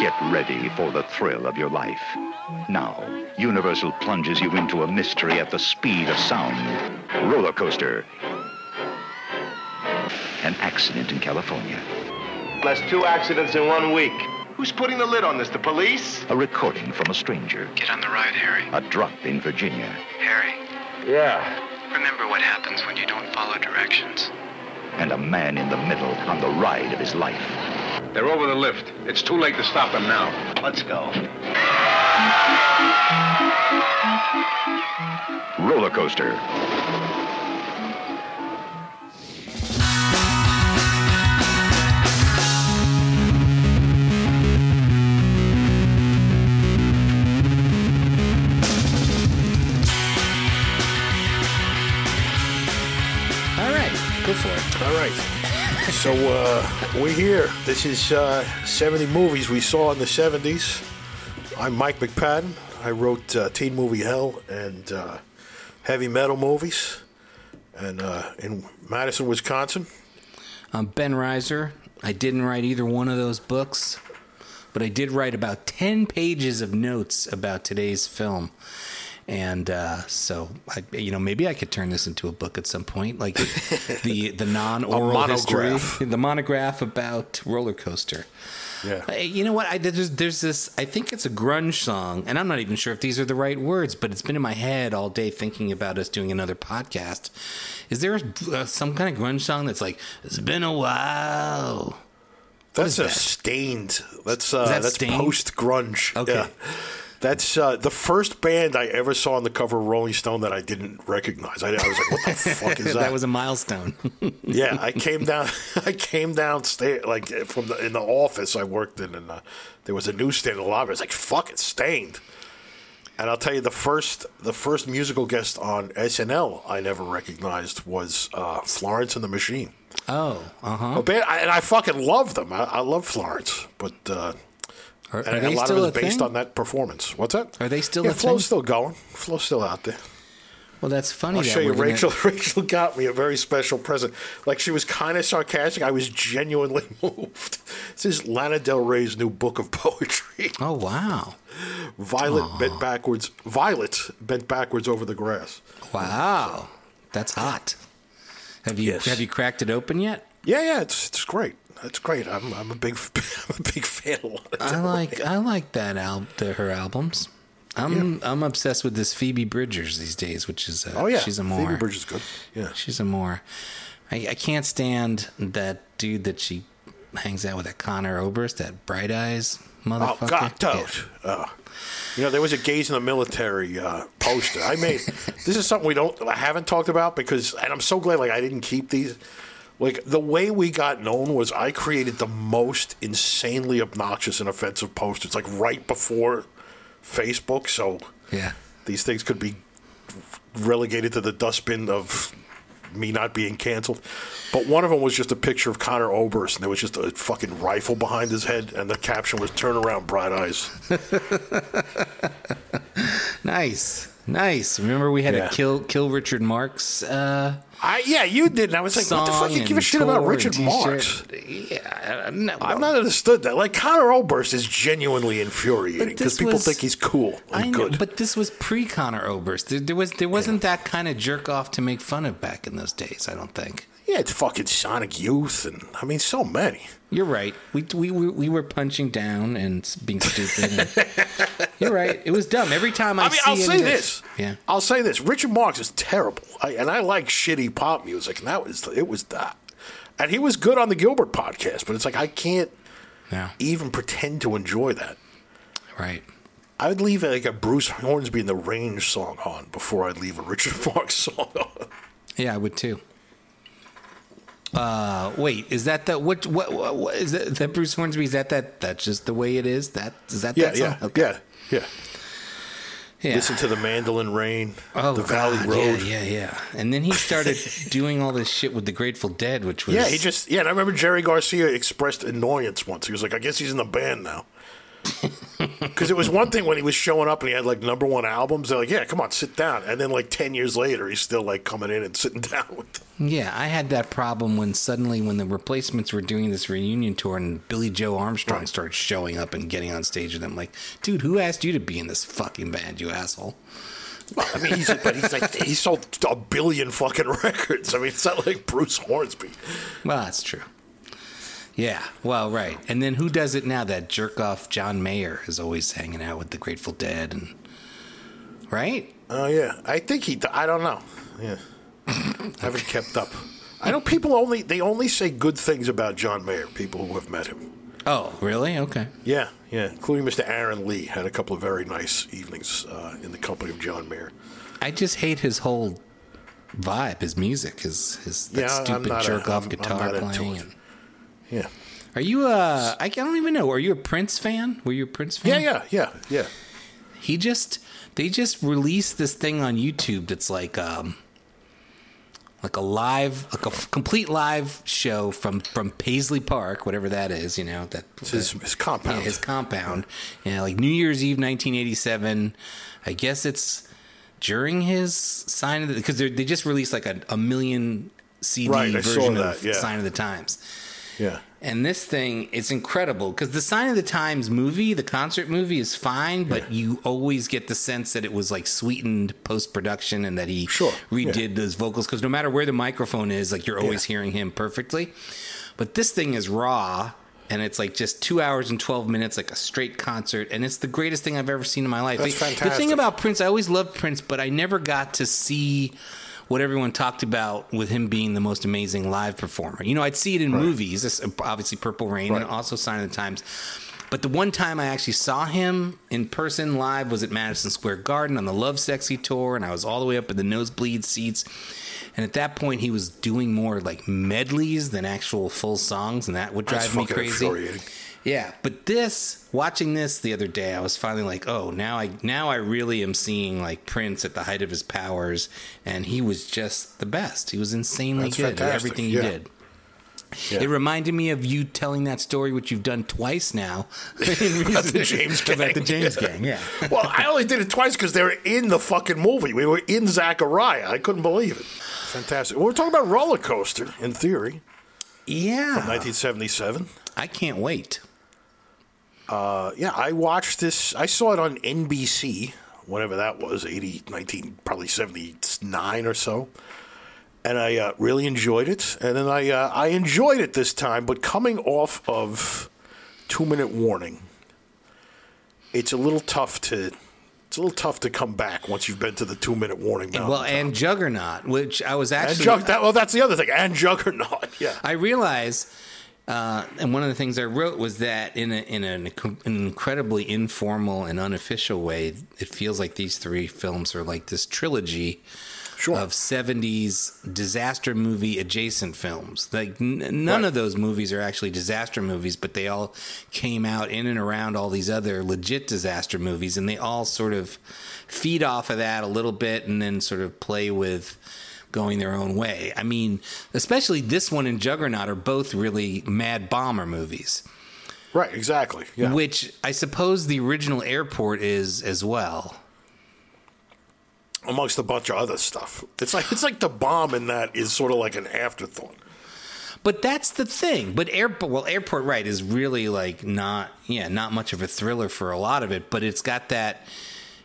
Get ready for the thrill of your life. Now, Universal plunges you into a mystery at the speed of sound. Roller coaster. An accident in California. That's two accidents in one week. Who's putting the lid on this? The police? A recording from a stranger. Get on the ride, Harry. A drop in Virginia. Harry, Yeah. remember what happens when you don't follow directions. And a man in the middle on the ride of his life. They're over the lift. It's too late to stop them now. Let's go. Roller coaster. All right, go for it. All right. So uh, we're here. This is uh, 70 movies we saw in the 70s. I'm Mike McPadden. I wrote uh, Teen Movie Hell and uh, heavy metal movies. And uh, in Madison, Wisconsin. I'm Ben Reiser. I didn't write either one of those books, but I did write about 10 pages of notes about today's film. And uh, so, I, you know, maybe I could turn this into a book at some point, like the the non-oral history, the monograph about roller coaster. Yeah. Uh, You know what? I, there's, there's this. I think it's a grunge song, and I'm not even sure if these are the right words, but it's been in my head all day thinking about us doing another podcast. Is there uh, some kind of grunge song that's like, "It's been a while"? That's a that? Staind. That's uh, that that's post grunge. Okay. Yeah. That's uh, the first band I ever saw on the cover of Rolling Stone that I didn't recognize. I, I was like, "What the fuck is that?" that was a milestone. yeah, I came down. I came downstairs, like from the in the office I worked in, and uh, there was a newsstand in the lobby. I was like, "Fuck, it's Staind." And I'll tell you, the first the first musical guest on SNL I never recognized was uh, Florence and the Machine. oh, uh huh. And I fucking love them. I, I love Florence, but uh, Are, are and, a lot still of a it's based thing? on that performance. What's that? Are they still yeah, a Flo's thing? still going. Flo's still out there. Well, that's funny. I'll that show you. we're gonna- Rachel. Rachel got me a very special present. Like she was kind of sarcastic. I was genuinely moved. This is Lana Del Rey's new book of poetry. Oh wow, Violet bent backwards. Violet bent backwards over the grass. wow, that's hot. Have you Yes. have you cracked it open yet? Yeah, yeah. It's it's great. It's great. I'm I'm a big I'm a big fan of I like I like that al- the, her albums. I'm I'm obsessed with this Phoebe Bridgers these days, which is uh, Oh yeah, she's a more Phoebe Bridgers is good. Yeah. she's a more. I, I can't stand that dude that she hangs out with, that Conor Oberst, that Bright Eyes Oh motherfucker. God, Yeah. dude. Uh, you know, there was a gays in the military uh, poster. I made. this is something we don't. I haven't talked about because, and I'm so glad. Like I didn't keep these. Like the way we got known was I created the most insanely obnoxious and offensive posters. Like right before Facebook, so Yeah. these things could be relegated to the dustbin of me not being canceled. But one of them was just a picture of Conor Oberst, and there was just a fucking rifle behind his head, and the caption was "Turn around, bright eyes." Nice, nice. Remember we had Yeah. to kill kill Richard Marx. Uh, I yeah, you did. And I was like, what the fuck? You give a shit about Richard Marx? Yeah, no, I've not understood that. Like Conor Oberst is genuinely infuriating But because this people was- think he's cool and I know, good. but this was pre Conor Oberst. There, there was there wasn't that kind of jerk off to make fun of back in those days. I don't think. yeah, it's fucking Sonic Youth, and I mean, so many. You're right. We we we, we were punching down and being stupid. and- you're right. It was dumb. Every time I, I mean, see I'll say this. Yeah. I'll say this. Richard Marx is terrible, I, and I like shitty pop music, and that was it was that. And he was good on the Gilbert podcast, but it's like I can't Yeah. even pretend to enjoy that. Right. I would leave like a Bruce Hornsby in the Range song on before I'd leave a Richard Marx song on. Yeah, I would too. Uh, wait, is that the what? What, what, what is that? That Bruce Hornsby? Is that that? That's just the way it is. That is that. Yeah, that yeah. Okay. yeah, yeah. Yeah. Listen to the Mandolin Rain, Oh, the Valley God, Road. Yeah, yeah, yeah. And then he started doing all this shit with the Grateful Dead, which was Yeah, he just yeah. And I remember Jerry Garcia expressed annoyance once. He was like, "I guess he's in the band now." Because it was one thing when he was showing up and he had like number one albums. They're like, yeah, come on, sit down. And then like 10 years later, he's still like coming in and sitting down with them. Yeah, I had that problem when suddenly when the replacements were doing this reunion tour and Billie Joe Armstrong Right. started showing up and getting on stage with them. Like, dude, who asked you to be in this fucking band, you asshole? I mean, he's, but he's like, he sold a billion fucking records. I mean, it's not like Bruce Hornsby. Well, that's true. Yeah, well, right. And then who does it now? That jerk off John Mayer is always hanging out with the Grateful Dead and right? Oh, yeah. I think he, I don't know. Yeah. Haven't kept up. I know people only, they only say good things about John Mayer, people who have met him. Oh, really? Okay. Yeah, yeah, including Mr. Aaron Lee had a couple of very nice evenings uh, in the company of John Mayer. I just hate his whole vibe, his music, his his that Yeah, stupid jerk off guitar playing. Yeah, Are you uh I don't even know. Are you a Prince fan? Were you a Prince fan? yeah, yeah, yeah. Yeah. He just they just released this thing on YouTube that's like um like a live like a f- complete live show from from Paisley Park, whatever that is, you know, that It's his, his compound. yeah, his compound. Yeah, like New Year's Eve 1987. I guess it's during his sign of the because they just released like a, a million CD Right, version of yeah. Sign of the Times. Yeah, And this thing, it's incredible because the Sign of the Times movie, the concert movie, is fine, but you always get the sense that it was like sweetened post production and that he Sure, redid those vocals because no matter where the microphone is, like you're always Yeah. hearing him perfectly. But this thing is raw and it's like just two hours and 12 minutes, like a straight concert. And it's the greatest thing I've ever seen in my life. That's Like, The thing about Prince, I always loved Prince, but I never got to see what everyone talked about with him being the most amazing live performer. You know, I'd see it in movies, this- obviously Purple Rain and also Sign of the Times. But the one time I actually saw him in person live was at Madison Square Garden on the Lovesexy tour, and I was all the way up in the nosebleed seats. And at that point, he was doing more like medleys than actual full songs, and that would That's drive me fucking crazy. Yeah, but this, watching this the other day, I was finally like, oh, now I now I really am seeing like Prince at the height of his powers, and he was just the best. He was insanely That's good at everything he yeah. did. Yeah. It reminded me of you telling that story, which you've done twice now. About the James About the Gang. James Gang, yeah. well, I only did it twice because they were in the fucking movie. We were in Zachariah. I couldn't believe it. Fantastic. Well, we're talking about roller coaster in theory, Yeah. 1977. I can't wait. Uh, yeah, I watched this. I saw it on NBC, whatever that was, 80, 19, probably 79 or so. And I uh, really enjoyed it. And then I, uh, I enjoyed it this time, but coming off of Two Minute Warning, it's a little tough to. It's a little tough to come back once you've been to the two minute warning. well, and Juggernaut, which I was actually. Jug, that, well, that's the other thing. And Juggernaut, yeah. I realize, uh, and one of the things I wrote was that in a, in an, an incredibly informal and unofficial way, it feels like these three films are like this trilogy Sure. of 70s disaster movie adjacent films. Like n- none Right. of those movies are actually disaster movies, but they all came out in and around all these other legit disaster movies, and they all sort of feed off of that a little bit, and then sort of play with going their own way. I mean, especially this one and Juggernaut are both really mad bomber movies, Right, exactly. Yeah. which I suppose the original Airport is as well. amongst a bunch of other stuff. It's like it's like the bomb in that is sort of like an afterthought. But that's the thing. But airport, well, airport right is really like not, yeah, not much of a thriller for a lot of it. But it's got that.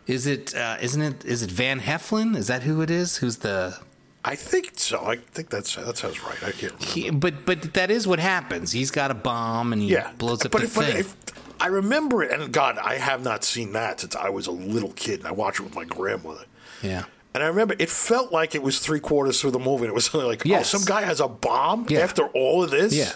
Is it? Uh, isn't it? Is it Van Heflin? Is that who it is? Who's the? I think so. I think that's that sounds right. I can't remember. He, but but that is what happens. He's got a bomb and he Yeah, blows up but, the if- but thing. if, I remember it, and God, I have not seen that since I was a little kid, and I watched it with my grandmother. yeah. And I remember it felt like it was three quarters through the movie, and it was like, oh, Yes. oh, some guy has a bomb Yeah. after all of this. Yeah.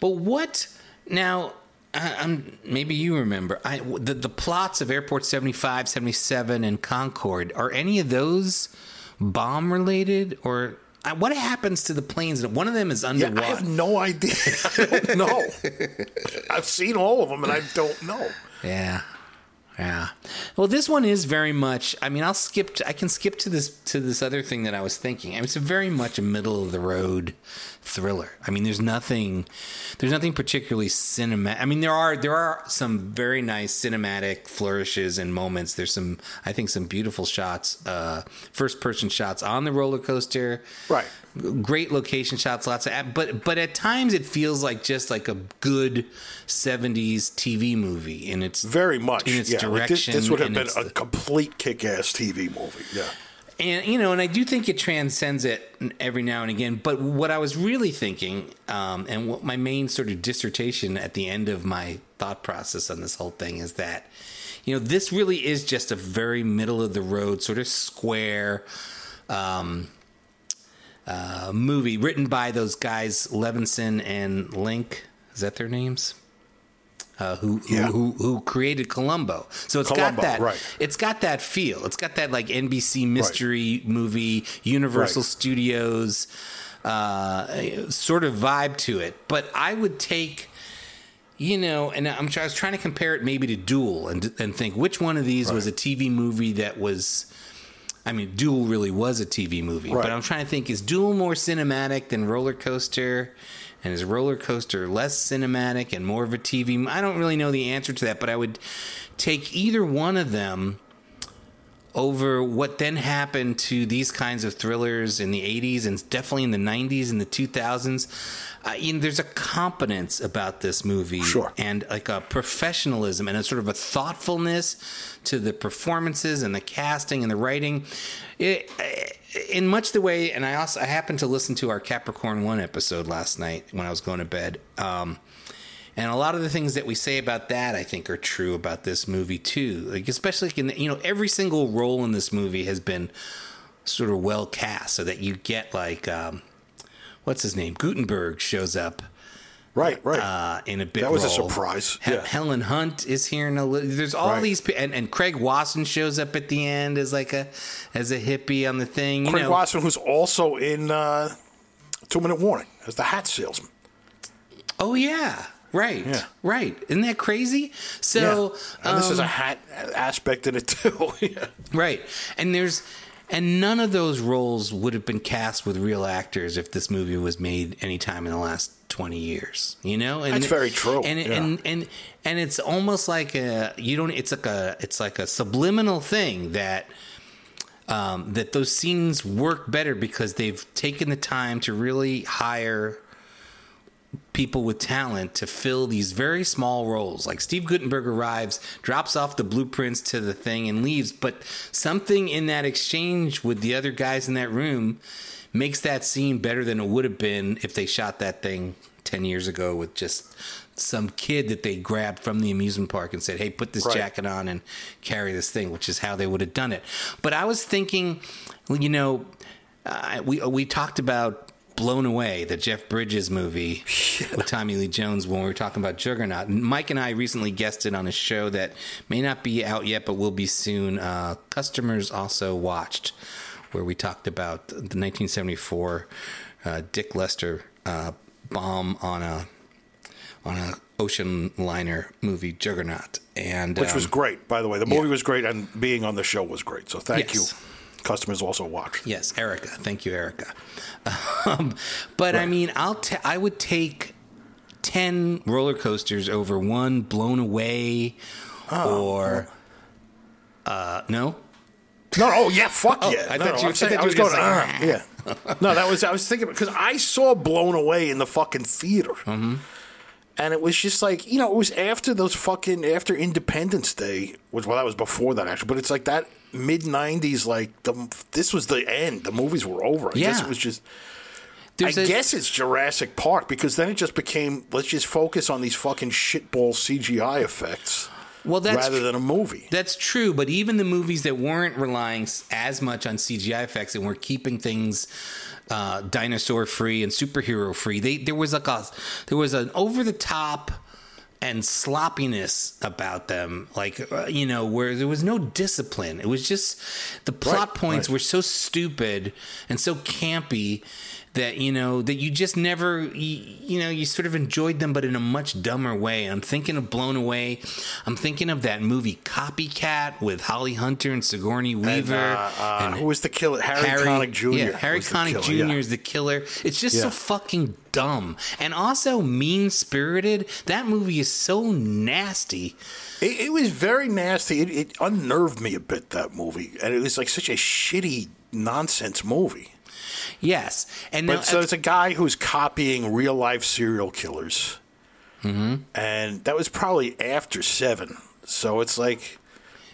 But what now? I, I'm maybe you remember I, the the plots of Airport 75, 77, and Concorde. Are any of those bomb related or? uh, What happens to the planes? One of them is Yeah, underwater. I have no idea. I don't know. I've seen all of them, and I don't know. Yeah. Yeah. Well, this one is very much. I mean, I'll skip. To, I can skip to this to this other thing that I was thinking. I mean, it's very much a middle of the road thriller. I mean, there's nothing. There's nothing particularly cinematic. I mean, there are there are some very nice cinematic flourishes and moments. There's some, I think, some beautiful shots, uh, first person shots on the roller coaster. Right. Great location shots, lots of. But but at times it feels like just like a good '70s TV movie, and it's Very much. in its yeah. Like, this, direction. this would have been a the- complete kick-ass TV movie. Yeah. And you know, and I do think it transcends it every now and again. But what I was really thinking, um, and what my main sort of dissertation at the end of my thought process on this whole thing is that, you know, this really is just a very middle of the road, sort of square. Um, uh, movie written by those guys Levinson and Link. Is that their names? Uh, who, who, Yeah. who who created Columbo? So it's Columbo, got that. right. It's got that feel. It's got that like NBC mystery movie, Universal Right. Studios uh, sort of vibe to it. But I would take. You know, and I'm I was trying to compare it maybe to Duel and and think which one of these was a TV movie that was I mean, Duel really was a TV movie, Right. but I'm trying to think: is Duel more cinematic than Roller Coaster, and is Roller Coaster less cinematic and more of a TV? I don't really know the answer to that, but I would take either one of them over what then happened to these kinds of thrillers in the 80s and definitely in the 90s and the 2000s. Uh, you know, there's a competence about this movie Sure. and like a professionalism and a sort of a thoughtfulness to the performances and the casting and the writing. It, in much the way, and I also I happened to listen to our Capricorn One episode last night when I was going to bed. Um, and a lot of the things that we say about that, I think, are true about this movie too. Like especially in the, you know every single role in this movie has been sort of well cast, so that you get like um, what's his name Guttenberg shows up Right, right. uh, in a bit. That was a surprise, He- yeah. Helen Hunt is here in a. li- There's all Right. these, and, and Craig Wasson shows up at the end as like a as a hippie on the thing. You Craig know, Watson, who's also in uh, Two Minute Warning as the hat salesman. oh yeah, right, Yeah. right. Isn't that crazy? So and this is a um, hat aspect in it too. yeah. Right. And there's and none of those roles would have been cast with real actors if this movie was made any time in the last 20 years, you know? And That's very true, And yeah. and and and it's almost like a you don't it's like a it's like a subliminal thing that um, that those scenes work better because they've taken the time to really hire people with talent to fill these very small roles. Like Steve Guttenberg arrives, drops off the blueprints to the thing, and leaves. But something in that exchange with the other guys in that room makes that scene better than it would have been if they shot that thing 10 years ago with just some kid that they grabbed from the amusement park and said, "Hey, put this Right. jacket on and carry this thing," which is how they would have done it. But I was thinking, you know, uh, we we talked about Blown Away, the Jeff Bridges movie with Tommy Lee Jones when we were talking about Juggernaut. Mike and I recently guested on a show that may not be out yet, but will be soon. Uh, Customers also watched, where we talked about the 1974 uh, Dick Lester uh, bomb on a on a ocean liner movie Juggernaut, and Which was um, great, by the way. The movie yeah. was great, and being on the show was great. So thank Yes. you. Customers also watch. Yes, Erica. Thank you, Erica. Um, but I mean, I'll ta- I would take ten roller coasters over one blown away, Oh, or uh, no. No, oh yeah, fuck Oh, yeah. I no, thought no, you- I'm saying- I was going, gonna "Ah," yeah. No, that was I was thinking because I saw Blown Away in the fucking theater, Mm-hmm. and it was just like you know it was after those fucking after Independence Day was well that was before that actually, but it's like that mid '90s like the this was the end. The movies were over. I guess Yeah. it was just. There's I a- guess it's Jurassic Park because then it just became let's just focus on these fucking shitball CGI effects Well, that's rather tr- than a movie. That's true, but even the movies that weren't relying as much on CGI effects and were keeping things uh, dinosaur free and superhero free, they there was like a there was an over the top and sloppiness about them, like uh, you know, where there was no discipline. It was just the plot Right, points right. were so stupid and so campy that you know that you just never you, you know you sort of enjoyed them but in a much dumber way i'm thinking of blown away i'm thinking of that movie copycat with holly hunter and sigourney weaver And, uh, uh, and who was the killer? Harry, Connick Jr. yeah harry connick jr yeah. is the killer it's just so fucking dumb and also mean spirited that movie is so nasty It, it was very nasty. It, it unnerved me a bit that movie, and it was like such a shitty nonsense movie. Yes and now, so it's a guy who's copying real life serial killers, mm-hmm. and that was probably after Seven. So it's like,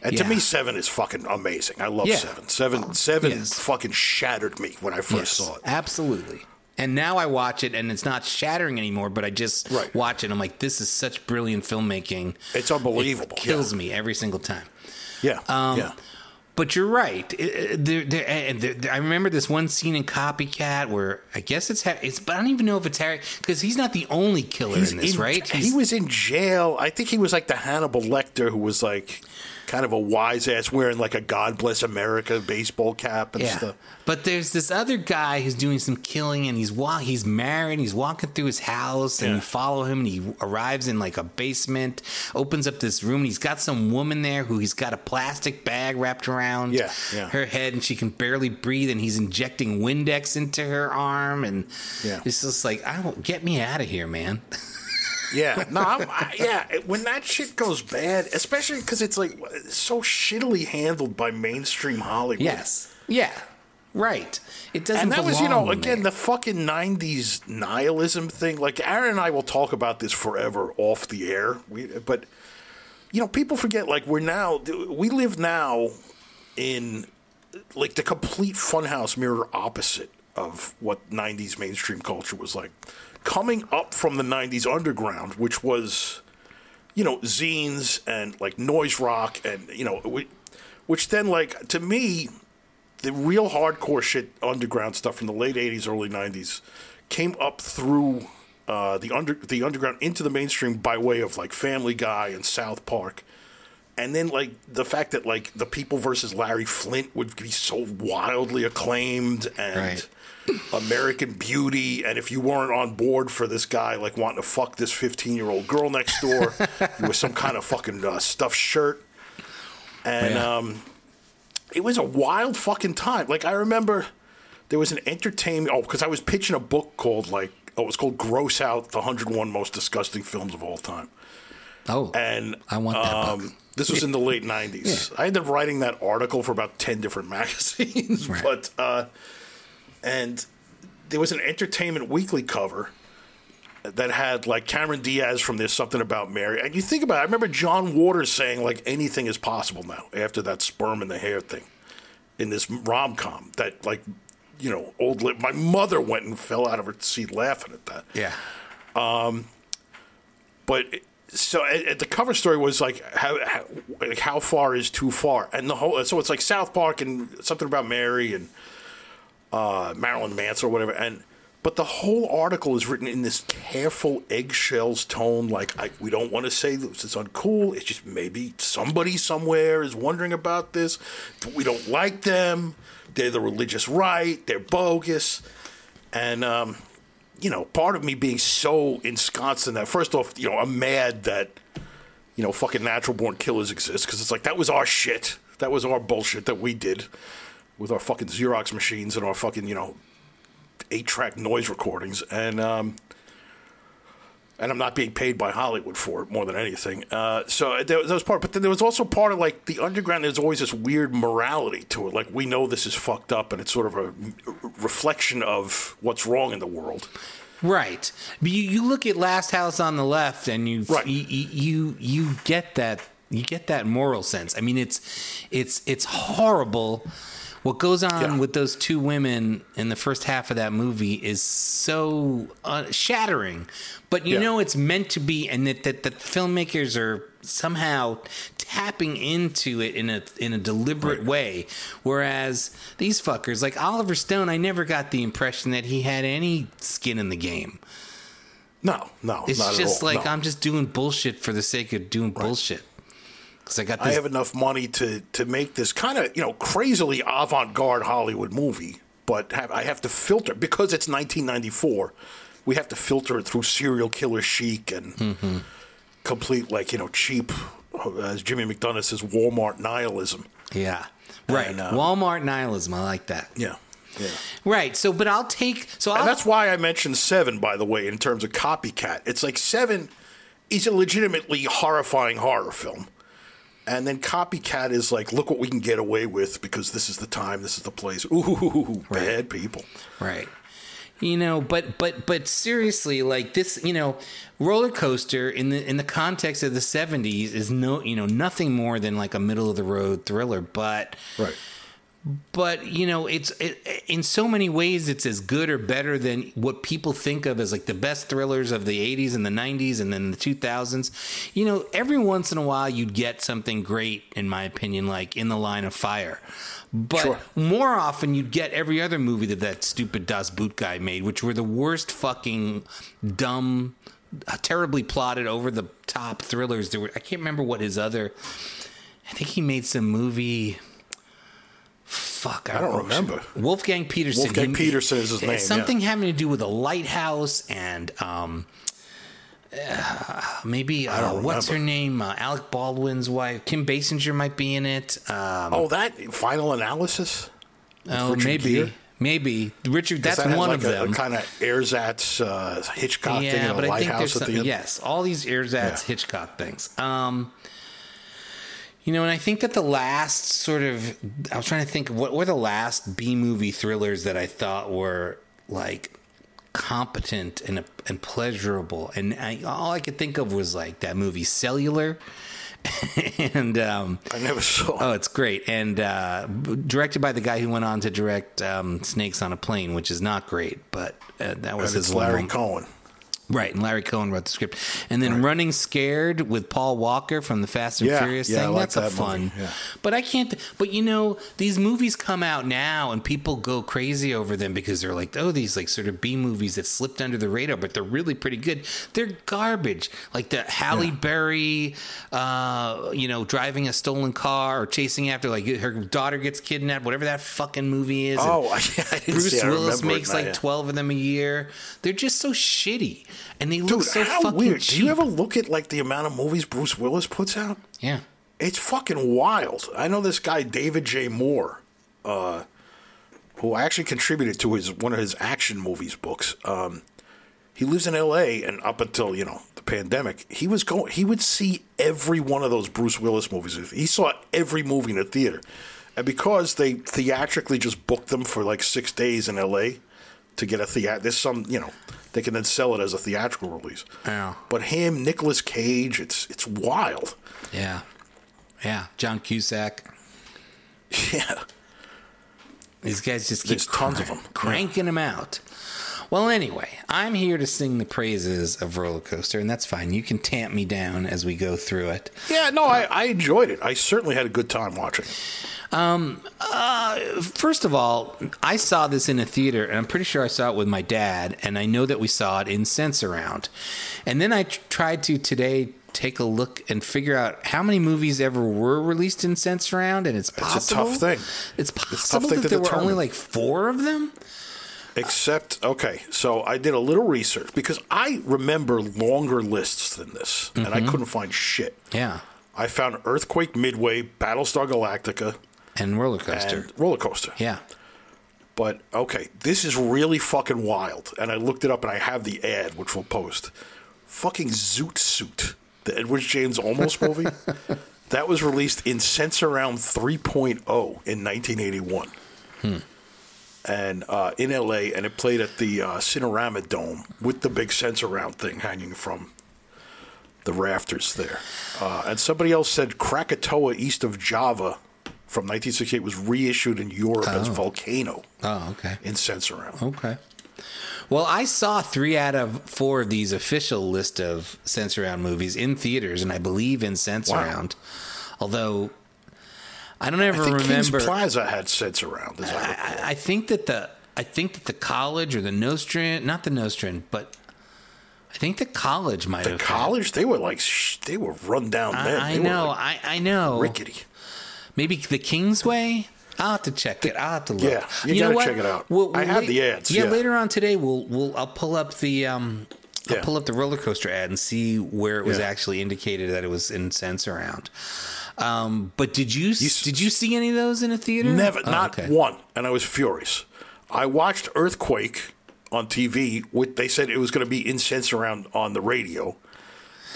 and to me, Seven is fucking amazing. I love Yeah. Seven. Seven, Seven Yes. fucking shattered me when I first Yes, saw it. Absolutely. And now I watch it, and it's not shattering anymore. But I just Right. watch it. I'm like, this is such brilliant filmmaking. It's unbelievable. It kills me every single time. Yeah, Um, yeah. But you're right. It- it- there, there, and there, there- I remember this one scene in Copycat where I guess it's it's, but I don't even know if it's Harry because he's not the only killer in this, right? He was in jail. I think he was like the Hannibal Lecter, who was like kind of a wise ass, wearing like a God Bless America baseball cap and Yeah, stuff. but there's this other guy who's doing some killing, and he's wa- he's married. He's walking through his house, and Yeah. you follow him, and he arrives in like a basement, opens up this room, and he's got some woman there who he's got a plastic bag wrapped around Yeah, yeah. her head, and she can barely breathe, and he's injecting Windex into her arm, and Yeah. it's just like, I don't get me out of here, man. Yeah, no, I'm, I, yeah. When that shit goes bad, especially because it's like so shittily handled by mainstream Hollywood. yes, yeah, right. It doesn't. And that was, you know, again, there. the fucking 90s nihilism thing. Like, Aaron and I will talk about this forever off the air. We, but, you know, people forget, like, we're now, we live now in, like, the complete funhouse mirror opposite of what 90s mainstream culture was like. Coming up from the 90s underground, which was, you know, zines and, like, noise rock and, you know, which then, like, to me, the real hardcore shit, underground stuff from the late '80s, early '90s, came up through uh, the under the underground into the mainstream by way of like Family Guy and South Park, and then like the fact that like the People versus Larry Flynt would be so wildly acclaimed and. Right. American Beauty, and if you weren't on board for this guy like wanting to fuck this 15 year old girl next door with some kind of fucking uh, stuffed shirt, and Yeah. um, it was a wild fucking time. Like I remember there was an entertainment. Oh, because I was pitching a book called like oh, it was called "Gross Out: The 101 Most Disgusting Films of All Time." oh, And I want that um, book. This was in the late '90s. I ended up writing that article for about ten different magazines, Right. but uh, and there was an Entertainment Weekly cover that had like Cameron Diaz from There's Something About Mary. And you think about it, I remember John Waters saying like anything is possible now after that sperm in the hair thing in this rom com that like you know old li- my mother went and fell out of her seat laughing at that. yeah, Um, But so uh, the cover story was like how, how like how far is too far, and the whole so it's like South Park and something about Mary and uh, Marilyn Manson or whatever, and but the whole article is written in this careful eggshells tone, like I, we don't want to say this is uncool. It's just maybe somebody somewhere is wondering about this. We don't like them. They're the religious right. They're bogus, and um, you know, part of me being so ensconced in that. First off, you know, I'm mad that you know fucking natural born killers exist because it's like that was our shit. That was our bullshit that we did with our fucking Xerox machines and our fucking you know eight track noise recordings and um. And I'm not being paid by Hollywood for it more than anything. Uh, so there, that was part, but then there was also part of like the underground. There's always this weird morality to it. Like we know this is fucked up, and it's sort of a reflection of what's wrong in the world. Right. But you, you look at Last House on the Left, and you, Right. you you you get that you get that moral sense. I mean, it's it's it's horrible. What goes on Yeah. with those two women in the first half of that movie is so uh, shattering. But you Yeah. know it's meant to be, and that, that that filmmakers are somehow tapping into it in a in a deliberate way. Whereas these fuckers, like Oliver Stone, I never got the impression that he had any skin in the game. No, no, It's just like no. I'm just doing bullshit for the sake of doing bullshit. Because I got I have enough money to to make this kind of you know crazily avant garde Hollywood movie but have, I have to filter because it's 1994. We have to filter it through serial killer chic and Mm-hmm. complete like you know cheap, as Jimmy McDonough says, Walmart nihilism. Yeah. Right. And, uh, Walmart nihilism. I like that. Yeah, yeah. Right. So, but I'll take. So I'll, And that's why I mentioned Seven, by the way, in terms of copycat. It's like Seven is a legitimately horrifying horror film. And then Copycat is like, look what we can get away with because this is the time, this is the place. Ooh, bad people. Right. You know, but but but seriously, like this, you know, roller coaster in the in the context of the '70s is no, you know, nothing more than like a middle of the road thriller. But Right. But you know, it's it, in so many ways it's as good or better than what people think of as like the best thrillers of the '80s and the '90s and then the 2000s. You know, every once in a while you'd get something great, in my opinion, like In the Line of Fire. But Sure. more often, you'd get every other movie that that stupid Das Boot guy made, which were the worst fucking dumb, terribly plotted, over the top thrillers. There were I can't remember what his other. I think he made some movie. Fuck, I don't remember. Wolfgang Petersen. Wolfgang He- Petersen is his name, yeah. Something having to do with a lighthouse and um, uh, maybe uh, don't what's her name? Uh, Alec Baldwin's wife, Kim Basinger, might be in it. Um, Oh, that final analysis? Oh, Richard maybe, Gere? maybe Richard. That's that one like of a, them. Kind of ersatz uh, Hitchcock thing in yeah, a but I think there's lighthouse at the end. yes, all these ersatz Yeah. Hitchcock things. Um, you know, and I think that the last sort of, I was trying to think what were the last B movie thrillers that I thought were like competent and and pleasurable, and I, all I could think of was like that movie Cellular, and um, I never saw. Oh, it's great, and uh, directed by the guy who went on to direct um, Snakes on a Plane, which is not great, but uh, that was and his Larry one- Cohen. Right, and Larry Cohen wrote the script, and then Running Scared with Paul Walker from the Fast and Yeah, Furious yeah, thing. like That's a that fun. yeah. But I can't. But you know, these movies come out now, and people go crazy over them because they're like, oh, these like sort of B movies that slipped under the radar, but they're really pretty good. They're garbage, like the Halle Berry, uh, you know, driving a stolen car or chasing after like her daughter gets kidnapped, whatever that fucking movie is. Oh, Bruce Willis makes now, like. 12 of them a year. They're just so shitty. And they look Dude, so how fucking weird. cheap. Do you ever look at like the amount of movies Bruce Willis puts out? Yeah. It's fucking wild. I know this guy David J. Moore, uh, who actually contributed to his one of his action movies books. Um, he lives in L.A. and up until you know the pandemic, he was going. He would see every one of those Bruce Willis movies. He saw every movie in the theater, and because they theatrically just booked them for like six days in L.A. to get a theater. there's some you know they can then sell it as a theatrical release. Yeah. But him, Nicolas Cage, it's it's wild. Yeah. Yeah. John Cusack. Yeah. These guys just keep There's tons of them. cranking them out. Well, anyway, I'm here to sing the praises of Roller Coaster, and that's fine. You can tamp me down as we go through it. Yeah, no, I, I enjoyed it. I certainly had a good time watching. Uh, first of all, I saw this in a theater, and I'm pretty sure I saw it with my dad, and I know that we saw it in Sensurround. And then I tried to today take a look and figure out how many movies ever were released in Sensurround, and it's a tough thing. It's a tough possible thing that to there were only like four of them. Except, okay, so I did a little research because I remember longer lists than this, and I mm-hmm. couldn't find shit. Yeah, I found Earthquake Midway, Battlestar Galactica, and Roller Coaster. and Roller Coaster. yeah. But okay, this is really fucking wild. And I looked it up and I have the ad, which we'll post. Fucking Zoot Suit, the Edward James Olmos movie. that was released in Sensurround 3.0 in 1981. And uh, in LA, and it played at the uh, Cinerama Dome with the big Sensurround thing hanging from the rafters there. Uh, and somebody else said Krakatoa east of Java from 1968 was reissued in Europe as oh. Volcano Oh, okay. in Sensurround. Okay. Well, I saw three out of four of these official list of Sensurround movies in theaters, and I believe in Sense Wow. Around. Although I don't I ever think Kings remember. Plaza had Sensurround. As I, I. I- I think that the I think that the college or the Nostrand, not the Nostrand, but I think the college might the have. The college, they were like, they were run down had- men. I, I They know, like, I, I know. rickety. Maybe the Kingsway. I'll have to check it. I'll have to look. Yeah, you know gotta check it out. I have the ads, Yeah, yeah. later on today, we'll we'll I'll pull up the um. I'll Yeah. pull up the roller coaster ad and see where it was Yeah. actually indicated that it was in around. Um, but did you, s- did you see any of those in a theater? Never, Oh, not okay. one, and I was furious. I watched Earthquake on TV. With they said it was going to be in around on the radio,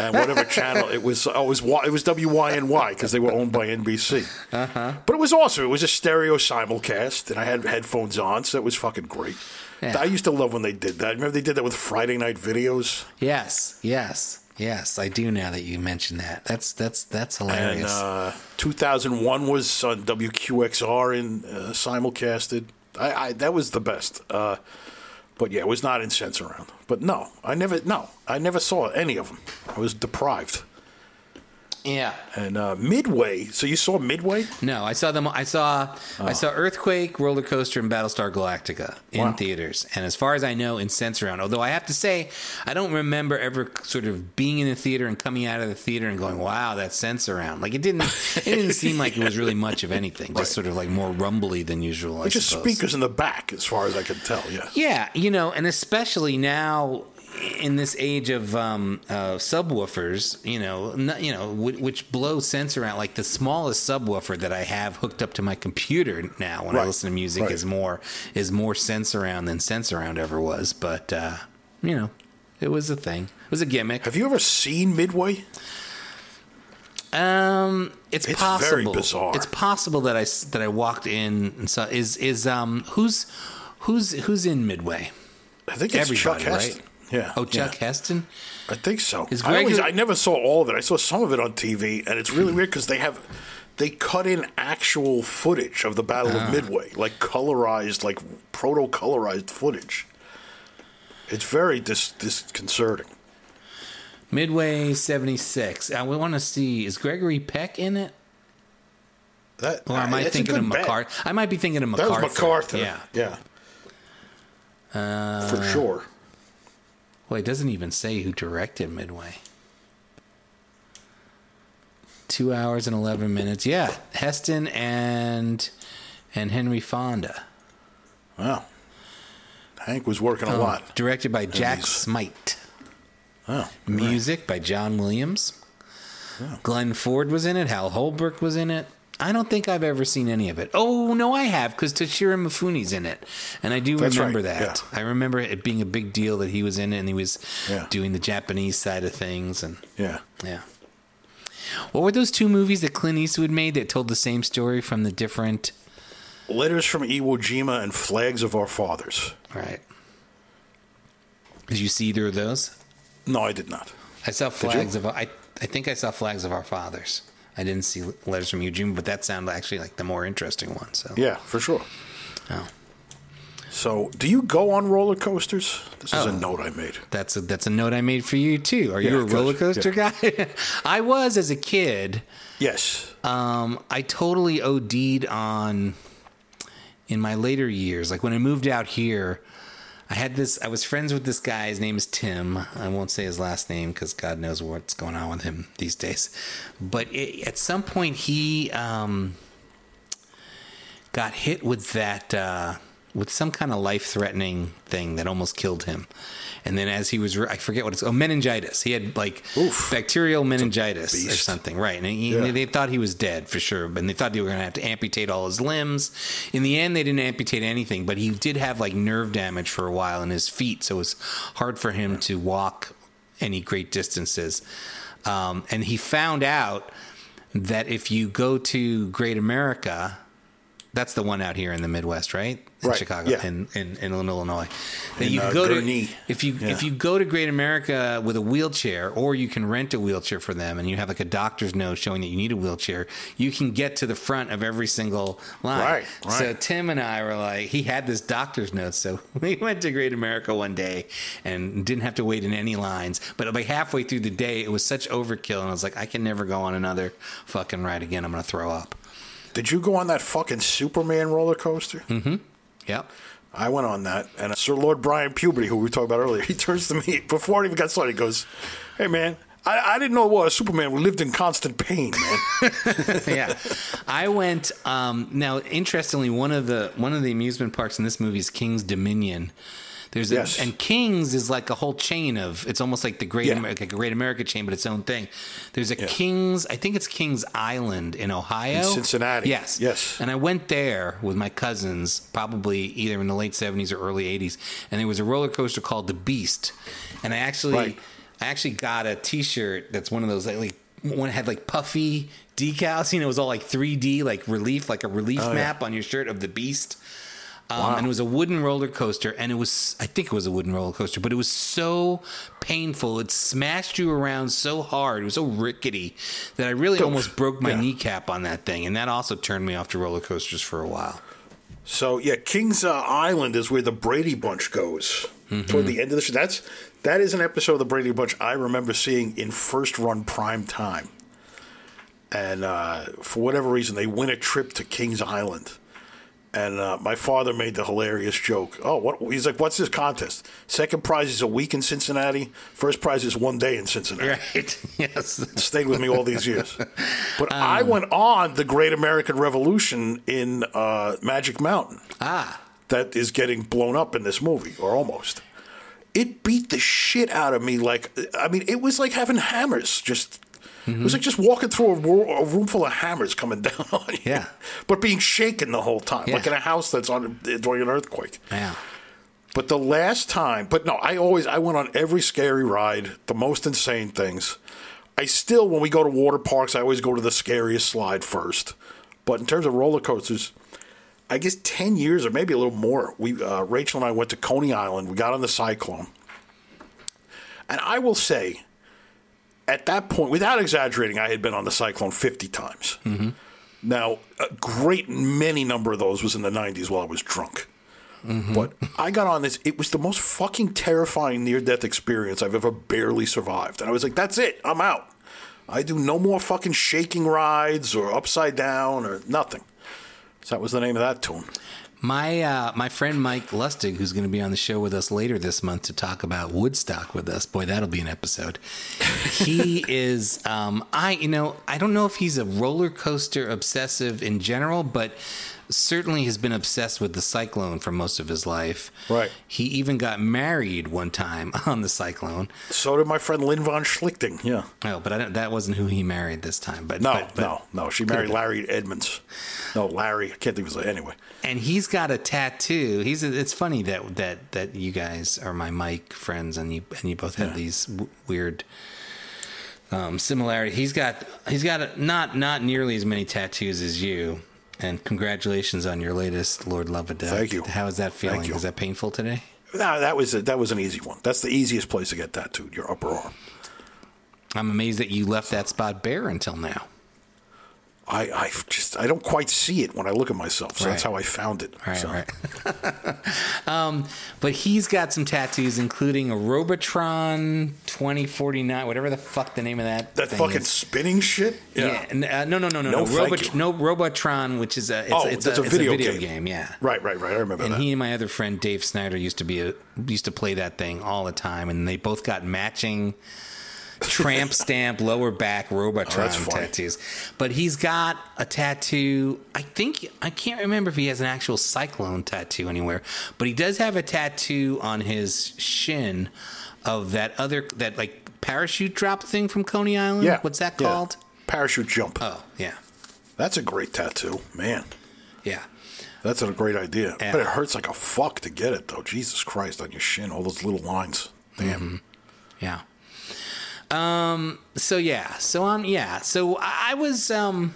and whatever channel it was. Oh, it was Y- it was WYNY because they were owned by NBC. Uh-huh. But it was awesome. It was a stereo simulcast, and I had headphones on, so it was fucking great. Yeah. I used to love when they did that. Remember they did that with Friday night videos. Yes, yes, yes. I do now that you mentioned that. That's that's that's And hilarious. uh, 2001 was on WQXR and uh, simulcasted. I, I that was the best. Uh, but yeah, it was not in Sensurround. But no, I never no, I never saw any of them. I was deprived. Yeah. And uh, Midway. So you saw Midway? No, I saw them. I saw I saw Earthquake, Roller Coaster, and Battlestar Galactica in Wow. theaters. And as far as I know, in Sensurround. Although I have to say, I don't remember ever sort of being in the theater and coming out of the theater and going, "Wow, that Sensurround." Like it didn't. It didn't seem like it was really much of anything. Just sort of like more rumbly than usual. I Just suppose. speakers in the back, as far as I could tell. Yeah. Yeah, you know, and especially now in this age of um, uh, subwoofers, you know, n- you know, which, which blow Sensurround. Like the smallest subwoofer that I have hooked up to my computer now when I listen to music right. is more is more Sensurround than Sensurround ever was. But uh, you know, it was a thing. It was a gimmick. Have you ever seen Midway? Um, it's, It's very possible. bizarre. It's possible that I that I walked in and saw is is um who's who's who's in Midway? I think it's Chuck Everybody, Heston. right? Yeah. Oh, Chuck yeah. Heston. I think so. Is I, always, I never saw all of it. I saw some of it on TV, and it's really weird because they have they cut in actual footage of the Battle Ah. of Midway, like colorized, like proto colorized footage. It's very dis- disconcerting. Midway 76. I want to see, is Gregory Peck in it? That Or am I thinking of bet. I might be thinking of That was MacArthur. Yeah. yeah, Uh, for sure. Well, it doesn't even say who directed Midway. Two hours and 11 minutes. Yeah. Heston and and Henry Fonda. Wow. Hank was working a Oh, lot. Directed by Jack these- Smight. Oh, Music by John Williams. Oh. Glenn Ford was in it. Hal Holbrook was in it. I don't think I've ever seen any of it. Oh no, I have because Toshiro Mifune's in it, and I do That's remember right, that. yeah. I remember it being a big deal that he was in it, and he was Yeah. doing the Japanese side of things, and yeah. yeah. What were those two movies that Clint Eastwood made that told the same story from the different? Letters from Iwo Jima and Flags of Our Fathers. Right. Did you see either of those? No, I did not. I saw flags of I. I think I saw flags of our fathers. I didn't see letters from Eugene, but that sounded actually like the more interesting one. So Yeah, for sure. Oh. So, do you go on roller coasters? This is Oh. a note I made. that's a that's a note I made for you too. Are Yeah, you a roller coaster guy? I was as a kid. Yes. Um, I totally OD'd on in my later years. Like when I moved out here, I had this. I was friends with this guy. His name is Tim. I won't say his last name because God knows what's going on with him these days. But it, at some point, he um, got hit with that. Uh, with some kind of life-threatening thing that almost killed him, and then as he was, I forget what it's. Oh, meningitis. He had like Oof. bacterial meningitis or something, right? And he, Yeah. they thought he was dead for sure, And they thought they were going to have to amputate all his limbs. In the end, they didn't amputate anything, but he did have like nerve damage for a while in his feet, so it was hard for him to walk any great distances. Um, and he found out that if you go to Great America, that's the one out here in the Midwest, right? In Right, Chicago, yeah. in, in, in Illinois. That In, you uh, go to if you Yeah. if you go to Great America with a wheelchair, or you can rent a wheelchair for them, and you have like a doctor's note showing that you need a wheelchair, you can get to the front of every single line. Right, So. Tim and I were like, he had this doctor's note, so we went to Great America one day and didn't have to wait in any lines. But about halfway through the day, it was such overkill, and I was like, I can never go on another fucking ride again. I'm gonna throw up. Did you go on that fucking Superman roller coaster? Mm-hmm. Yep. I went on that, and Sir Lord Brian Puberty, who we talked about earlier, he turns to me before it even got started. He goes, "Hey man, I, I didn't know what a Superman who lived in constant pain, man. yeah, I went. Um, now, interestingly, one of the one of the amusement parks in this movie is King's Dominion. There's a, Yes. and King's is like a whole chain of. It's almost like the Great Yeah. America, like a Great America chain, but its own thing. There's a Yeah. King's. I think it's King's Island in Ohio, In Cincinnati. Yes, Yes. And I went there with my cousins, probably either in the late '70s or early '80s, and there was a roller coaster called the Beast, and I actually, Right. I actually got a T-shirt that's one of those like, like one had like puffy decals. You know, it was all like 3D, like relief, like a relief Oh, yeah. map on your shirt of the Beast. Um, And it was a wooden roller coaster, and it was, I think it was a wooden roller coaster, but it was so painful. It smashed you around so hard. It was so rickety that I really almost broke my Yeah. kneecap on that thing. And that also turned me off to roller coasters for a while. So yeah, Kings uh, Island is where the Brady Bunch goes toward the end of the show. That's that is an episode of the Brady Bunch I remember seeing in first run prime time. And uh, for whatever reason, they win a trip to Kings Island. And uh, my father made the hilarious joke. Oh, what? He's like, "What's this contest? Second prize is a week in Cincinnati. First prize is one day in Cincinnati." Right? yes. stayed with me all these years. But I went on the Great American Revolution in uh, Magic Mountain. Ah. That is getting blown up in this movie, or almost. It beat the shit out of me. Like, I mean, it was like having hammers. Just, it was like just walking through a, ro- a room full of hammers coming down on you. Yeah. But being shaken the whole time, like in a house that's on during an earthquake. Yeah. But the last time, but no, I always I went on every scary ride, the most insane things. I still, when we go to water parks, I always go to the scariest slide first. But in terms of roller coasters, I guess ten years or maybe a little more. We uh, Rachel and I went to Coney Island. We got on the Cyclone, and I will say, at that point, without exaggerating, I had been on the Cyclone fifty times. Now, a great many number of those was in the '90s while I was drunk. But I got on this. It was the most fucking terrifying near death experience I've ever barely survived. And I was like, that's it. I'm out. I do no more fucking shaking rides or upside down or nothing. So that was the name of that tune. My uh, my friend Mike Lustig, who's going to be on the show with us later this month to talk about Woodstock with us. Boy, that'll be an episode. he is. Um, I you know I don't know if he's a roller coaster obsessive in general, but certainly has been obsessed with the Cyclone for most of his life. Right. He even got married one time on the Cyclone. So did my friend Lynn von Schlichting. Yeah. Oh, but I don't, that wasn't who he married this time. But No, but, but- no, no. She married Larry Edmonds. No, Larry. I can't think of his name. Anyway. and he's got a tattoo. He's it's funny that that that you guys are my Mike friends, and you and you both have these w- weird um, similarity. He's got he's got a, not not nearly as many tattoos as you. And congratulations on your latest Lord Loveduck. Thank you. How is that feeling? Is that painful today? No, that was a, that was an easy one. That's the easiest place to get tattooed. Your upper arm. I'm amazed that you left that spot bare until now. I, I just I don't quite see it when I look at myself. So that's how I found it. Right, So- right. um, but he's got some tattoos, including a Robotron 2049, whatever the fuck the name of that. That fucking is. spinning shit. Yeah. uh, no, no, no, no, No, no. Robot, no, Robotron, which is a it's, Oh, it's, that's a, a it's video video game. game. Yeah. Right, right, right. I remember. And that. he and my other friend Dave Snyder used to be a used to play that thing all the time, and they both got matching tramp stamp lower back Robotron Oh, tattoos. But he's got a tattoo. I think I can't remember if he has an actual cyclone tattoo anywhere, but he does have a tattoo on his shin of that other that like parachute drop thing from Coney Island. yeah. what's that Yeah. called? Parachute jump. Oh, yeah, That's a great tattoo, man. yeah. That's a great idea. Yeah. But it hurts like a fuck to get it, though. Jesus Christ, on your shin, all those little lines. Damn. Mm-hmm. Yeah. Um. So yeah. So um. Yeah. So I I was um.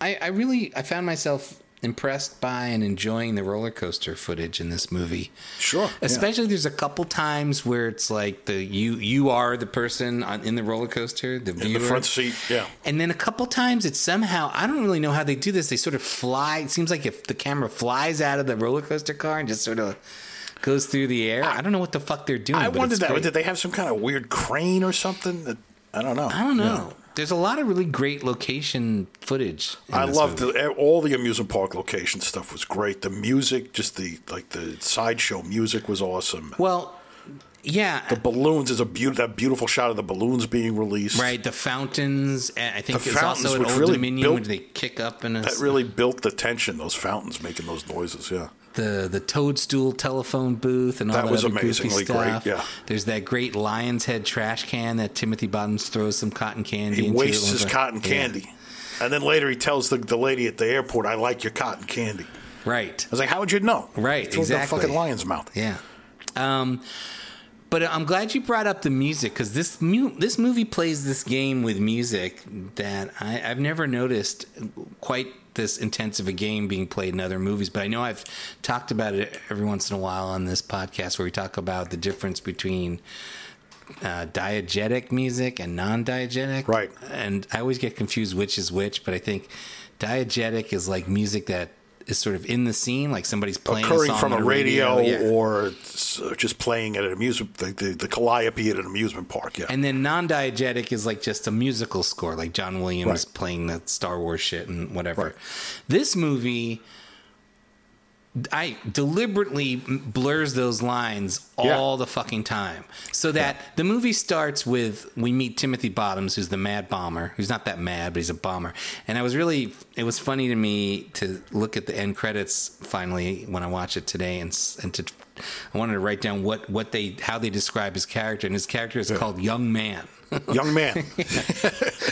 I I really I found myself impressed by and enjoying the roller coaster footage in this movie. Sure, yeah. Especially there's a couple times where it's like the you you are the person on, in the roller coaster, the In the front seat, yeah. And then a couple times it's somehow I don't really know how they do this. They sort of fly. It seems like if the camera flies out of the roller coaster car and just sort of goes through the air. I don't know what the fuck they're doing. I wondered that. great. Did they have some kind of weird crane or something? That I don't know. I don't know. There's a lot of really great location footage. I loved the, all the amusement park location stuff was great. The music, just the like the sideshow music was awesome. Well, Yeah, The balloons is a beautiful that beautiful shot of the balloons being released. right. The fountains. I think The it's fountains, also at which Old really Dominion built- they kick up in a That really built the tension. Those fountains making those noises. Yeah. The the toadstool telephone booth and all That that, was other goofy amazingly great, stuff. yeah. There's that great lion's head trash can that Timothy Bottoms throws some cotton candy. He into wastes his cotton Yeah. candy. And then later he tells the, the lady at the airport, I like your cotton candy. Right. I was like, how would you know? Right, He threw exactly. the fucking lion's mouth. Yeah. Um, but I'm glad you brought up the music because this mu- this movie plays this game with music that I, I've never noticed quite this intense of a game being played in other movies. But I know I've talked about it every once in a while on this podcast where we talk about the difference between uh, diegetic music and non-diegetic. Right. And I always get confused which is which, but I think diegetic is like music that is sort of in the scene, like somebody's playing a Occurring song from on a the radio, yeah. or uh, just playing at an amusement, the, the, the calliope at an amusement park. Yeah. And then non-diegetic is like just a musical score, like John Williams Right. playing the Star Wars shit and whatever. Right. This movie, I deliberately blurs those lines Yeah. all the fucking time, so that the movie starts with we meet Timothy Bottoms, who's the mad bomber, who's not that mad, but he's a bomber. And I was really, it was funny to me to look at the end credits finally when I watch it today, and and to. I wanted to write down what, what they how they describe his character, and his character is called Young Man. Young man.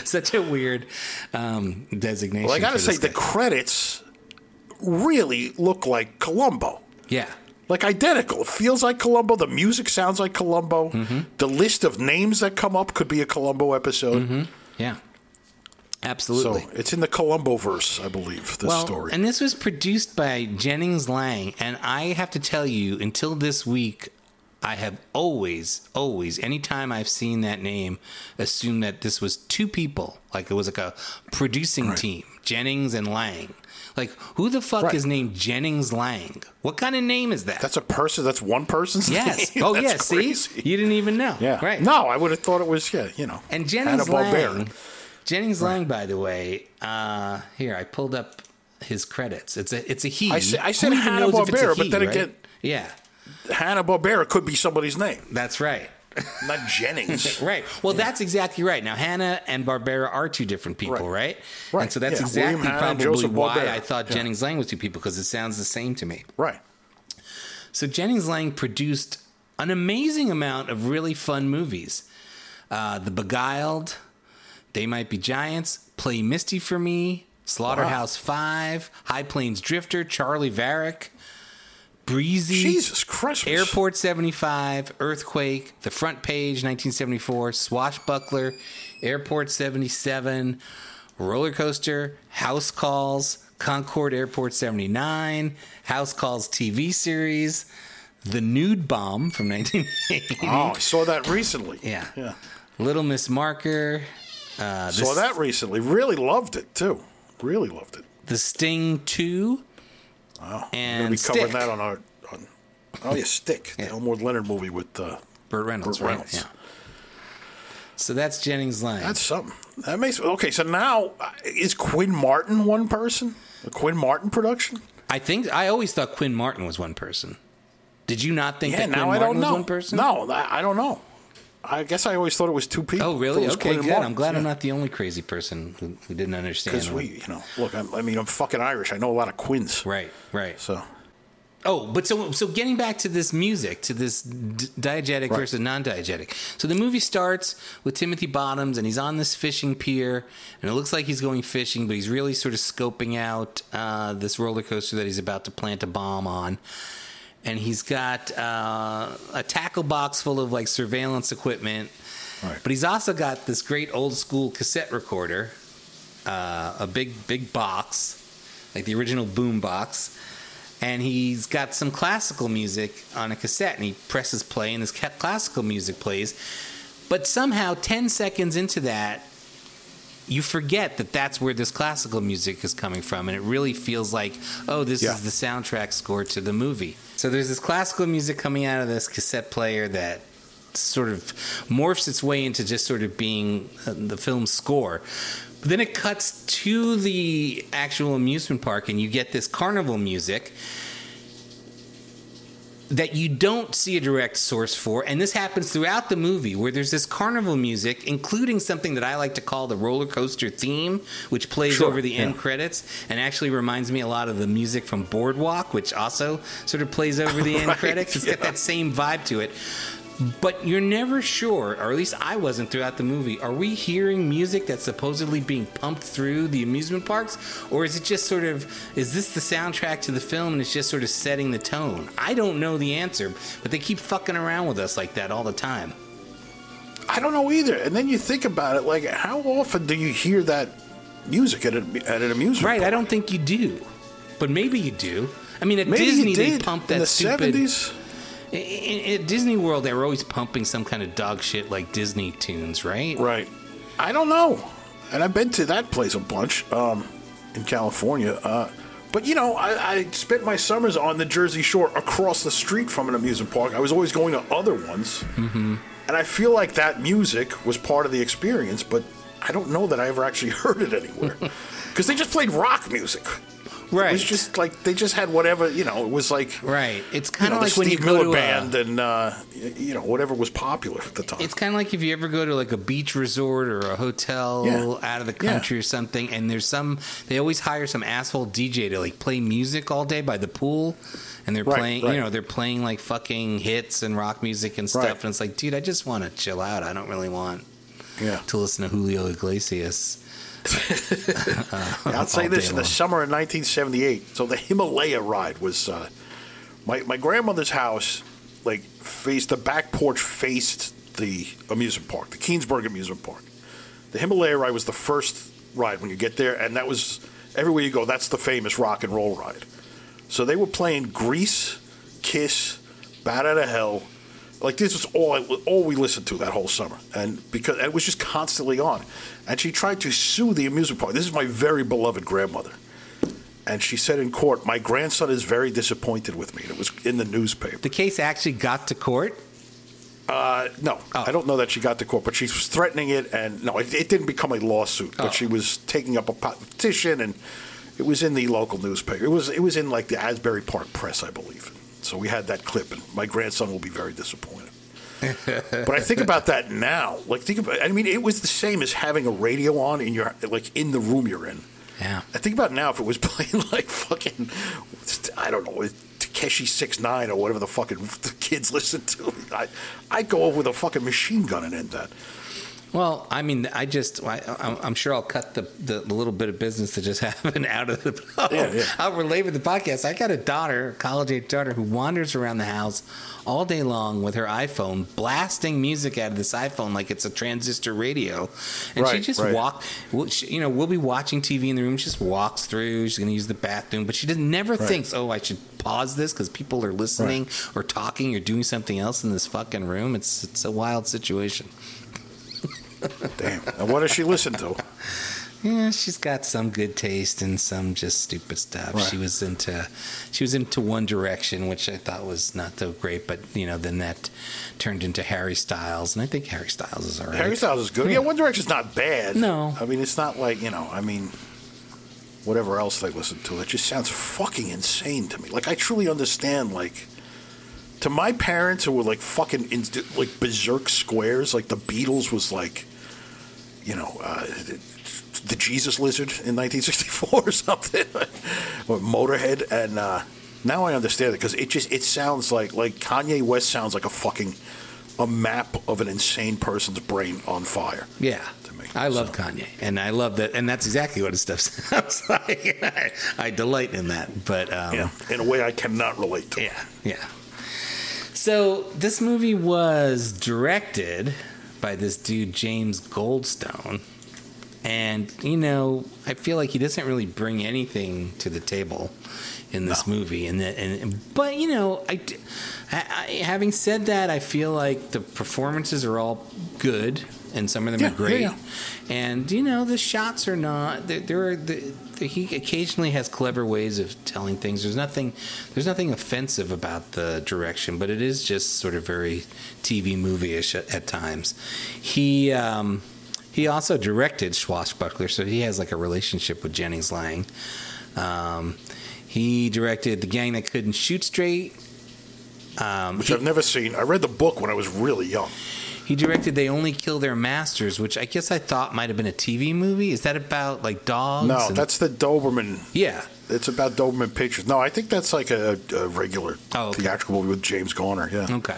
Such a weird um, designation. well, I got to say, the credits really look like Columbo. yeah, Like identical. It feels like Columbo. The music sounds like Columbo. Mm-hmm. The list of names that come up could be a Columbo episode. yeah, Absolutely. So it's in the Columbo verse, I believe, this well, story. and this was produced by Jennings Lang, and I have to tell you, until this week, I have always, always, anytime I've seen that name, assumed that this was two people, like it was like a producing Right. team, Jennings and Lang. Like, who the fuck Right. is named Jennings Lang? What kind of name is that? That's a person. That's one person's yes. name. Oh, That's yeah. See, you didn't even know. Yeah. Right. No, I would have thought it was, yeah, you know. And Jennings Lang, Jennings Lang, by the way, uh, here I pulled up his credits. It's a it's a he. I said- I said Who even knows if it's a Hanna-Barbera, but then right? again- yeah, Hanna Barbera could be somebody's name, that's right. Not Jennings. Right. Well, that's exactly right. Now, Hanna and Barbera are two different people, right? Right. Right. And so that's Yeah, exactly William probably why Barbera. I thought Yeah. Jennings Lang was two people because it sounds the same to me. right. So Jennings Lang produced an amazing amount of really fun movies. Uh, the Beguiled, They Might Be Giants, Play Misty for Me, Slaughterhouse Five, High Plains Drifter, Charley Varrick, Breezy, Jesus Christ. Airport 75, Earthquake, The Front Page 1974, Swashbuckler, Airport 77, Roller Coaster, House Calls, Concorde Airport 79, House Calls TV series, The Nude Bomb from 1980. Oh, I saw that recently. Yeah. Yeah. Little Miss Marker, uh, Saw that recently. Really loved it, too. Really loved it. the Sting 2, We're and going to be covering Stick. that on our. On, oh, yeah, Stick. The Elmore Leonard movie with. Uh, Burt Reynolds, Burt right? Yeah. So that's Jennings Lang. that's something. That makes. Okay, so now uh, is Quinn Martin one person? A Quinn Martin production? I think I always thought Quinn Martin was one person. Did you not think Yeah, that Quinn now I Martin was know. one person? No, I I don't know. I guess I always thought it was two people. Oh, really? Okay, good. I'm glad yeah. I'm not the only crazy person who, who didn't understand. Because we, you know, look, I'm, I mean, I'm fucking Irish. I know a lot of Quins. Right, right. So, Oh, but so so getting back to this music, to this d- diegetic Right. versus non-diegetic. So the movie starts with Timothy Bottoms, and he's on this fishing pier, and it looks like he's going fishing, but he's really sort of scoping out uh, this roller coaster that he's about to plant a bomb on. And he's got uh, a tackle box full of like surveillance equipment, Right. but he's also got this great old school cassette recorder, uh, a big big box, like the original boom box and he's got some classical music on a cassette and he presses play and this ca- classical music plays but somehow 10 seconds into that you forget that that's where this classical music is coming from and it really feels like oh this Yeah. is the soundtrack score to the movie so there's this classical music coming out of this cassette player that sort of morphs its way into just sort of being uh, the film's score. But then it cuts to the actual amusement park and you get this carnival music that you don't see a direct source for, and this happens throughout the movie, where there's this carnival music, including something that I like to call the roller coaster theme, which plays Sure, over the yeah. end credits, and actually reminds me a lot of the music from Boardwalk, which also sort of plays over the end Right, credits. It's got that same vibe to it. But you're never sure, or at least I wasn't throughout the movie. Are we hearing music that's supposedly being pumped through the amusement parks? Or is it just sort of, is this the soundtrack to the film and it's just sort of setting the tone? I don't know the answer, but they keep fucking around with us like that all the time. I don't know either. And then you think about it, like how often do you hear that music at, a, at an amusement Right, I don't think you do. But maybe you do. I mean, at Maybe Disney, they pump in that the stupid. 70s. In, at Disney World, they were always pumping some kind of dog shit like Disney tunes, right? Right. I don't know. And I've been to that place a bunch um, in California. Uh, but, you know, I, I spent my summers on the Jersey Shore across the street from an amusement park. I was always going to other ones. Mm-hmm. And I feel like that music was part of the experience, but I don't know that I ever actually heard it anywhere. Because they just played rock music. Right. It was just like, they just had whatever, you know, it was like. Right. It's You kind know, of the like when you Steve go Miller to a, band and uh, you know whatever was popular at the time. It's kind of like if you ever go to like a beach resort or a hotel Yeah. out of the Yeah. country or something, and there's some. They always hire some asshole DJ to like play music all day by the pool, and they're Right, playing. right. You know, they're playing like fucking hits and rock music and stuff, Right. and it's like, dude, I just want to chill out. I don't really want yeah. to listen to Julio Iglesias. I'll say this: in the long. summer of 1978, so the Himalaya ride was uh, my my grandmother's house. Like faced the back porch faced the amusement park, the Keansburg amusement park. The Himalaya ride was the first ride when you get there, and that was everywhere you go. That's the famous rock and roll ride. So they were playing Grease, Kiss, Bat Out of Hell. Like this was all all we listened to that whole summer, and because it was just constantly on. And she tried to sue the amusement park. This is my very beloved grandmother, and she said in court, "My grandson is very disappointed with me." And it was in the newspaper. The case actually got to court. Uh, no, Oh. I don't know that she got to court, but she was threatening it, and no, it, it didn't become a lawsuit. But Oh. she was taking up a petition, and it was in the local newspaper. It was it was in like the Asbury Park Press, I believe. So we had that clip, and my grandson will be very disappointed. But I think about that now. Like think about, I mean, it was the same as having a radio on in your like in the room you're in. Yeah. I think about now if it was playing like fucking, I don't know, Tekashi Six Nine or whatever the fucking the kids listen to. I I'd go over with a fucking machine gun and end that. Well, I mean, I just, I, I'm- I'm sure I'll cut the, the, little bit of business that just happened out of the. Yeah, yeah. I'll the podcast. I got a daughter, a college age daughter, who wanders around the house all day long with her iPhone, blasting music out of this iPhone like it's a transistor radio, and she just right. walk. Well, she, you know, we'll be watching TV in the room. She just walks through. She's going to use the bathroom, but she just never thinks, "Oh, I should pause this because people are listening or talking or doing something else in this fucking room." It's it's a wild situation. Damn. And what does she listen to? Yeah, she's got some good taste and some just stupid stuff. Right. She was into she was into One Direction, which I thought was not so great, but you know, then that turned into Harry Styles, and I think Harry Styles is alright. Harry Styles is good. Yeah, One Direction's not bad. No. I mean it's not like you know. I mean, whatever else they listen to, it just sounds fucking insane to me. Like I truly understand. Like to my parents who were like fucking in, like berserk squares. Like the Beatles was like, you know. Uh, the Jesus Lizard in 1964 or something, or Motorhead, and uh, now I understand it because it just it sounds like like Kanye West sounds like a fucking a map of an insane person's brain on fire. Yeah. To me, I love so. Kanye, and I love that, and that's exactly what his stuff sounds like. I, I delight in that, but um, Yeah, in a way I cannot relate to. Yeah, yeah. So this movie was directed by this dude James Goldstone, and you know I feel like he doesn't really bring anything to the table in this movie, and, the, and but you know I- I- having said that, I feel like the performances are all good, and some of them Yeah, are great, yeah, and you know the shots are not there. there are the, the, he occasionally has clever ways of telling things. There's nothing there's nothing offensive about the direction, but it is just sort of very TV movie-ish at, at times. He um, he also directed Swashbuckler, so he has like a relationship with Jennings Lang. Um, he directed The Gang That Couldn't Shoot Straight, Um, which he, I've never seen. I read the book when I was really young. He directed "They Only Kill Their Masters," which I guess I thought might have been a TV movie. Is that about like dogs? No, and- that's the Doberman. yeah. It's about Doberman Pictures. No, I think that's like a, a regular Oh, okay. theatrical movie with James Garner. Yeah. Okay.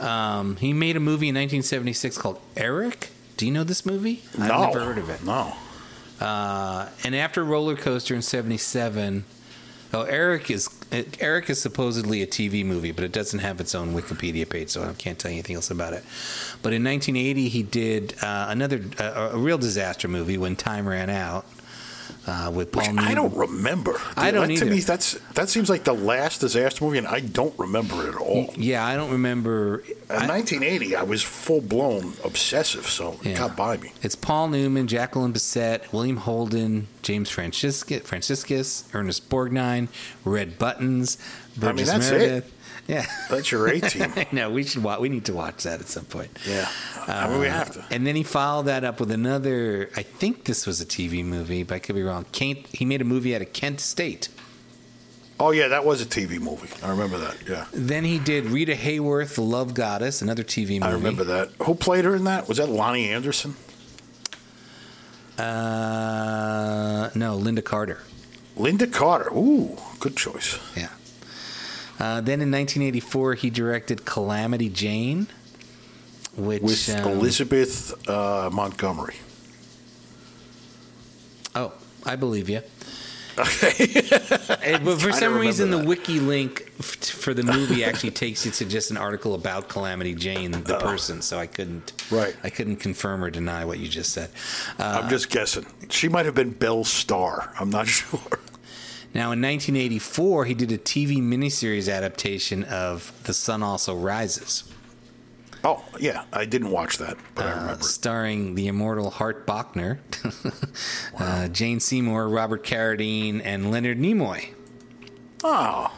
Um, he made a movie in 1976 called Eric. Do you know this movie? I've never heard of it. No. Uh, and after Roller Coaster in '77, oh, Eric is Eric is supposedly a TV movie, but it doesn't have its own Wikipedia page, so I can't tell you anything else about it. But in 1980, he did uh, another uh, a real disaster movie when time ran out uh, with Paul. Which. I don't remember. I don't that, To me, that's that seems like the last disaster movie, and I don't remember it at all. Yeah, I don't remember. In I- 1980, I was full blown obsessive, so it got by me. It's Paul Newman, Jacqueline Bisset, William Holden, James Franciscus, Franciscus Ernest Borgnine, Red Buttons, Burgess that's it. Meredith. Yeah. That's your A team. Know we should watch. We need to watch that at some point. yeah, I mean we have to. And then he followed that up with another. I think this was a TV movie, but I could be wrong. Kent. He made a movie out of Kent State. Oh yeah, that was a TV movie. I remember that. Yeah, Then he did Rita Hayworth, The Love Goddess, another TV movie. I remember that. Who played her in that? Was that Loni Anderson? Uh, no, Lynda Carter. Lynda Carter. Ooh, good choice. Yeah. Uh, then in 1984, he directed Calamity Jane, which With um, Elizabeth uh, Montgomery. Oh, I believe you. Okay. But for some reason, the wiki link f- for the movie actually takes you to just an article about Calamity Jane, the person. So I couldn't, Right. I couldn't confirm or deny what you just said. Uh, I'm just guessing. She might have been Belle Starr. I'm not sure. Now, in 1984, he did a TV miniseries adaptation of The Sun Also Rises, Oh yeah, I didn't watch that, but I uh, remember. starring the immortal Hart Bochner, uh, Jane Seymour, Robert Carradine, and Leonard Nimoy. Oh,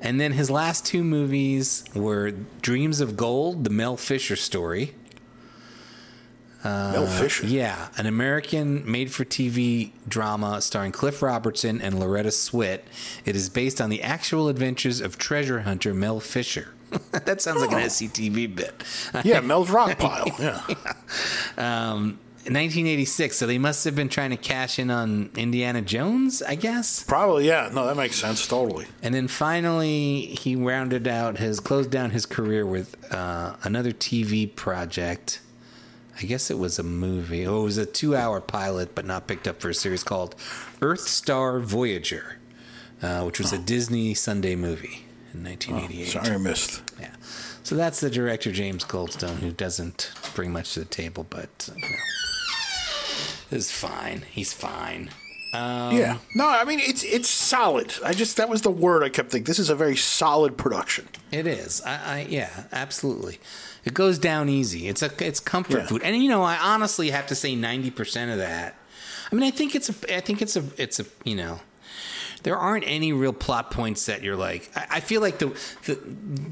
And then his last two movies were Dreams of Gold, the Mel Fisher story. Mel Fisher. Uh, Yeah, an American made for TV drama starring Cliff Robertson and Loretta Swit. It is based on the actual adventures of treasure hunter Mel Fisher. that sounds like an SCTV bit. Yeah, Mel's Rock Pile. Yeah. Um, 1986, so they must have been trying to cash in on Indiana Jones, I guess. Probably, yeah. No, that makes sense totally. And then finally, he rounded out his closed down his career with uh, another TV project. I guess it was a movie. Oh, it was a two-hour pilot, but not picked up for a series called Earth Star Voyager, uh, which was a Disney Sunday movie in 1988. Sorry I missed. Yeah. So that's the director James Goldstone, who doesn't bring much to the table, but uh, you know, is fine. He's fine. Um, yeah. No, I mean it's it's solid. I just that was the word I kept thinking. This is a very solid production. It is. I, I yeah, absolutely. It goes down easy. It's a it's comfort Yeah. food, and you know I honestly have to say ninety percent of that. I mean, I think it's a. I think it's a. It's a. You know, there aren't any real plot points that you're like. I, I feel like the, the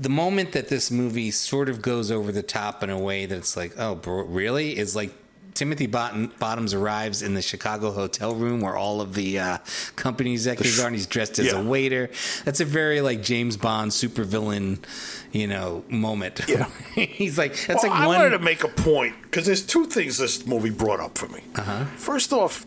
the moment that this movie sort of goes over the top in a way that it's like, oh, bro, really? Is like Timothy Bottom, Bottoms arrives in the Chicago hotel room where all of the uh, company executives are, and he's dressed as Yeah. a waiter. That's a very like James Bond supervillain, you know, moment. Yeah. he's like that's Well, like I one. wanted to make a point because there's two things this movie brought up for me. Uh-huh. First off,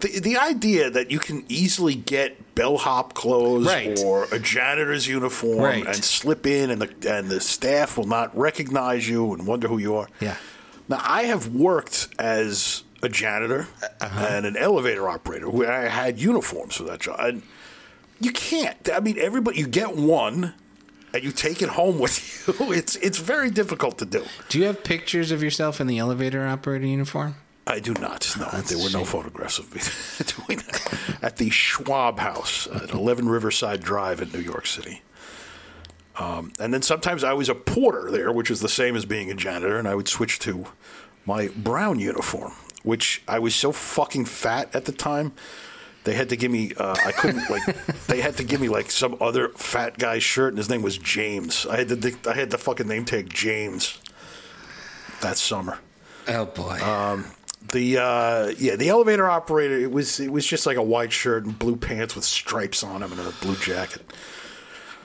the the idea that you can easily get bellhop clothes Right. or a janitor's uniform Right. and slip in, and the and the staff will not recognize you and wonder who you are. Yeah. Now I have worked as a janitor Uh-huh. and an elevator operator where I had uniforms for that job. And you can't. I mean, everybody. You get one. And you take it home with you. It's it's very difficult to do. Do you have pictures of yourself in the elevator operator uniform? I do not. No, That's there were no photographs of me doing that at the Schwab House at 11 Riverside Drive in New York City. Um, and then sometimes I was a porter there, which is the same as being a janitor, and I would switch to my brown uniform, which I was so fucking fat at the time. They had to give me. Uh, I couldn't like. they had to give me like some other fat guy's shirt, and his name was James. I had the I had the fucking name tag James. That summer Oh boy. the uh, yeah the elevator operator it was it was just like a white shirt and blue pants with stripes on them and a blue jacket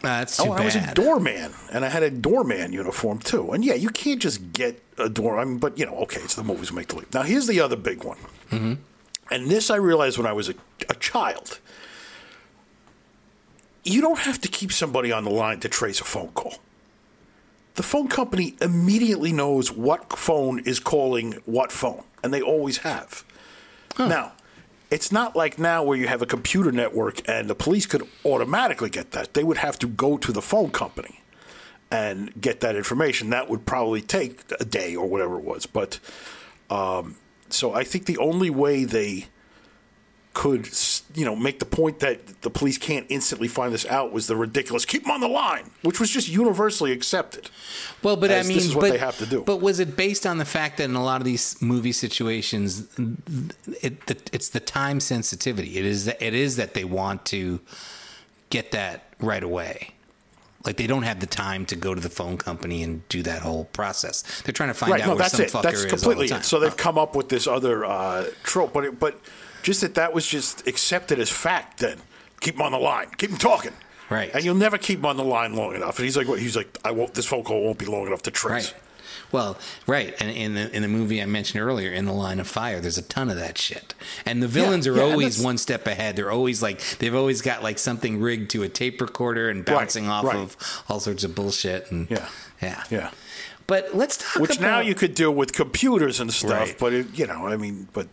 that's too Oh, I was a doorman, and I had a doorman uniform too. And yeah, you can't just get a door. I mean, but you know, okay, it's the movies make the leap. Now here's the other big one, mm-hmm. and this I realized when I was a, a child. You don't have to keep somebody on the line to trace a phone call. The phone company immediately knows what phone is calling what phone, and they always have. Now, it's not like now where you have a computer network and the police could automatically get that. They would have to go to the phone company and get that information. That would probably take a day or whatever it was. But um, so I think the only way they could, you know, make the point that the police can't instantly find this out was the ridiculous "keep them on the line," which was just universally accepted. Well, but I mean, this is what but, they have to do. But was it based on the fact that in a lot of these movie situations, it, the, it's the time sensitivity? It is that, it is that they want to get that right away. Like they don't have the time to go to the phone company and do that whole process. They're trying to find right, out no, where that's some it. fucker That's is all completely the time. it. So they've come up with this other uh, trope, but it, but just that that was just accepted as fact. Then keep them on the line, keep them talking. Right. and you'll never keep them on the line long enough. And he's like, what? he's like, I won't. This phone call won't be long enough to trace. Right. Well, right, and in the in the movie I mentioned earlier, in the Line of Fire, there's a ton of that shit, and the villains are yeah, always one step ahead. They're always like they've always got like something rigged to a tape recorder and bouncing off right. of all sorts of bullshit. And Yeah. yeah, Yeah. But let's talk Which about now you could do with computers and stuff. Right. But it, you know, I mean, but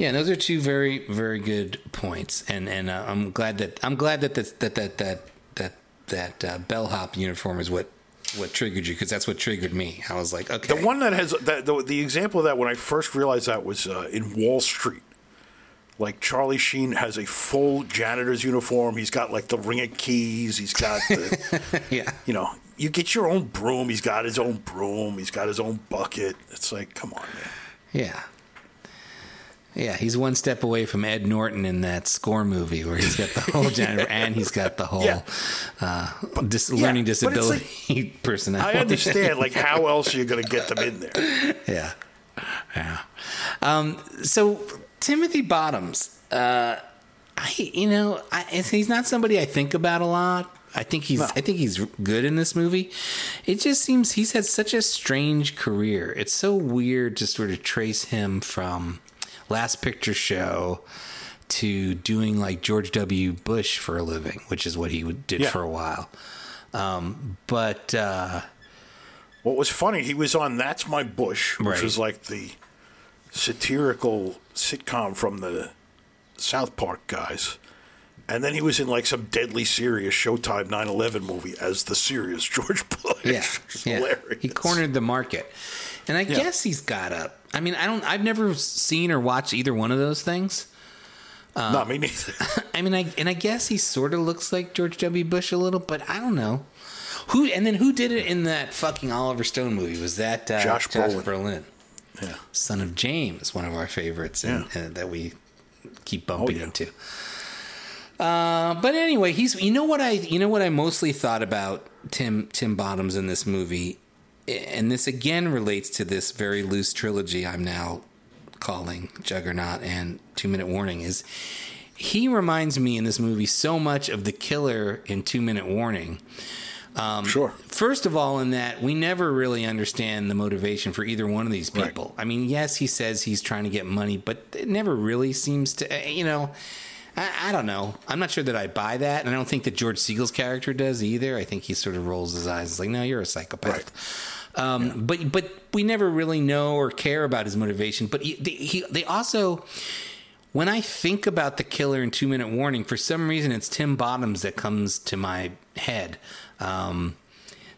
yeah. Those are two very very good points, and and uh, I'm glad that I'm glad that that that that that that, that uh, bellhop uniform is what what triggered you because that's what triggered me. I was like, okay, The one that has that the, the example of that when I first realized that was uh, in Wall Street. Like Charlie Sheen has a full janitor's uniform. He's got like the ring of keys. He's got the, yeah, you know, you get your own broom. He's got his own broom. He's got his own bucket. It's like, come on, man. Yeah. Yeah, he's one step away from Ed Norton in that score movie where he's got the whole janitor and he's got the whole Yeah. uh, dis- yeah, learning disability personality. I understand. Like, how else are you going to get them in there? yeah. Yeah. Um, so Timothy Bottoms, uh, I you know, I, he's not somebody I think about a lot. I think he's I think he's good in this movie. It just seems he's had such a strange career. It's so weird to sort of trace him from Last Picture Show to doing like George W. Bush for a living, which is what he did Yeah. for a while. Um, but uh, What was funny, he was on That's My Bush, which Right. was like the satirical sitcom from the South Park guys. And then he was in like some deadly serious Showtime 9 11 movie as the serious George Bush. Yeah, yeah. hilarious. He cornered the market, and I guess he's got a. I mean, I don't. I've never seen or watched either one of those things. Not me neither. I mean, I and I guess he sort of looks like George W. Bush a little, but I don't know who. And then who did it in that fucking Oliver Stone movie? Was that uh, Josh Brolin. Brolin, Yeah. son of James, one of our favorites, and, Yeah. and that we keep bumping Oh, yeah. into. Uh, but anyway, he's. You know what I. You know what I mostly thought about Tim Tim Bottoms in this movie, and this again relates to this very loose trilogy I'm now calling Juggernaut and Two Minute Warning. Is he reminds me in this movie so much of the killer in Two Minute Warning. Um, Sure. First of all, in that we never really understand the motivation for either one of these Right. people. I mean, yes, he says he's trying to get money, but it never really seems to, you know. I, I don't know. I'm not sure that I buy that, and I don't think that George Segal's character does either. I think he sort of rolls his eyes. It's like, no, you're a psychopath. Um, But but we never really know or care about his motivation. But he, they, he, they also, when I think about the killer in Two Minute Warning, for some reason it's Tim Bottoms that comes to my head. Um,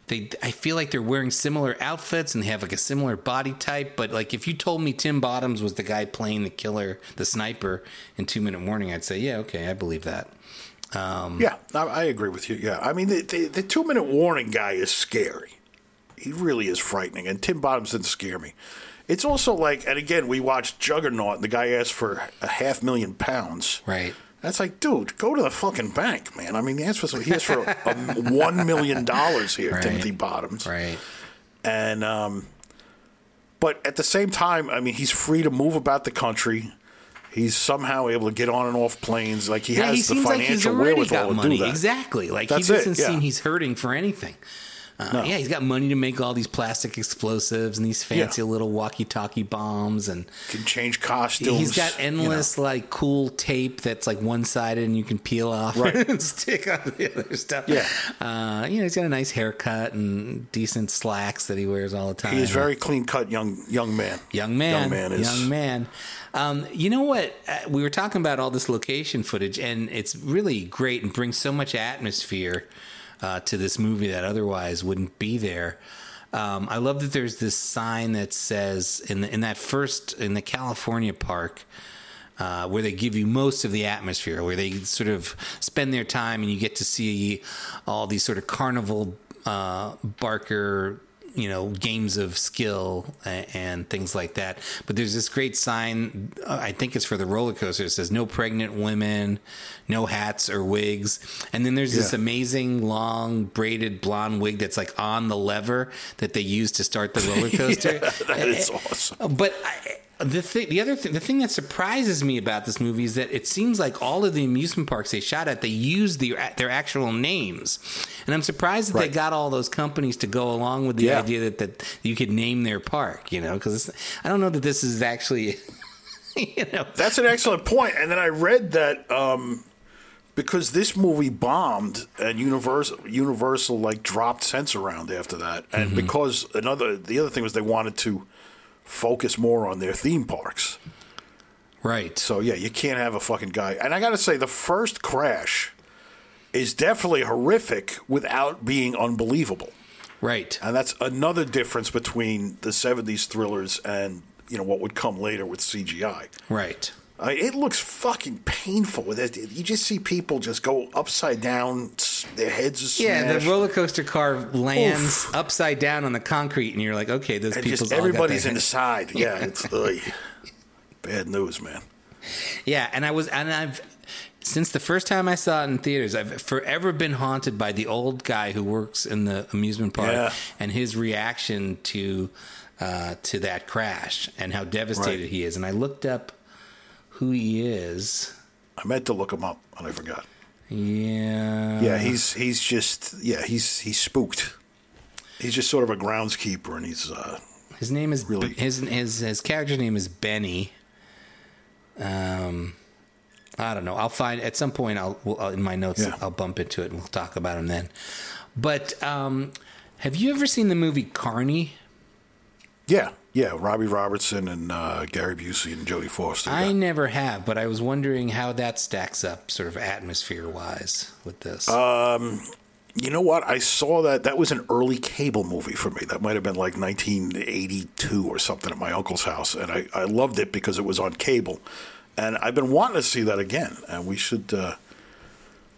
they, I feel like they're wearing similar outfits and they have like a similar body type. But like, if you told me Tim Bottoms was the guy playing the killer, the sniper in Two Minute Warning, I'd say, yeah, okay, I believe that. Um, Yeah, I, I agree with you. Yeah, I mean the, the, the two minute warning guy is scary. He really is frightening, and Tim Bottoms didn't scare me. It's also like, and again, we watched Juggernaut, and the guy asked for a half million pounds. Right. That's like, dude, go to the fucking bank, man. I mean, he asked for some, he asked for a, a one million dollars here, Right. Timothy Bottoms, Right. and um, but at the same time, I mean, he's free to move about the country. He's somehow able to get on and off planes. Like he Yeah, has he the seems like financial wherewithal to money. do that. Exactly. Like That's he doesn't yeah. seem he's hurting for anything. Uh, Yeah, he's got money to make all these plastic explosives and these fancy Yeah. little walkie-talkie bombs, and Can change costumes. he's got you know. endless like cool tape that's like one-sided and you can peel off Right. and stick on the other stuff. Yeah. uh, you know, he's got a nice haircut and decent slacks that he wears all the time. He's very clean cut young young man. Young man. Young man is. Young man. Um, you know what? Uh, we were talking about all this location footage, and it's really great and brings so much atmosphere uh, to this movie that otherwise wouldn't be there. Um, I love that there's this sign that says in the, in that first in the California park uh, where they give you most of the atmosphere, where they sort of spend their time and you get to see all these sort of carnival uh, Barker, you know, games of skill and, and things like that. But there's this great sign, uh, I think it's for the roller coaster. It says no pregnant women, no hats or wigs. And then there's this amazing long braided blonde wig that's like on the lever that they use to start the roller coaster. that is awesome. But I, the thing, the other thing, the thing that surprises me about this movie is that it seems like all of the amusement parks they shot at, they used the, their actual names, and I'm surprised that they got all those companies to go along with the Yeah. idea that that you could name their park. You know, because I don't know that this is actually, you know, That's an excellent point. And then I read that um, because this movie bombed and Universal Universal like dropped Sensurround after that, and Mm-hmm. because another the other thing was they wanted to focus more on their theme parks. right. So yeah, you can't have a fucking guy. And I got to say, the first crash is definitely horrific without being unbelievable. Right. And that's another difference between the '70s thrillers and you know what would come later with CGI. Right. I mean, it looks fucking painful. You just see people just go upside down. Their heads are Yeah, the roller coaster car lands Oof. upside down on the concrete, and you're like, okay, those and people's just all got everybody's in the side. Yeah, it's ugh. bad news, man. Yeah, and I was, and I've since the first time I saw it in theaters, I've forever been haunted by the old guy who works in the amusement park Yeah. and his reaction to uh, to that crash and how devastated Right. he is. And I looked up who he is. I meant to look him up and I forgot. Yeah, Yeah, he's he's just yeah he's he's spooked. He's just sort of a groundskeeper, and he's uh, His name is Really? his his his character's name is Benny. Um, I don't know. I'll find at some point. I'll, we'll, uh, in my notes. Yeah. I'll bump into it and we'll talk about him then. But um, have you ever seen the movie Carny? yeah yeah Robbie Robertson and uh, Gary Busey and Jodie Foster. I yeah. never have, but I was wondering how that stacks up, sort of atmosphere wise, with this. Uh, You know what? I saw that. That was an early cable movie for me. That might have been like 1982 or something at my uncle's house, and I, I loved it because it was on cable. And I've been wanting to see that again, and we should uh,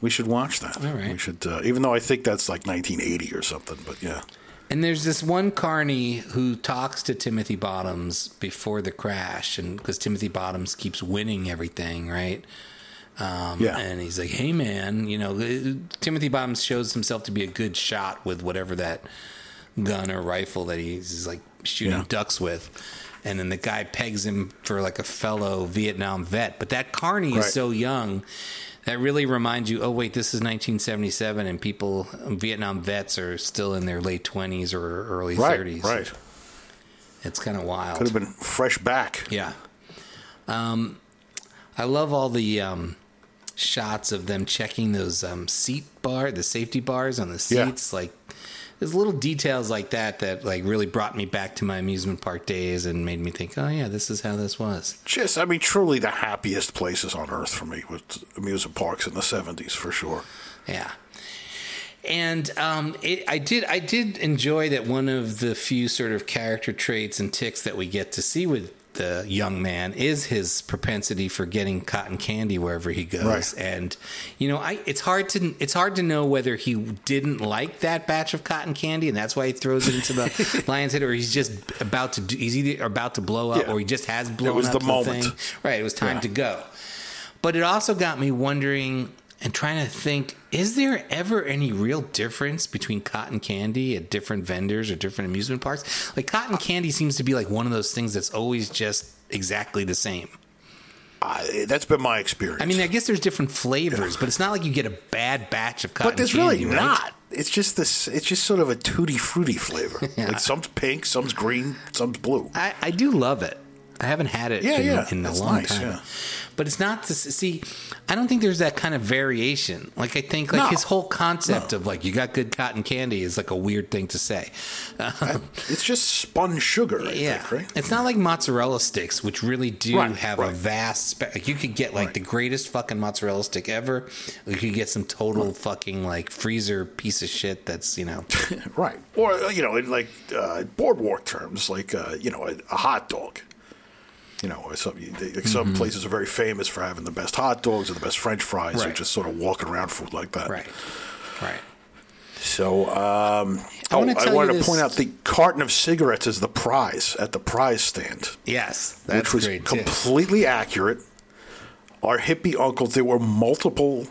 we should watch that. All right. We should, uh, even though I think that's like 1980 or something. But yeah, And there's this one Carney who talks to Timothy Bottoms before the crash, and because Timothy Bottoms keeps winning everything, right? Um, Yeah. And he's like, "Hey, man, you know, uh, Timothy Bottoms shows himself to be a good shot with whatever that gun or rifle that he's like shooting Yeah. ducks with." And then the guy pegs him for like a fellow Vietnam vet. But that Carney Right. is so young that really reminds you, oh wait, this is 1977, and people, Vietnam vets are still in their late 20s or early right, 30s. right. It's kind of wild. Could have been fresh back. Yeah. Um, I love all the um, shots of them checking those um, seat bar, the safety bars on the Yeah. seats. Like there's little details like that that like really brought me back to my amusement park days and made me think, oh yeah, this is how this was. Just, I mean, truly the happiest places on earth for me was amusement parks in the 70s for sure. Yeah. And um, it, I did, I did enjoy that one of the few sort of character traits and ticks that we get to see with the young man is his propensity for getting cotton candy wherever he goes. Right. And you know, I it's hard to it's hard to know whether he didn't like that batch of cotton candy and that's why he throws it into the lion's head, or he's just about to do, he's either about to blow up Yeah. or he just has blown it was up the moment. thing. Right, it was time Yeah. to go. But it also got me wondering and trying to think is there ever any real difference between cotton candy at different vendors or different amusement parks? Like cotton candy seems to be like one of those things that's always just exactly the same. I, that's been my experience. I mean, I guess there's different flavors, but it's not like you get a bad batch of cotton candy. but there's candy, really right? not. It's just this. It's just sort of a tutti frutti flavor. Like some's pink, some's green, some's blue. I, I do love it. I haven't had it Yeah, in, yeah, in a it's long nice, time. yeah. But it's not to see. I don't think there's that kind of variation. Like I think like No. his whole concept No. of like you got good cotton candy is like a weird thing to say. It's just spun sugar. I yeah, think, right? it's not like mozzarella sticks, which really do Right, have a vast. Spe- like you could get like Right. the greatest fucking mozzarella stick ever. You could get some total fucking like freezer piece of shit that's you know. right. Or you know, in like uh, boardwalk terms, like uh, you know, a, a hot dog. You know, some they, like some Mm-hmm. places are very famous for having the best hot dogs or the best French fries, or just sort of walking around food like that. right, right. So, um, I oh, I wanted to point out the carton of cigarettes is the prize at the prize stand. Yes, that's which was great too. completely accurate. Our hippie uncles, there were multiple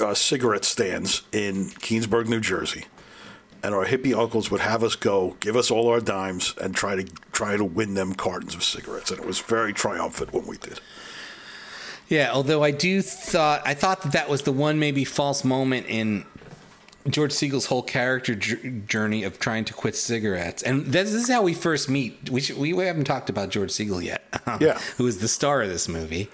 uh, cigarette stands in Keansburg, New Jersey, and our hippie uncles would have us go, give us all our dimes, and try to try to win them cartons of cigarettes, and it was very triumphant when we did. Yeah, although I do thought I thought that that was the one maybe false moment in George Segal's whole character journey of trying to quit cigarettes, and this, this is how we first meet. We, should, we haven't talked about George Segal yet. Yeah. who is the star of this movie,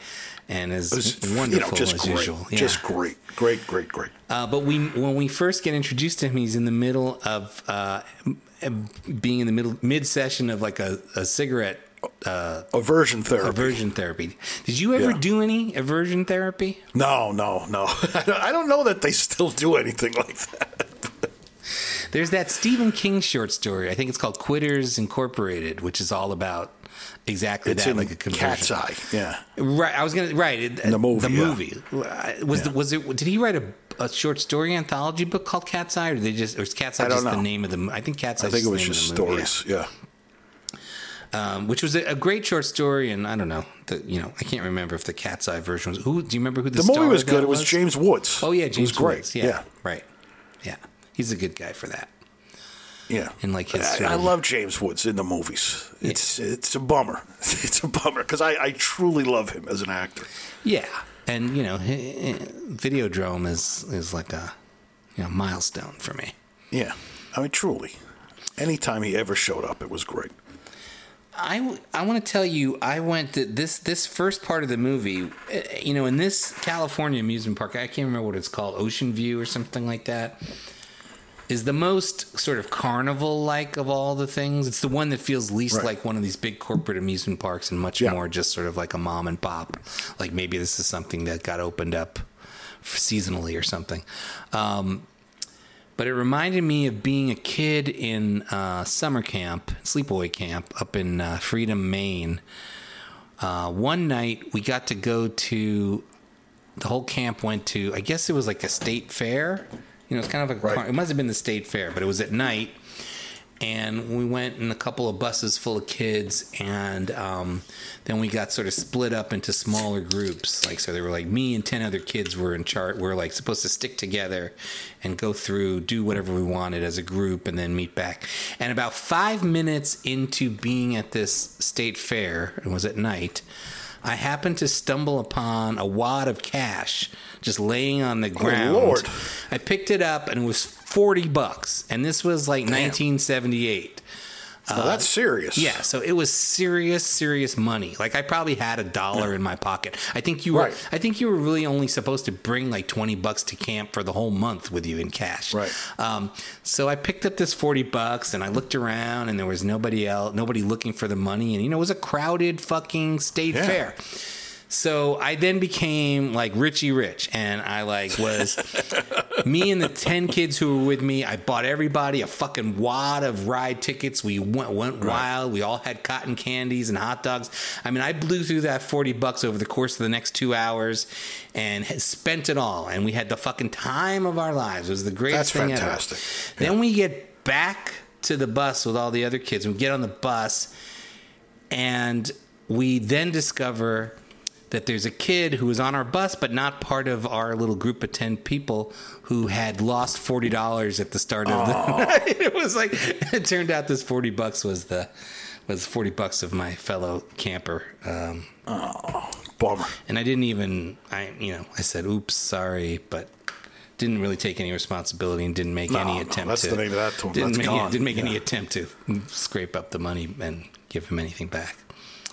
and is was wonderful you know, just as great, usual. Yeah. just great, great, great, great. Uh, but we, when we first get introduced to him, he's in the middle of uh, being in the middle mid session of like a, a cigarette uh, Aversion therapy. aversion therapy. Did you ever Yeah. do any aversion therapy? No, no, no. I don't know that they still do anything like that. There's that Stephen King short story. I think it's called Quitters Incorporated, which is all about exactly It's that, in like a conversion. Cat's Eye. Yeah. Right. I was gonna right it- In the movie, The yeah. movie was the, was it? Did he write a, a short story anthology book called Cat's Eye, or did they just or is Cat's Eye just the name of the? I think Cat's Eye. I think it was just the movie, stories. Yeah. yeah. Um, which was a, a great short story, and I don't know. The, you know, I can't remember if the Cat's Eye version was. Who do you remember who the, The movie was good. It was James Woods. Oh yeah, It James was great. Woods. Yeah, right. Yeah, he's a good guy for that. Yeah, And, like, his I, I love James Woods in the movies. It's it's a bummer. It's a bummer because I, I truly love him as an actor. Yeah, and you know, Videodrome is is like a you know milestone for me. Yeah, I mean truly. Anytime he ever showed up, it was great. I, I want to tell you, I went to this this first part of the movie. uh, You know, in this California amusement park, I can't remember what it's called, Ocean View or something like that. Is the most sort of carnival like of all the things. It's the one that feels least Right. like one of these big corporate amusement parks and much Yeah. more just sort of like a mom and pop. Like maybe this is something that got opened up seasonally or something. Um, but it reminded me of being a kid in uh, summer camp, sleepaway camp up in uh, Freedom, Maine. Uh, one night we got to go to the whole camp went to I guess it was like a state fair. You know, it's kind of like Right. it must have been the state fair, but it was at night. And we went in a couple of buses full of kids, and um, then we got sort of split up into smaller groups. Like so, there were like me and ten other kids were in chart. We're like supposed to stick together and go through, do whatever we wanted as a group, and then meet back. And about five minutes into being at this state fair, it was at night. I happened to stumble upon a wad of cash just laying on the ground. Oh, Lord. I picked it up and it was 40 bucks. And this was like 1978. Now, that's serious. Yeah, so it was serious, serious money. Like I probably had a dollar in my pocket. I think you were. Right. I think you were really only supposed to bring like twenty bucks to camp for the whole month with you in cash. Right. Um, so I picked up this forty bucks and I looked around and there was nobody else, nobody looking for the money, and you know it was a crowded fucking state Yeah. fair. So I then became like Richie Rich, and I like was me and the ten kids who were with me. I bought everybody a fucking wad of ride tickets. We went went wild. We all had cotton candies and hot dogs. I mean, I blew through that forty bucks over the course of the next two hours, and spent it all. And we had the fucking time of our lives. It was the greatest That's thing fantastic. ever. Then we get back to the bus with all the other kids. We get on the bus, and we then discover that there's a kid who was on our bus but not part of our little group of 10 people who had lost $40 at the start of the night it was like it turned out this 40 bucks was the was 40 bucks of my fellow camper um, Bummer. And I didn't even, I you know, I said, "Oops, sorry," but didn't really take any responsibility and didn't make No, any no, attempt that's to. the name of that tune. Didn't That's make, gone. didn't make any attempt to scrape up the money and give him anything back.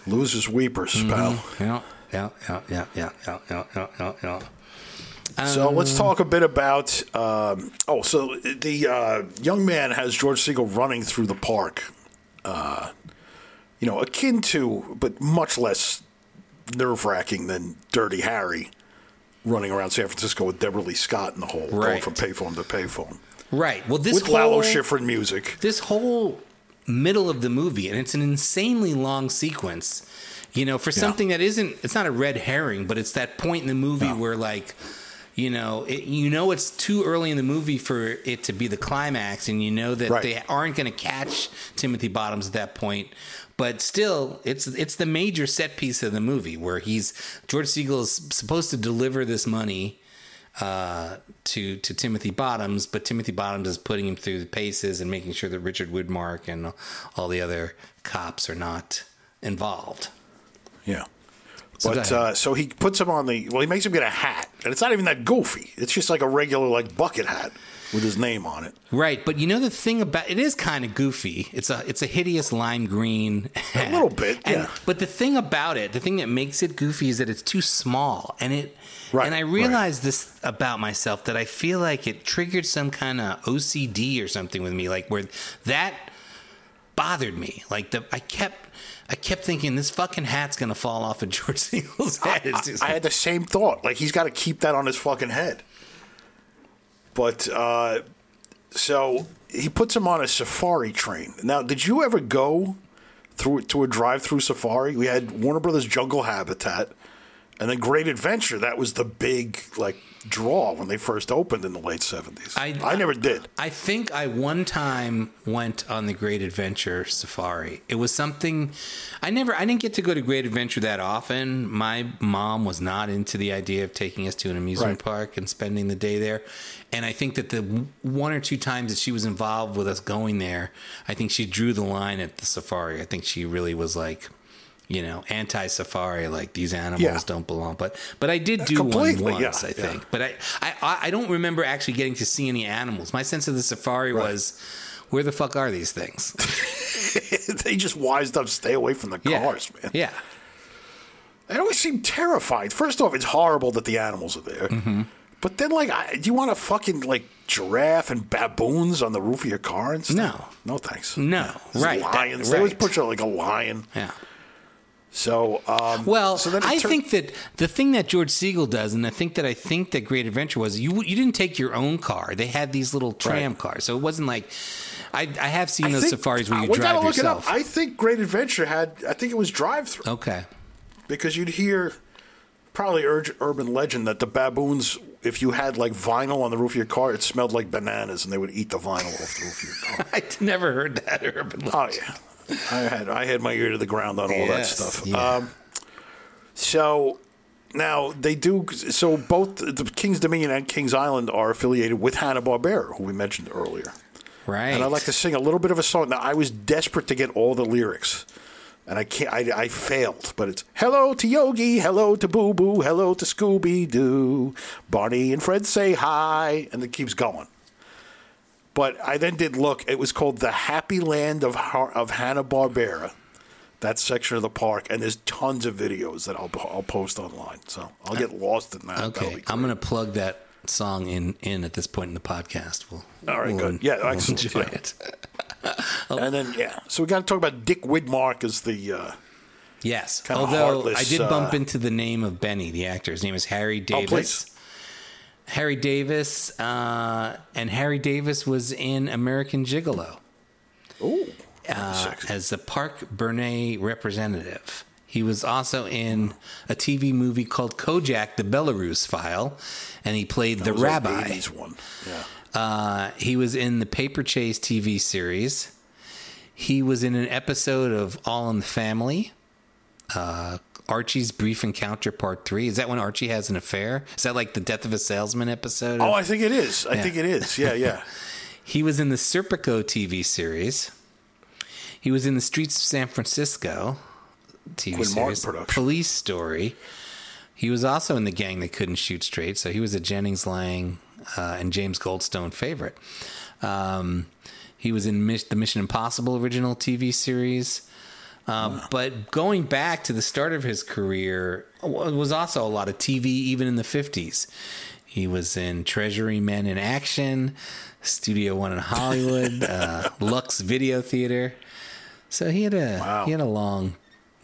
Losers weepers, Mm-hmm. pal. Yeah, yeah, yeah, yeah, yeah, yeah, yeah, yeah. Um, so let's talk a bit about. Um, oh, so the uh, young man has George Segal running through the park, uh, you know, akin to, but much less nerve wracking than Dirty Harry running around San Francisco with Debralee Scott in the hole, right. going from payphone to payphone. Right. Well, this with whole, Lalo Schifrin music. This whole middle of the movie, and it's an insanely long sequence you know, for something that isn't, it's not a red herring, but it's that point in the movie where, like, you know, it, you know, it's too early in the movie for it to be the climax, and you know that Right. they aren't going to catch Timothy Bottoms at that point. But still, it's it's the major set piece of the movie where he's George Segal is supposed to deliver this money uh, to to Timothy Bottoms, but Timothy Bottoms is putting him through the paces and making sure that Richard Widmark and all the other cops are not involved. Yeah. So but uh, so he puts him on the. Well, he makes him get a hat, and it's not even that goofy. It's just like a regular like bucket hat with his name on it. Right, but you know the thing about it is kind of goofy. It's a it's a hideous lime green. hat. little bit, And- yeah. But the thing about it, the thing that makes it goofy is that it's too small, and it. Right, and I right. realized this about myself that I feel like it triggered some kind of OCD or something with me, like where that bothered me. Like the I kept I kept thinking this fucking hat's gonna fall off of George Segal's head. It's just I had the same thought. Like he's got to keep that on his fucking head. But uh, so he puts him on a safari train. Now, did you ever go through to a drive-through safari? We had Warner Brothers Jungle Habitat, and then Great Adventure. That was the big like draw when they first opened in the late seventies. I- I never did. I think I one time went on the Great Adventure Safari. It was something I never I didn't get to go to Great Adventure that often. My mom was not into the idea of taking us to an amusement Right. park and spending the day there. And I think that the one or two times that she was involved with us going there, I think she drew the line at the safari. I think she really was like you know, anti-safari, like these animals Yeah. don't belong. But but I did do Completely, one once, yeah, I yeah. think. But I, I I don't remember actually getting to see any animals. My sense of the safari Right. was, where the fuck are these things? they just wised up. Stay away from the Yeah. cars, man. Yeah. They always seem terrified. First off, it's horrible that the animals are there. Mm-hmm. But then, like, I, do you want a fucking like giraffe and baboons on the roof of your car and stuff? No. no thanks. No, There's right, that- Lions. They always put you like a lion. Yeah. So, um, Well, so I tur- think that the thing that George Segal does, and I think that I think that Great Adventure was, you you didn't take your own car. They had these little tram Right. cars, so it wasn't like. I, I have seen I those think- safaris where you we drive gotta look yourself. it up. I think Great Adventure had. I think it was drive through okay. because you'd hear probably ur- urban legend that the baboons, if you had like vinyl on the roof of your car, it smelled like bananas, and they would eat the vinyl off the roof of your car. I'd never heard that urban. legend. Oh yeah, I had I had my ear to the ground on all that stuff. yeah. Um, so now they do. So both the King's Dominion and King's Island are affiliated with Hanna Barbera, who we mentioned earlier. right. And I'd like to sing a little bit of a song. Now I was desperate to get all the lyrics. And I can't. I, I failed, but it's hello to Yogi, hello to Boo Boo, hello to Scooby Doo, Barney and Fred say hi, and it keeps going. But I then did look. It was called the Happy Land of Har- of Hanna Barbera, that section of the park, and there's tons of videos that I'll I'll post online. So I'll get lost in that. Okay, I'm going to plug that song in in at this point in the podcast. We'll, All right, we'll- good. Yeah, we'll enjoy yeah. it. And then yeah, so we got to talk about Dick Widmark as the. Uh, Yes, although heartless, I did bump uh, into the name of Benny, the actor. His name is Harry Oh, Davis. please. Harry Davis, uh, and Harry Davis was in American Gigolo Ooh, uh, as the Park Bernay representative. He was also in a TV movie called Kojak: The Belarus File, and he played the That an rabbi. 80s one. Yeah. Uh, he was in the Paper Chase TV series. He was in an episode of All in the Family. Uh, Archie's Brief Encounter Part Three. Is that when Archie has an affair? Is that like the Death of a Salesman episode? Oh, I think it is. I Yeah. think it is. Yeah, yeah. He was in the Serpico TV series. He was in the Streets of San Francisco TV Quinn series. production. Police Story. He was also in the gang that couldn't shoot straight, so he was a Jennings Lang uh, and James Goldstone favorite. Um, he was in Mis- the Mission Impossible original TV series. Um, But going back to the start of his career was also a lot of TV, even in the 50s. He was in Treasury Men in Action, Studio One in Hollywood, uh, Lux Video Theater. So he had a Wow. he had a long,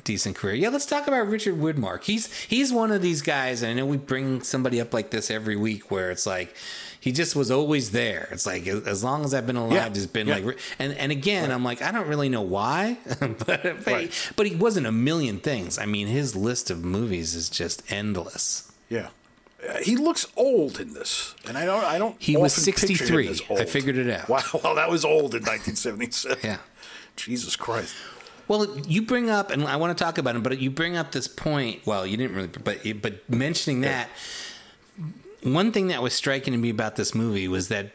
decent career. Yeah, let's talk about Richard Widmark. He's he's one of these guys. And I know we bring somebody up like this every week, where it's like he just was always there. It's like as long as I've been alive, Yeah, there's been yeah. like, and and again, I'm like, I don't really know why, but but, Right. he, but he wasn't a million things. I mean, his list of movies is just endless. Yeah. Uh, he looks old in this, and I don't. I don't. He was picture 63. I figured it out. Wow, well, that was old in 1977. Yeah. Jesus Christ. Well, you bring up, and I want to talk about him, but you bring up this point. Well, you didn't really, but but mentioning that, one thing that was striking to me about this movie was that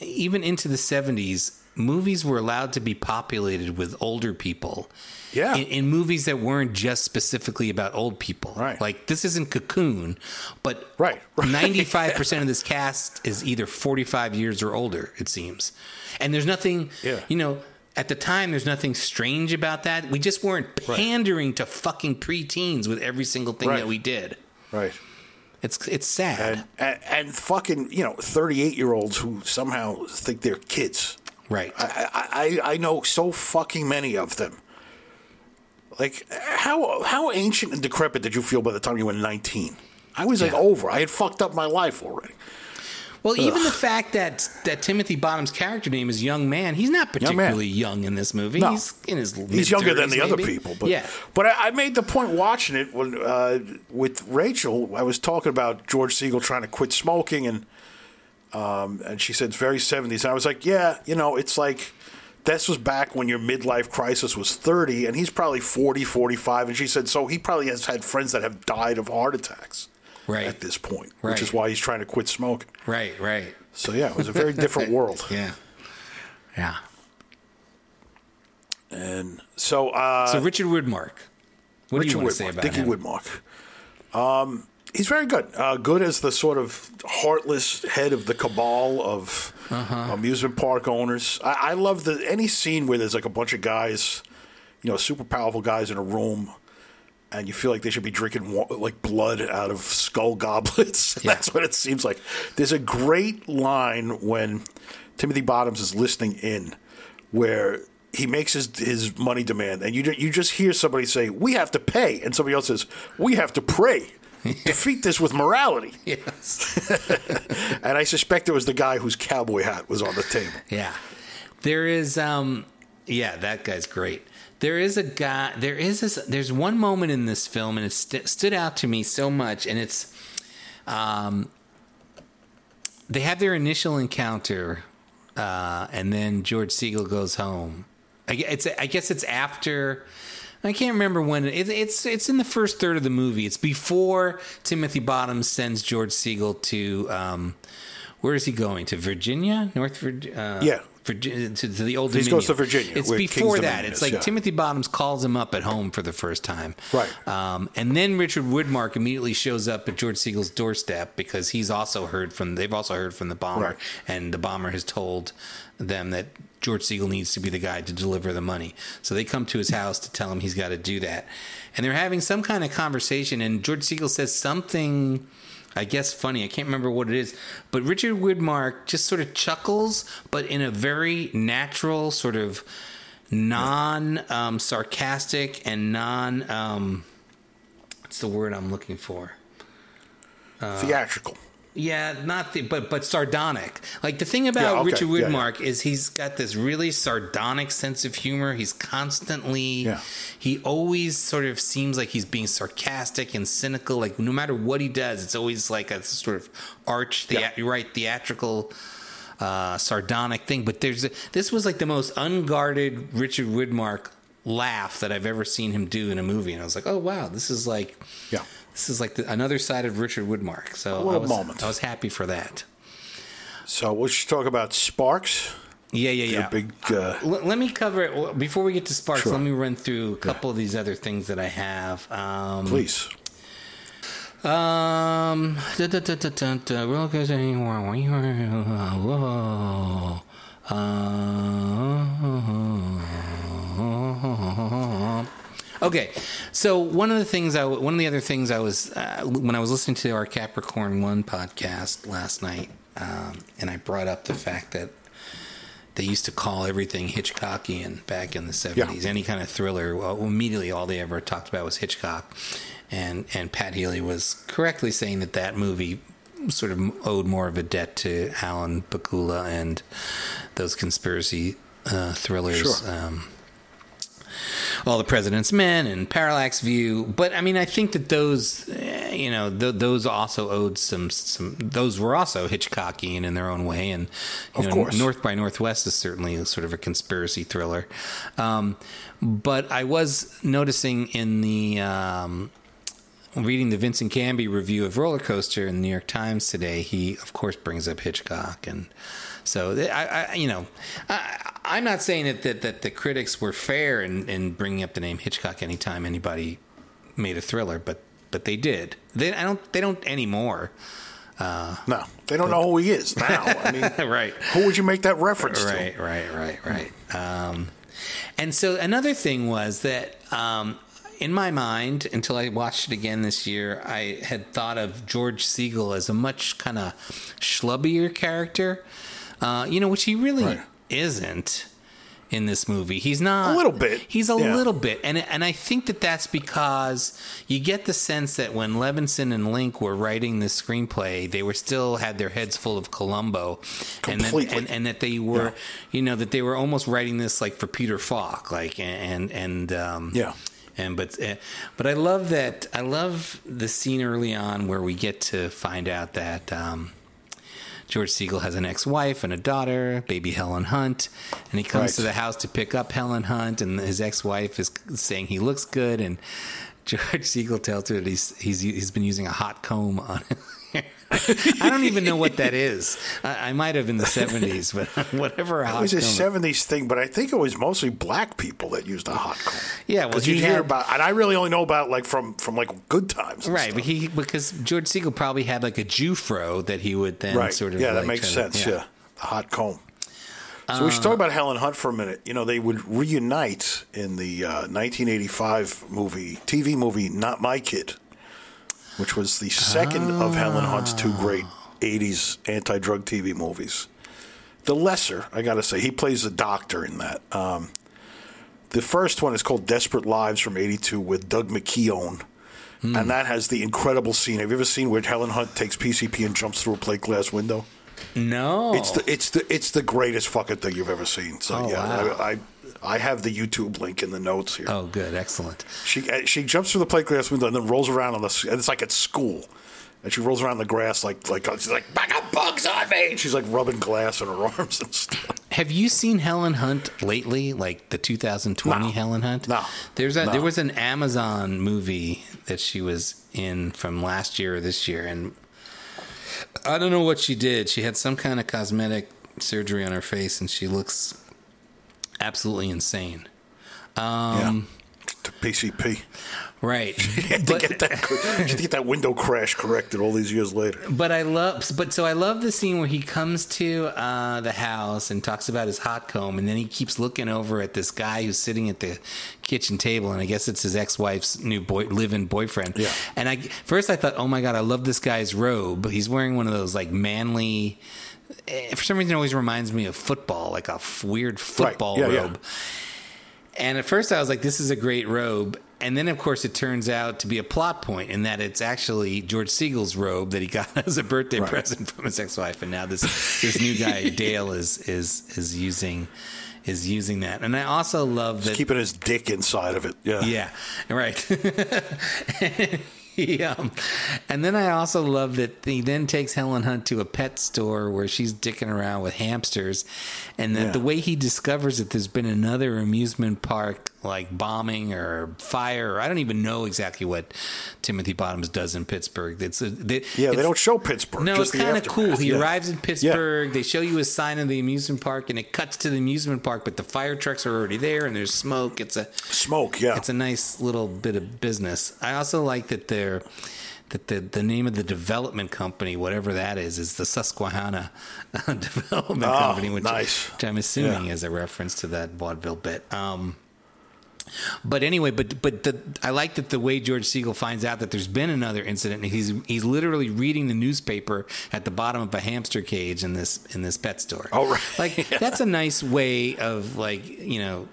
even into the '70s, movies were allowed to be populated with older people. Yeah. In, in movies that weren't just specifically about old people. Right. Like this isn't Cocoon, but Right, right. ninety-five percent of this cast is either forty-five years or older. It seems, and there's nothing. Yeah. You know, at the time, there's nothing strange about that. We just weren't pandering to fucking preteens with every single thing Right. that we did. Right. It's it's sad. And, and and fucking you know 38 year olds who somehow think they're kids. right. I, I I know so fucking many of them. Like how how ancient and decrepit did you feel by the time you were 19? I was like over. I had fucked up my life already. Well, even the fact that that Timothy Bottom's character name is Young Man, he's not particularly young in this movie. No. He's in his He's younger than the other people, but yeah. But I, I made the point watching it when uh, with Rachel. I was talking about George Segal trying to quit smoking, and um, and she said it's very seventies. And I was like, yeah, you know, it's like this was back when your midlife crisis was 30 and he's probably 40 45 and she said so he probably has had friends that have died of heart attacks Right. at this point Right. which is why he's trying to quit smoking Right. Right. so yeah it was a very different world Yeah. Yeah. and so uh So Richard Widmark. What do you want to say about Dickie him? Widmark. Um, he's very good. Uh, good as the sort of heartless head of the cabal of Uh-huh. amusement park owners. I, I love the any scene where there's like a bunch of guys, you know, super powerful guys in a room, and you feel like they should be drinking like blood out of skull goblets. That's what it seems like. There's a great line when Timothy Bottoms is listening in, where he makes his his money demand, and you you just hear somebody say, "We have to pay," and somebody else says, "We have to pray." Defeat this with morality. Yes. And I suspect it was the guy whose cowboy hat was on the table. Yeah. There is um yeah, that guy's great. There is a guy there is this there's one moment in this film and it st- stood out to me so much and it's um they have their initial encounter uh and then George Segal goes home. I, it's I guess it's after I can't remember when it, it's it's in the first third of the movie. It's before Timothy Bottoms sends George Segal to um, where is he going to Virginia, North Virginia? Uh, Yeah. Virginia, to, to the old. He Dominion. goes to Virginia, It's before King's that. It's like yeah. Timothy Bottoms calls him up at home for the first time, Right. Um, and then Richard Widmark immediately shows up at George Segal's doorstep because he's also heard from. They've also heard from the bomber, Right. and the bomber has told them that George Segal needs to be the guy to deliver the money. So they come to his house to tell him he's got to do that. And they're having some kind of conversation, and George Segal says something, I guess, funny. I can't remember what it is. But Richard Widmark just sort of chuckles, but in a very natural, sort of non um, sarcastic and non. Um, what's the word I'm looking for? Theatrical. Yeah, not the, but but sardonic. Like the thing about Yeah, okay. Richard Yeah, yeah. Is he's got this really sardonic sense of humor. He's constantly he always sort of seems like he's being sarcastic and cynical. Like no matter what he does, it's always like a sort of arch, you're right, theatrical, uh, sardonic thing. But there's a, this was like the most unguarded Richard Widmark laugh that I've ever seen him do in a movie, and I was like, oh wow, this is like Yeah. This is like the, another side of Richard Widmark. So I was, moment. I was happy for that. So we should talk about Sparks. Yeah, yeah, yeah. big. Uh, L- let me cover it before we get to Sparks. Sure. Let me run through a couple of these other things that I have. Um, please. Um, roller coaster, whoa, uh, okay, so one of the things I, one of the other things I was uh, when I was listening to our Capricorn One podcast last night, um, and I brought up the fact that they used to call everything Hitchcockian back in the 70s. Any kind of thriller, well, immediately all they ever talked about was Hitchcock. And, and Pat Healy was correctly saying that that movie sort of owed more of a debt to Alan Pakula and those conspiracy uh, thrillers. Sure. Um, all the President's Men and Parallax View, but I mean, I think that those, eh, you know, th- those also owed some, some. Those were also Hitchcockian in their own way, and you Of know, course. North by Northwest is certainly a sort of a conspiracy thriller. Um, but I was noticing in the um, reading the Vincent Canby review of Roller Coaster in the New York Times today, he of course brings up Hitchcock, and so I, I you know, I, I'm not saying that, that that the critics were fair in, in bringing up the name Hitchcock anytime anybody made a thriller, but but they did. They I don't they don't anymore. No, they don't know who he is now. I mean, right. who would you make that reference to Right, right, right, right. Um, and so another thing was that um, in my mind, until I watched it again this year, I had thought of George Segal as a much kind of schlubbier character, uh, you know, which he really Right. isn't in this movie. He's not A little bit, He's a yeah. little bit, and and I think that that's because you get the sense that when Levinson and Link were writing this screenplay, they were still had their heads full of Columbo, and that, Completely. and, and that they were, Yeah. you know, that they were almost writing this like for Peter Falk, like and and um, Yeah. and but uh, but I love that I love the scene early on where we get to find out that um, George Segal has an ex-wife and a daughter, baby Helen Hunt, and he comes Right. to the house to pick up Helen Hunt, and his ex-wife is saying he looks good, and George Segal tells her that he's he's he's been using a hot comb on. I don't even know what that is. I, I might have in the seventies, but whatever. A It was a '70s thing, but I think it was mostly black people that used a hot comb. Yeah, well, you hear about, and I really only know about like from from like Good Times, Right, stuff. but he because George Segal probably had like a Jew fro that he would then right, sort of yeah, that makes try to- sense. Yeah. the hot comb. So we should talk about Helen Hunt for a minute. You know, they would reunite in the uh, 1985 movie, TV movie, Not My Kid, which was the second of Helen Hunt's two great 80s anti-drug TV movies. The lesser, I got to say, he plays a doctor in that. Um, the first one is called Desperate Lives from 82 with Doug McKeon. And that has the incredible scene. Have you ever seen where Helen Hunt takes PCP and jumps through a plate glass window? No, It's the it's the it's the greatest fucking thing you've ever seen. So Oh, yeah, wow. I, I I have the YouTube link in the notes here. oh, good, excellent. She uh, she jumps through the plate glass window and then rolls around on the. It's like at school, and she rolls around the grass like like she's like I got bugs on me. And she's like rubbing glass on her arms and stuff. Have you seen Helen Hunt lately? Like the 2020 No. Helen Hunt? No. There's a No. there was an Amazon movie that she was in from last year or this year, and I don't know what she did. She had some kind of cosmetic surgery on her face, and she looks absolutely insane. Um, yeah, to PCP. Right. to But- get that to get that window crash corrected all these years later. But I love, but so I love the scene where he comes to uh, the house and talks about his hot comb, and then he keeps looking over at this guy who's sitting at the kitchen table, and I guess it's his ex-wife's new boy, live-in boyfriend. Yeah. And I first I thought, oh my god, I love this guy's robe. He's wearing one of those like manly. For some reason, it always reminds me of football, like a f- weird football Yeah, yeah. robe. And at first, I was like, "This is a great robe." And then, of course, it turns out to be a plot point in that it's actually George Segal's robe that he got as a birthday Right. present from his ex-wife, and now this this new guy Dale is is is using is using that. And I also love that Keeping his dick inside of it. Yeah. yeah, right. um, and then I also love that he then takes Helen Hunt to a pet store where she's dicking around with hamsters, and that Yeah. the way he discovers that there's been another amusement park like bombing or fire, I don't even know exactly what Timothy Bottoms does in Pittsburgh. It's a, they, Yeah, it's- they don't show Pittsburgh. no, it's kind of cool. He Yeah. arrives in Pittsburgh. They show you a sign of the amusement park, and it cuts to the amusement park, but the fire trucks are already there, and there's smoke. It's a Smoke, yeah. it's a nice little bit of business. I also like that they're that the the name of the development company, whatever that is, is the Susquehanna Development Oh, Company, which, nice. which I'm assuming Yeah. is a reference to that vaudeville bit. Um, but anyway, but but the, I like that the way George Segal finds out that there's been another incident. He's he's literally reading the newspaper at the bottom of a hamster cage in this in this pet store. Oh, right. Like that's a nice way of like you know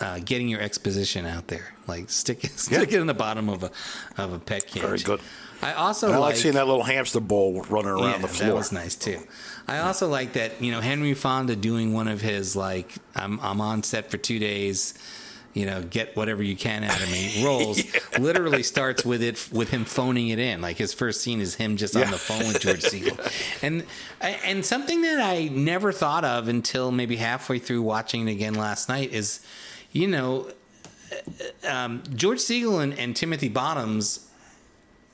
uh, getting your exposition out there. Like stick stick it in the bottom of a of a pet cage. Very good. I also I like like seeing that little hamster ball running around yeah, the floor. That was nice too. I also like that you know Henry Fonda doing one of his like I'm I'm on set for two days. You know, get whatever you can out of me. Roles literally starts with it with him phoning it in. Like his first scene is him just on the phone with George Segal, and and something that I never thought of until maybe halfway through watching it again last night is, you know, um, George Segal and, and Timothy Bottoms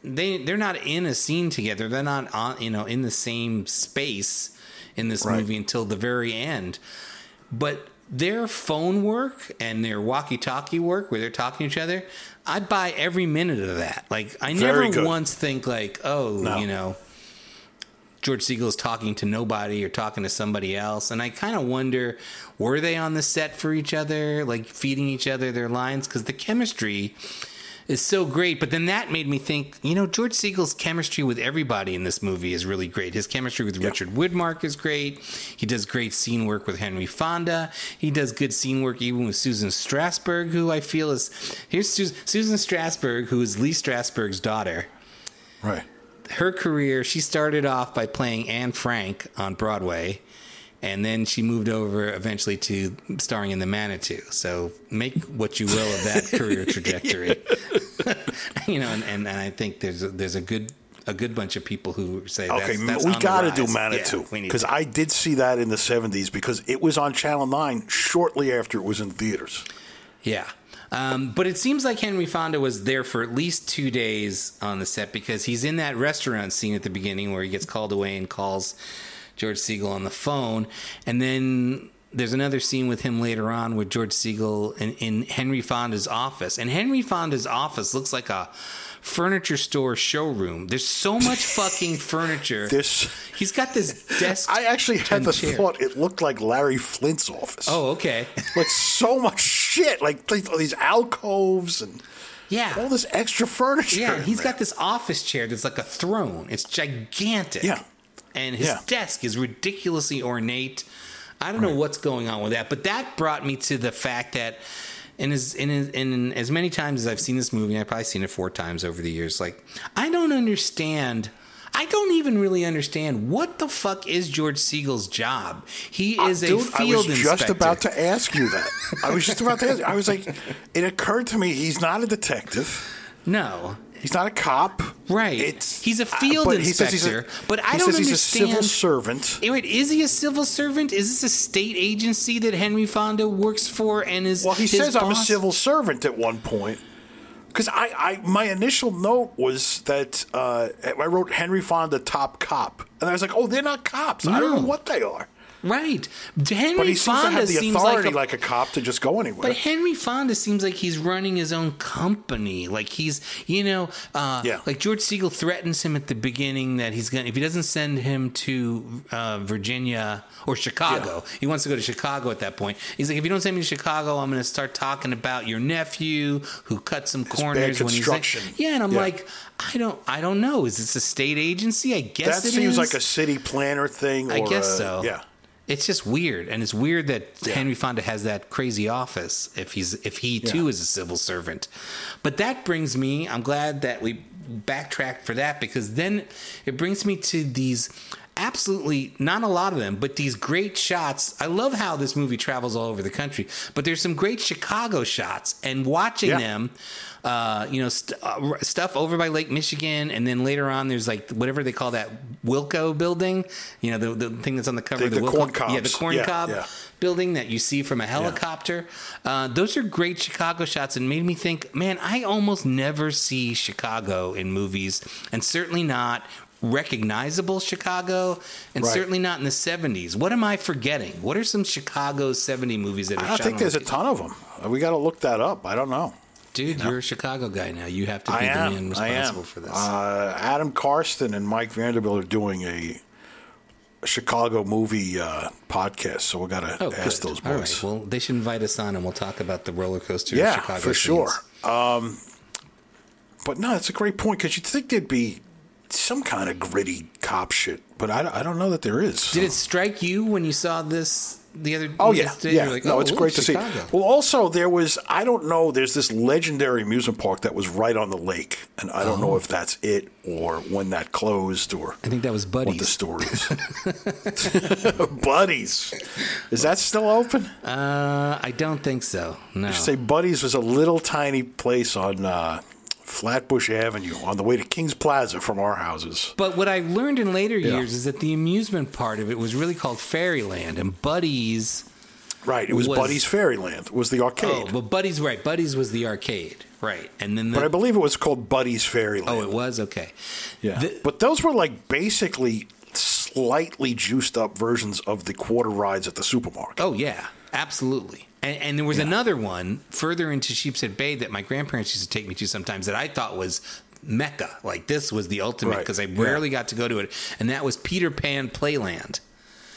they they're not in a scene together. They're not on you know in the same space in this Right. movie until the very end. But their phone work and their walkie-talkie work, where they're talking to each other, I buy every minute of that. Like I Very never good. once think like, oh, No. you know, George Segal is talking to nobody or talking to somebody else. And I kind of wonder, were they on the set for each other, like feeding each other their lines? Because the chemistry is so great. But then that made me think, you know, George Segal's chemistry with everybody in this movie is really great. His chemistry with Richard Widmark is great. He does great scene work with Henry Fonda. He does good scene work even with Susan Strasberg, who I feel is here's Sus- Susan Strasberg, who is Lee Strasberg's daughter right. her career, she started off by playing Anne Frank on Broadway, and then she moved over eventually to starring in The Manitou. So make what you will of that career trajectory. you know, and, and, and I think there's a, there's a good a good bunch of people who say Okay, that's, that's we got to do Manitou because. I did see that in the '70s because it was on Channel Nine shortly after it was in theaters. Yeah. Um, but it seems like Henry Fonda was there for at least two days on the set because he's in that restaurant scene at the beginning where he gets called away and calls George Segal on the phone. And then there's another scene with him later on with George Segal in, in Henry Fonda's office. And Henry Fonda's office looks like a furniture store showroom. There's so much fucking furniture. This- He's got this desk. I actually had the chair. thought it looked like Larry Flynt's office. Oh, okay. like so much shit, like, like all these alcoves and Yeah. all this extra furniture. Yeah, he's there. got this office chair that's like a throne. It's gigantic. Yeah. And his Yeah. desk is ridiculously ornate. I don't know what's going on with that, but that brought me to the fact that in as in, in as many times as I've seen this movie, I've probably seen it four times over the years. Like, I don't understand. I don't even really understand what the fuck is George Segal's job. He is a Uh, Dude, field I was inspector. just about to ask you that. I was just about to ask. I was like, it occurred to me he's not a detective. No, He's not a cop. Right. It's He's a uh, field but he says he's a- inspector, but I he don't says he's a civil servant. Wait, is he a civil servant? Is this a state agency that Henry Fonda works for and is Well, he says I'm a civil servant at one point. Because I, I, my initial note was that uh, I wrote Henry Fonda top cop, and I was like, oh, they're not cops. I don't know what they are. Right. Henry But he seems Fonda to have the seems authority like a, like a, cop to just go anywhere. But Henry Fonda seems like he's running his own company. Like he's, you know, uh, Yeah. like George Segal threatens him at the beginning that he's going to, if he doesn't send him to uh, Virginia or Chicago, he wants to go to Chicago at that point. He's like, if you don't send me to Chicago, I'm going to start talking about your nephew who cut some corners when he's like, yeah. And I'm Yeah. like, I don't, I don't know. Is this a state agency? I guess that seems is. like a city planner thing. Or I guess a- so. Yeah. It's just weird, and it's weird that Yeah. Henry Fonda has that crazy office. If he's if he too is a civil servant, but that brings me. I'm glad that we backtracked for that because then it brings me to these absolutely not a lot of them, but these great shots. I love how this movie travels all over the country, but there's some great Chicago shots, and watching Yeah. them. Uh, you know, st- uh, stuff over by Lake Michigan, and then later on, there's like whatever they call that Wilco building. You know, the, the thing that's on the cover The- of the, the Wilco, corn yeah, the corn Yeah, cob yeah. building that you see from a helicopter. Uh, those are great Chicago shots, and made me think, man, I almost never see Chicago in movies, and certainly not recognizable Chicago, and Right. certainly not in the '70s. What am I forgetting? What are some Chicago '70 movies that are I think there's a ton of them. We got to look that up. I don't know. Dude, you are a Chicago guy now. You have to be I the am. man responsible for this. Uh, Adam Karsten and Mike Vanderbilt are doing a, Chicago movie uh, podcast, so we got to oh, ask good. those boys. right. Well, they should invite us on, and we'll talk about the roller coaster. of yeah, Chicago for sure. Um, but no, that's a great point because you'd think there'd be some kind of gritty cop shit, but I, I don't know that there is. Did it strike you when you saw this the other? Oh yeah, yeah. Like, no, oh, it's great to see. Well, also there was I don't know. There's this legendary amusement park that was right on the lake, and I don't Oh. know if that's it or when that closed or I think that was what the stories. Buddies, is that still open? Uh, I don't think so. No. I say Buddies was a little tiny place on uh, Flatbush Avenue on the way to Kings Plaza from our houses. But what I learned in later Yeah. years is that the amusement part of it was really called Fairyland, and Buddies. Right, it was, Was- Buddies Fairyland. Was the arcade. Oh, but Buddies, right? Buddies was the arcade, right? And then the, but I believe it was called Buddies Fairyland. oh, it was okay. Yeah. The- but those were like basically slightly juiced up versions of the quarter rides at the supermarket. Oh yeah, absolutely. And, and there was another one further into Sheepshead Bay that my grandparents used to take me to sometimes that I thought was Mecca. Like this was the ultimate Right, because I yeah. rarely got to go to it, and that was Peter Pan Playland.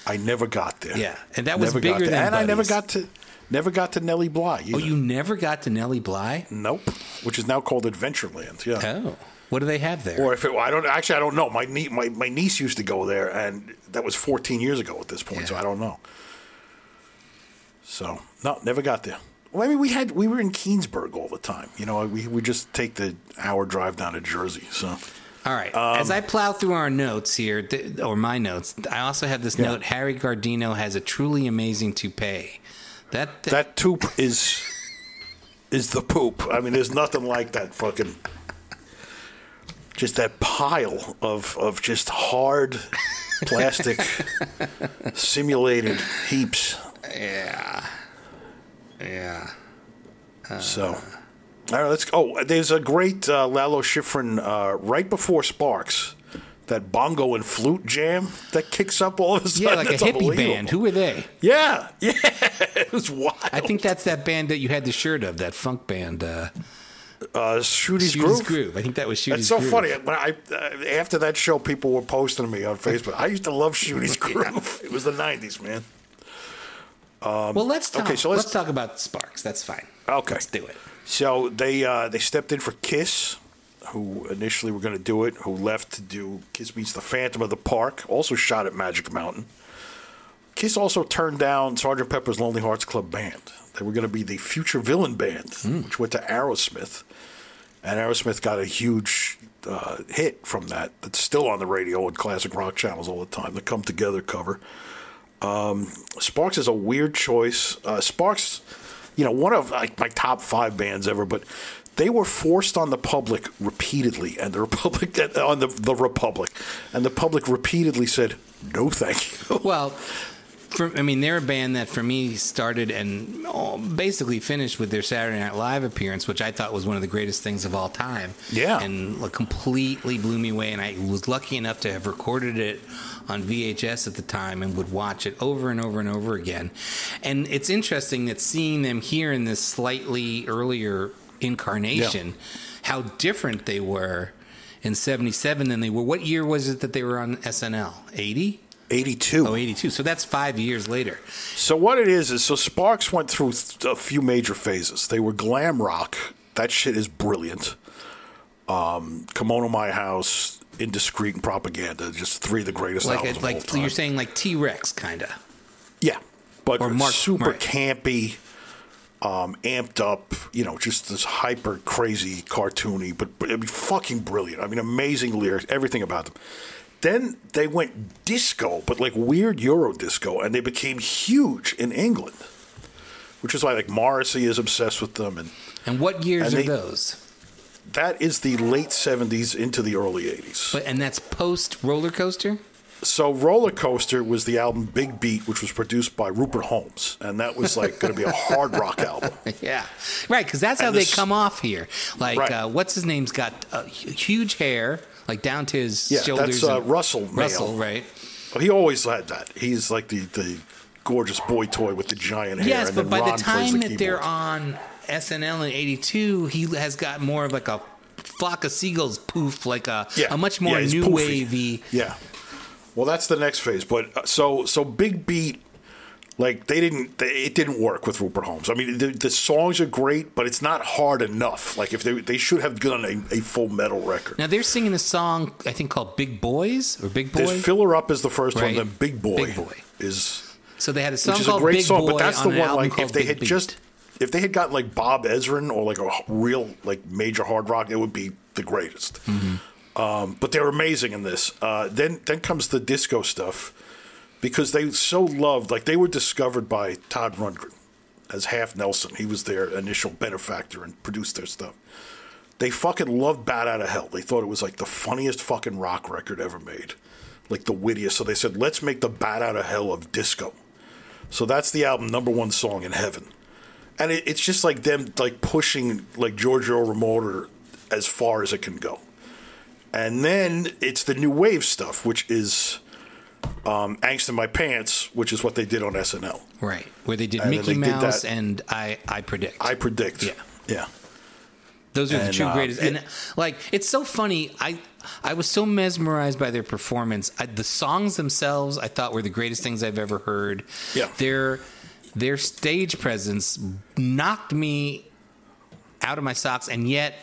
I never got there. Yeah, and that was Never got bigger than And I never got to never got to Nellie Bly. Oh, you never got to Nellie Bly? Nope. Which is now called Adventureland. Yeah. Oh, what do they have there? Or if it, I don't actually, I don't know. My, nie- my my niece used to go there, and that was 14 years ago at this point. So I don't know. So no, never got there. Well, I mean, we had we were in Keansburg all the time. You know, we we just take the hour drive down to Jersey. So All right. Um, As I plow through our notes here, th- or my notes, I also have this Yeah. note: Harry Guardino has a truly amazing toupee. That, that, that toop is is the poop. I mean, there's nothing like that fucking. Just that pile of of just hard plastic simulated heaps. yeah, yeah. So, all right, let's. Oh, there's a great uh, Lalo Schifrin uh, right before Sparks. That bongo and flute jam that kicks up all of a sudden. Yeah, like a hippie band. Who were they? Yeah, yeah, it was wild. I think that's that band that you had the shirt of, that funk band. Uh, uh, Shootyz, Shootyz Groove. Groove. I think that was Shootyz That's so Groove. funny. When I uh, after that show, people were posting to me on Facebook. I used to love Shootyz Groove. It was the '90s, man. Well, let's talk. okay, so let's, let's- talk about Sparks. That's fine. Okay. let's do it. So they uh, they stepped in for Kiss, who initially were going to do it, who left to do Kiss meets the Phantom of the Park, also shot at Magic Mountain. Kiss also turned down Sgt. Pepper's Lonely Hearts Club Band. They were going to be the Future Villain Band, which went to Aerosmith, and Aerosmith got a huge uh, hit from that. That's still on the radio and classic rock channels all the time. The Come Together cover. Um, Sparks is a weird choice. Uh, Sparks, you know, one of like my top five bands ever, but they were forced on the public repeatedly, and the Republic on the the Republic, and the public repeatedly said no, thank you. Well, for, I mean, they're a band that for me started and oh, basically finished with their Saturday Night Live appearance, which I thought was one of the greatest things of all time. Yeah. and like, completely blew me away. And I was lucky enough to have recorded it on VHS at the time and would watch it over and over and over again. And it's interesting that seeing them here in this slightly earlier incarnation, how different they were in 77 than they were. What year was it that they were on SNL? 80? Eighty-two. Oh, 82. So that's five years later. So what it is is so Sparks went through a few major phases. They were glam rock. That shit is brilliant. Um, Kimono My House, Indiscreet, and Propaganda. Just three of the greatest Like, albums a, of all like you're saying like T Rex, kind of. Yeah, but Or Mark- super right. campy, um, amped up. You know, just this hyper crazy, cartoony, but, but it'd be fucking brilliant. I mean, amazing lyrics, everything about them. Then they went disco, but like weird Euro disco, and they became huge in England, which is why like Morrissey is obsessed with them, and And what years And are they- those? that is the late '70s into the early '80s. But and that's post roller coaster. So Roller Coaster was the album Big Beat, which was produced by Rupert Holmes, and that was like going to be a hard rock album. Yeah, right. Because that's how And they come off here. Like, Right. uh, what's his name's got uh, huge hair, like down to his Yeah, shoulders. that's uh, Russell. Mael. Russell, right? Well, he always had that. He's like the, the gorgeous boy toy with the giant hair. Yes, and but by Ron the time that they're on SNL in '82, he has got more of like a flock of seagulls poof, like a Yeah. a much more Yeah, new poofy. wavy. Yeah. Well, that's the next phase. But uh, so so Big Beat, like they didn't, they, it didn't work with Rupert Holmes. I mean, the, the songs are great, but it's not hard enough. Like if they they should have done a, a full metal record. Now they're singing a song I think called "Big Boys" or "Big Boy." There's Filler Up is the first Right. one. Then Big Boy, Big Boy. is so they had a song which is a great "Big song. Boy" but that's the on one like if they Big had Beat. just if they had gotten like Bob Ezrin or like a real like major hard rock, it would be the greatest. Mm-hmm. Um, but they're amazing in this. Uh, then then comes the disco stuff because they so loved like they were discovered by Todd Rundgren as Half Nelson. He was their initial benefactor and produced their stuff. They fucking loved Bat Out of Hell. They thought it was like the funniest fucking rock record ever made, like the wittiest. So they said, let's make the Bat Out of Hell of disco. So that's the album number one song in heaven, and it, it's just like them like pushing like Giorgio Moroder as far as it can go. And then it's the new wave stuff, which is um, Angst in My Pants, which is what they did on SNL. right where they did And Mickey they Mouse that- and I I predict. I predict. Yeah. Yeah. Those are the two uh, greatest. yeah. And like, it's so funny. I I was so mesmerized by their performance. I, the songs themselves, I thought were the greatest things I've ever heard. Yeah. Their their stage presence knocked me out of my socks, and yet.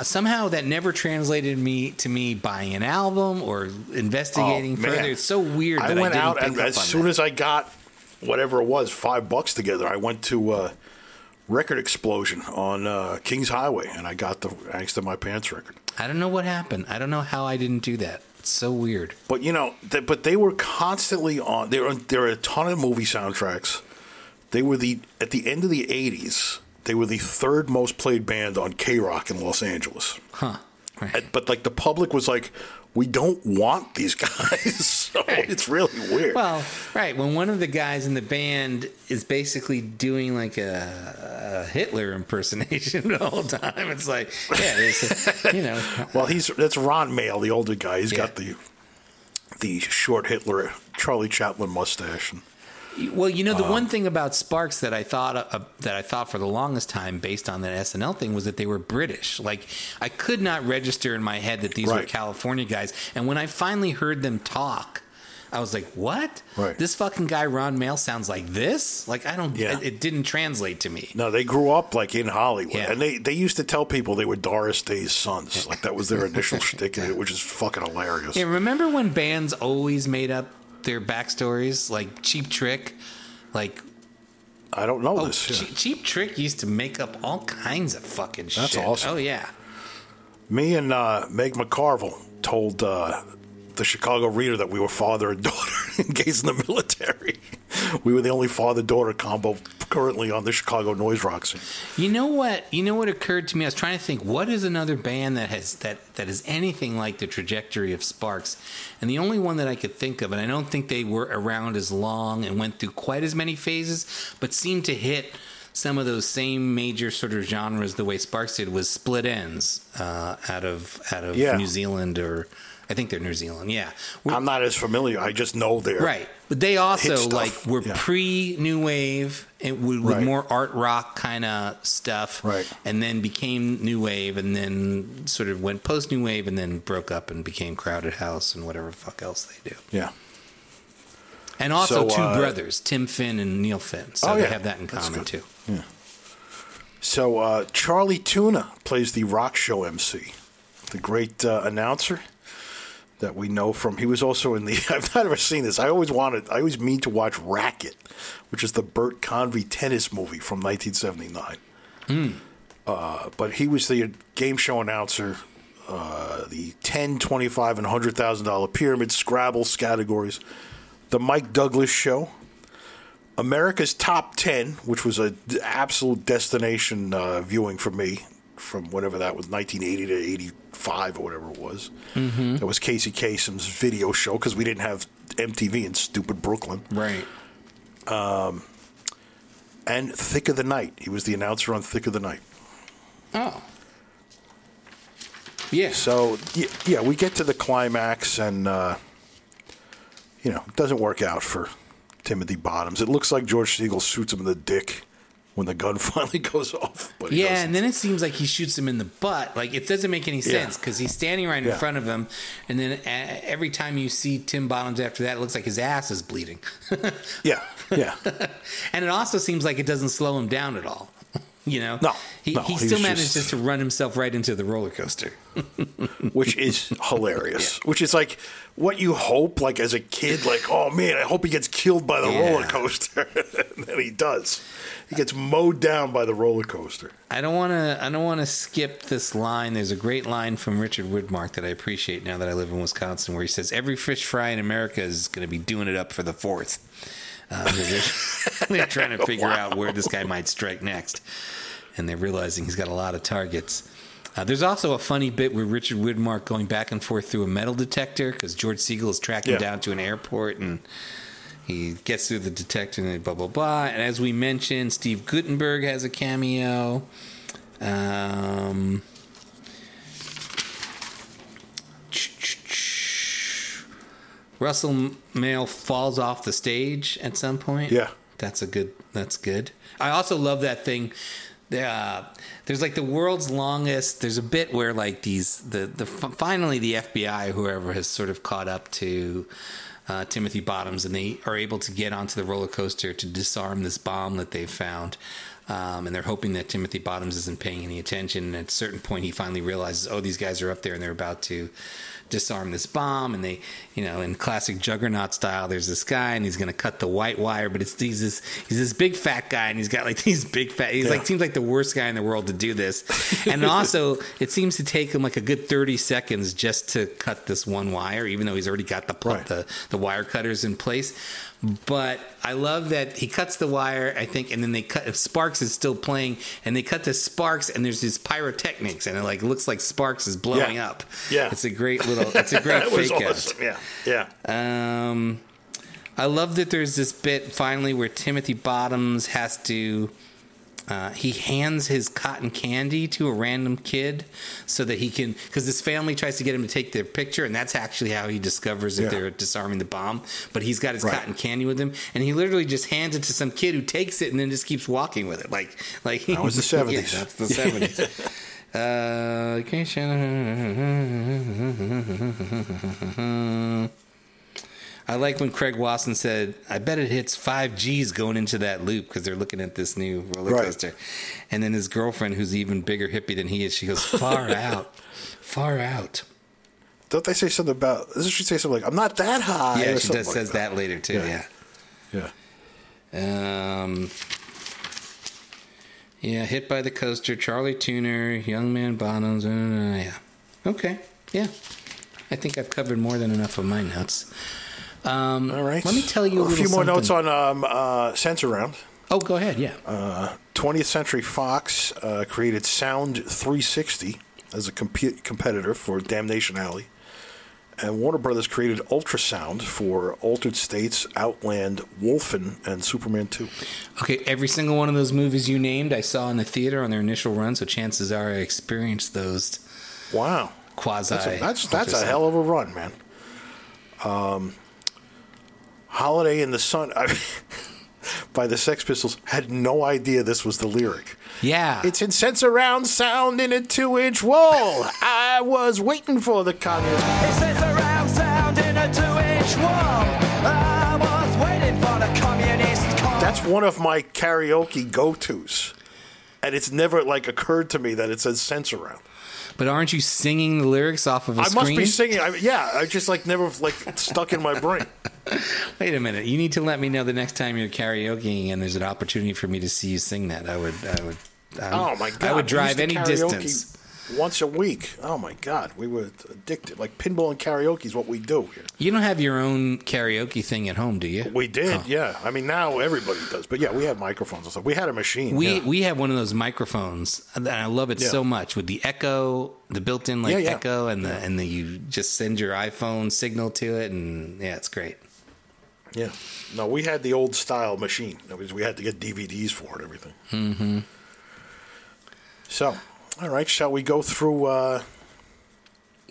Uh, Somehow that never translated me to me buying an album or investigating Oh, further. It's so weird. I went I out and as soon that. as I got whatever it was, five bucks together, I went to uh, Record Explosion on uh, Kings Highway, and I got the Angst in My Pants record. I don't know what happened. I don't know how I didn't do that. It's so weird. But you know, th- but they were constantly on. There there were a ton of movie soundtracks. They were the at the end of the '80s. They were the third most played band on K Rock in Los Angeles. Huh. Right. But like the public was like, we don't want these guys. so it's really weird. Well, right. When one of the guys in the band is basically doing like a, a Hitler impersonation the whole time, it's like, yeah, a- you know, Well, he's that's Ron Mael, the older guy. He's Yeah. got the the short Hitler Charlie Chaplin mustache. And, well, you know, the Um, one thing about Sparks that I thought uh, that I thought for the longest time, based on that SNL thing, was that they were British. Like, I could not register in my head that these were California guys. And when I finally heard them talk. I was like, "What? Right. This fucking guy Ron Mael sounds like this? Like I don't. Yeah. It, it didn't translate to me. no, they grew up like in Hollywood, Yeah. and they they used to tell people they were Doris Day's sons. Like that was their initial shtick, which is fucking hilarious. Yeah, remember when bands always made up their backstories, like Cheap Trick, like I don't know oh, this. Che- Cheap Trick used to make up all kinds of fucking That's shit. That's awesome. Oh yeah, Me and uh, Meg McCarville told uh, the Chicago Reader that we were father and daughter engaged in the military. We were the only father daughter combo currently on the Chicago noise rock scene. you know what? You know what occurred to me? I was trying to think, what is another band that has that that is anything like the trajectory of Sparks? And the only one that I could think of, and I don't think they were around as long and went through quite as many phases, but seemed to hit some of those same major sort of genres the way Sparks did was Split Enz uh, out of out of Yeah. New Zealand or I think they're New Zealand. Yeah, We're- I'm not as familiar. I just know they're right. But they also like were yeah. pre new wave and with, with Right. more art rock kind of stuff, Right. And then became new wave, and then sort of went post new wave, and then broke up and became Crowded House and whatever fuck else they do. yeah. And also So, two uh, brothers, Tim Finn and Neil Finn. So Oh, they yeah. have that in common too. So uh, Charlie Tuna plays the rock show MC, the great uh, announcer that we know from. He was also in the. I've never seen this. I always wanted. I always mean to watch Racquet, which is the Bert Convy tennis movie from 1979. Uh, but he was the game show announcer. Uh, the 10 25 and $100,000 pyramid Scrabble categories. The Mike Douglas Show. America's Top 10, which was a d- absolute destination uh, viewing for me from whatever that was, 1980 to 85 or whatever it was. Mm-hmm. That was Casey Kasem's video show because we didn't have MTV in stupid Brooklyn. Right. And Thicke of the Night. He was the announcer on Thicke of the Night. Oh. Yeah. So, y- yeah, we get to the climax and, uh, you know, it doesn't work out for Timothy Bottoms. It looks like George Segal shoots him in the dick when the gun finally goes off. But Yeah, doesn't. and then it seems like he shoots him in the butt. Like it doesn't make any sense because he's standing right in Yeah. front of him, and then uh, every time you see Tim Bottoms after that, it looks like his ass is bleeding. yeah, yeah. and it also seems like it doesn't slow him down at all. You know, No, he, no, he still just- manages to run himself right into the roller coaster. which is hilarious. Which is like what you hope, like as a kid, like, oh man, I hope he gets killed by the Yeah. roller coaster, and then he does. He gets mowed down by the roller coaster. I don't want to. I don't want to skip this line. There's a great line from Richard Widmark that I appreciate now that I live in Wisconsin, where he says, "Every fish fry in America is going to be doing it up for the fourth. Uh, they're, they're trying to figure out where this guy might strike next, and they're realizing he's got a lot of targets. Uh, there's also a funny bit with Richard Widmark going back and forth through a metal detector because George Segal is tracking Yeah. down to an airport and he gets through the detector and blah blah blah. And as we mentioned, Steve Guttenberg has a cameo. Um, Russell Mael falls off the stage at some point. Yeah. that's a good. That's good. I also love that thing. Uh, there's like the world's longest. There's a bit where like these the the finally the FBI whoever has sort of caught up to uh, Timothy Bottoms and they are able to get onto the roller coaster to disarm this bomb that they've found. Um, and they're hoping that Timothy Bottoms isn't paying any attention. And at a certain point, he finally realizes, oh, these guys are up there and they're about to disarm this bomb. And they, you know, in classic Juggernaut style, there's this guy and he's going to cut the white wire, but it's he's this he's this big fat guy and he's got like these big fat. He's like seems like the worst guy in the world to do this. And also, it seems to take him like a good thirty seconds just to cut this one wire, even though he's already got the pl- Right. the the wire cutters in place. But I love that he cuts the wire, I think, and then they cut. Sparks is still playing, and they cut the Sparks, and there's these pyrotechnics, and it like looks like Sparks is blowing Yeah. up. Yeah. it's a great little, it's a great That fake awesome. Yeah, yeah. Um, I love that there's this bit finally where Timothy Bottoms has to. Uh, he hands his cotton candy to a random kid so that he can because this family tries to get him to take their picture and that's actually how he discovers that Yeah. they're disarming the bomb but he's got his Right. cotton candy with him and he literally just hands it to some kid who takes it and then just keeps walking with it like like That was the 70s. yeah, that's the 70s uh, I like when Craig Wasson said, "I bet it hits five G's going into that loop because they're looking at this new roller Right. coaster." And then his girlfriend, who's even bigger hippie than he is, she goes, "Far out, far out." Don't they say something about? Doesn't she say something like, "I'm not that high"? Yeah, or she does like says that later too. Yeah. Yeah. Yeah. Um, yeah, hit by the coaster, Charlie Tuna, Young Man Bottoms. Uh, yeah. Okay. Yeah. I think I've covered more than enough of my notes. Um, All right. Let me tell you a, a few more something. notes on um, uh, Sensurround. Oh, go ahead. Yeah. 20th Century Fox uh, created Sound 360 as a comp- competitor for Damnation Alley. And Warner Brothers created Ultrasound for Altered States, Outland, Wolfen, and Superman 2. Okay, every single one of those movies you named, I saw in the theater on their initial run, so chances are I experienced those Wow. quasi. That's a, that's, that's a hell of a run, man. Um, Holiday in the Sun I, by the Sex Pistols had no idea this was the lyric. Yeah. It's in Sensurround sound in a two inch wall. I was waiting for the communist. That's one of my karaoke go tos. And it's never like occurred to me that it says Sensurround. but aren't you singing the lyrics off of a I screen? I must be singing. I, yeah, I just like never like stuck in my brain. Wait a minute. You need to let me know the next time you're karaokeing and there's an opportunity for me to see you sing that. I would. I would. I would Oh my god! I would drive any karaoke distance. Once a week. Oh my god, we were addicted. Like pinball and karaoke is what we do here. You don't have your own karaoke thing at home, do you? We did, yeah. I mean, now everybody does, but yeah, we had microphones and stuff. We had a machine. We yeah. we have one of those microphones, and I love it Yeah. so much with the echo, the built-in like Yeah, echo, and the and the you just send your iPhone signal to it, and yeah, it's great. yeah. No, we had the old style machine. That was, we had to get DVDs for it, and everything. Mm-hmm. So, all right, shall we go through? Uh,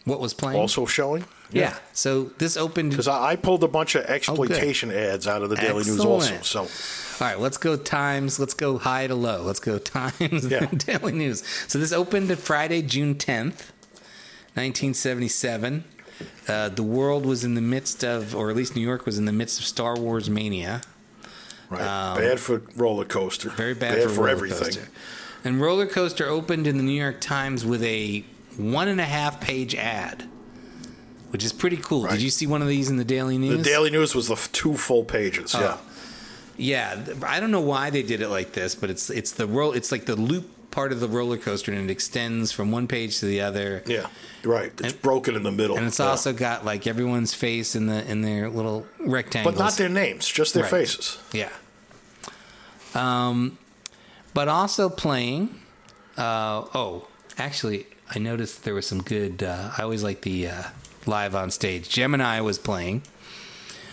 What was playing? also showing. yeah. So this opened. Because I, I pulled a bunch of exploitation ads out of the Daily News also. So All right, let's go times. Let's go high to low. Let's go times. Yeah. Daily News. So this opened Friday, June tenth, nineteen seventy-seven. Uh, the world was in the midst of, or at least New York was in the midst of Star Wars mania. right, bad for roller coaster. Um, Very bad, for, roller everything. Coaster. And roller coaster opened in the New York Times with a one and a half page ad, which is pretty cool. Right. Did you see one of these in the Daily News? The Daily News was the f- two full pages. Yeah. Oh. Yeah, th- I don't know why they did it like this, but it's it's the roll. It's like the loop part of the roller coaster, and it extends from one page to the other. Yeah. Right. It's And- broken in the middle. And it's Yeah. also got like everyone's face in the in their little rectangles. But not their names, just their Right. faces. Yeah. Um, but also playing. Uh, oh, actually, I noticed there was some good. Uh, I always like the uh, live on stage. Gemini was playing.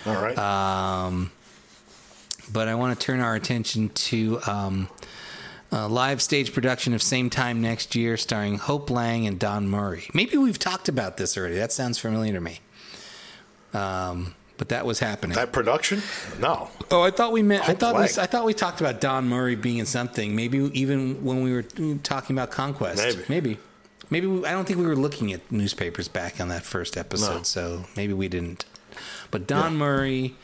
All right. Um, but I want to turn our attention to um, a live stage production of Same Time Next Year starring Hope Lange and Don Murray. Maybe we've talked about this already. That sounds familiar to me. Um, but that was happening. that production? No. oh, I thought we meant. I Hope thought we, I thought we talked about Don Murray being in something. Maybe even when we were talking about Conquest. Maybe. Maybe. Maybe we, I don't think we were looking at newspapers back on that first episode, No. so maybe we didn't. But Don Murray,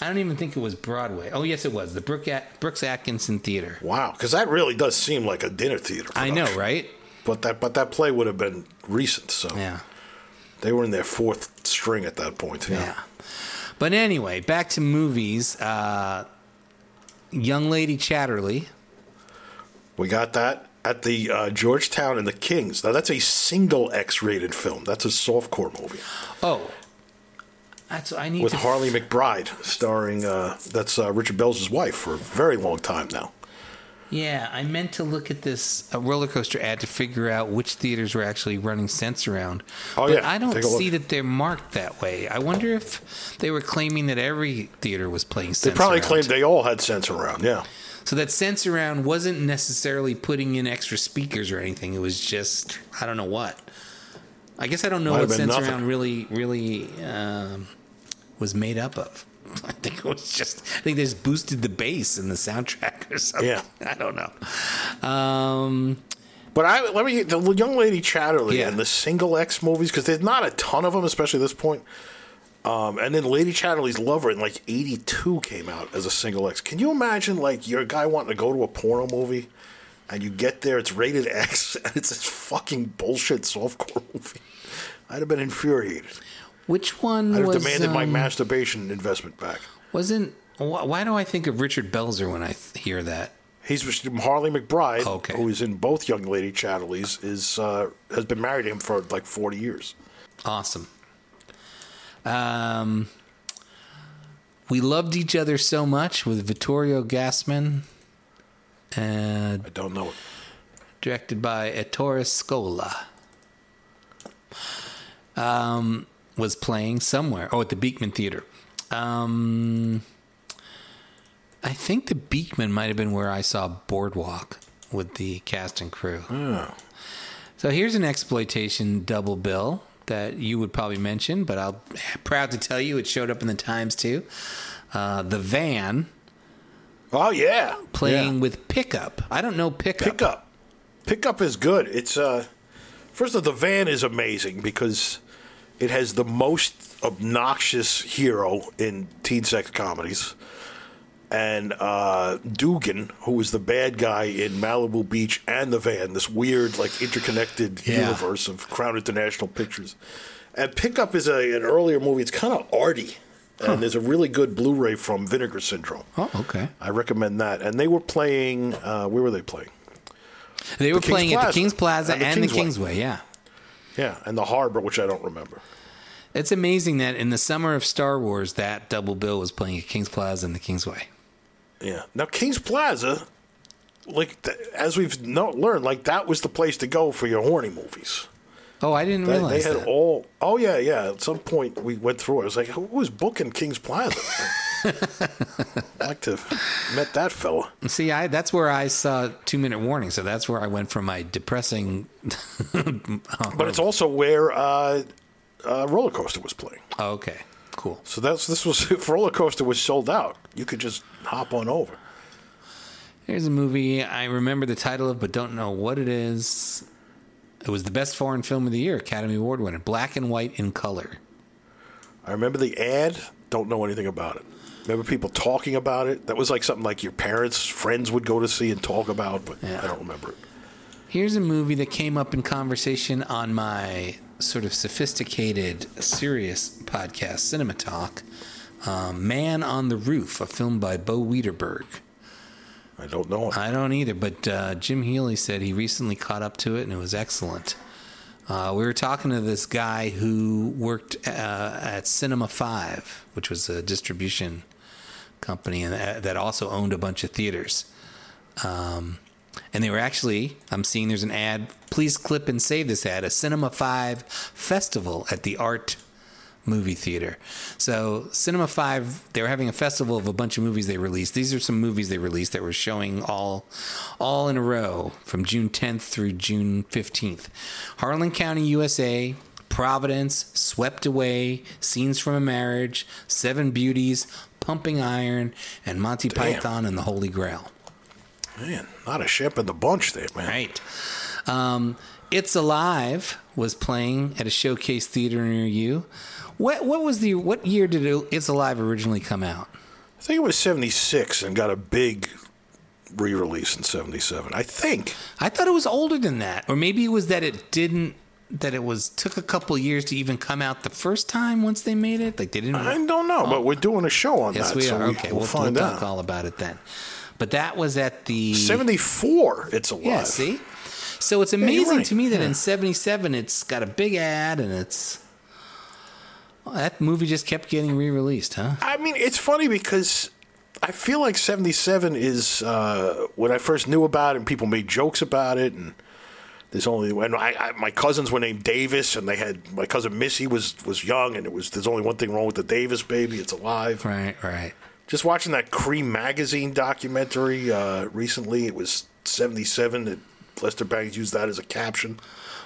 I don't even think it was Broadway. Oh, yes, it was the Brook At- Brooks Atkinson Theater. Wow. Because that really does seem like a dinner theater. I know, right? But that but that play would have been recent, so Yeah, they were in their fourth string at that point. Yeah. yeah. But anyway, back to movies. Uh, Young Lady Chatterley. We got that at the uh, Georgetown and the Kings. Now that's a single X-rated film. That's a softcore movie Oh, that's I need with Harlee McBride starring. Uh, that's uh, Richard Belzer's wife for a very long time now. Yeah, I meant to look at this a roller coaster ad to figure out which theaters were actually running Sensurround. Oh, but yeah, I don't take look. see that they're marked that way. I wonder if they were claiming that every theater was playing They Sense probably around. claimed they all had Sensurround. Yeah. So that Sensurround wasn't necessarily putting in extra speakers or anything. It was just I don't know what. I guess I don't know Might what Sense nothing. around really really um, was made up of. I think it was just. I think they just boosted the bass in the soundtrack or something. Yeah. I don't know. Um, But I let me the young lady Chatterley Yeah. and the single X movies because there's not a ton of them, especially at this point. Um, and then Lady Chatterley's Lover in like '82 came out as a single X. Can you imagine like you're guy wanting to go to a porno movie, and you get there, it's rated X, and it's this fucking bullshit softcore movie? I'd have been infuriated. Which one I'd have was demanded my um, masturbation investment back. Wasn't wh- why do I think of Richard Belzer when I th- hear that? He's Harlee McBride, Okay. who is in both Young Lady Chatterleys, is uh, has been married to him for like 40 years. Awesome. Um, we loved each other so much with Vittorio Gassman, uh, I don't know it. directed by Ettore Scola. Um, was playing somewhere. Oh, at the Beekman Theater. Um, I think the Beekman might have been where I saw Boardwalk with the cast and crew. Oh. So here's an exploitation double bill that you would probably mention, but I'm proud to tell you it showed up in the Times too. Uh, the Van Oh yeah, playing Yeah. with Pickup. I don't know Pickup. pickup. Pickup is good. It's uh, first of all, the van is amazing because it has the most obnoxious hero in teen sex comedies. And uh, Dugan, who is the bad guy in Malibu Beach and the van, this weird, like, interconnected Yeah. universe of Crown International Pictures. And Pickup is a, an earlier movie. It's kind of arty. And there's a really good Blu ray from Vinegar Syndrome. Oh, okay. I recommend that. And they were playing. Uh, where were they playing? They were King's playing at the King's Plaza And and the the, Kingsway. Kingsway. Yeah. Yeah, and the Harbor, which I don't remember. It's amazing that in the summer of Star Wars, that double bill was playing at King's Plaza and the Kingsway. Yeah. Now King's Plaza, like th- as we've learned, like that was the place to go for your horny movies. Oh, I didn't They, realize they had that. all. Oh yeah, yeah. At some point we went through it. I was like, who was booking King's Plaza? I'd like to met that fella. See, I that's where I saw Two Minute Warning, so that's where I went from my depressing. But it's also where uh, uh, Roller Coaster was playing. Oh, okay, cool. So that's this was if Roller Coaster was sold out, you could just hop on over. Here's a movie I remember the title of, but don't know what it is. It was the best foreign film of the year, Academy Award winner, black and white in color. I remember the ad. Don't know anything about it. Remember people talking about it. That was like something like your parents, friends would go to see and talk about, but Yeah. I don't remember it. Here's a movie that came up in conversation on my sort of sophisticated, serious podcast, Cinema Talk. Um, Man on the Roof, a film by Bo Widerberg. I don't know it. I don't either, but uh, Jim Healy said he recently caught up to it and it was excellent. Uh, we were talking to this guy who worked uh, at Cinema Five, which was a distribution company and that that also owned a bunch of theaters. Um, and they were actually, I'm seeing there's an ad. Please clip and save this ad. A Cinema Five festival at the Art movie theater. So Cinema Five, they were having a festival of a bunch of movies they released. These are some movies they released that were showing all, all in a row from June 10th through June 15th. Harlan County, USA. Providence, Swept Away, Scenes from a Marriage, Seven Beauties, Pumping Iron, and Monty Python and the Holy Grail. Man, not a ship in the bunch there, man. Right. Um, it's Alive was playing at a showcase theater near you. What what was the what year did it, It's Alive originally come out? I think it was 76 and got a big re release in 77. I think. I thought it was older than that, or maybe it was that it didn't that it was took a couple years to even come out the first time once they made it. Like they didn't. I don't know, but we're doing a show on yes, that. we so are. okay, we'll, we'll, find we'll out. all about it then. But that was at the 74, it's alive. Yeah, see. So it's amazing right. to me that in '77 it's got a big ad and it's well, that movie just kept getting re-released, huh? I mean, it's funny because I feel like 77 is uh, when I first knew about it and people made jokes about it. And there's only when I, I my cousins were named Davis and they had my cousin Missy was was young and it was there's only one thing wrong with the Davis baby. It's alive. Right, right. Just watching that Creem magazine documentary uh, recently. It was 77. That Lester Bangs used that as a caption.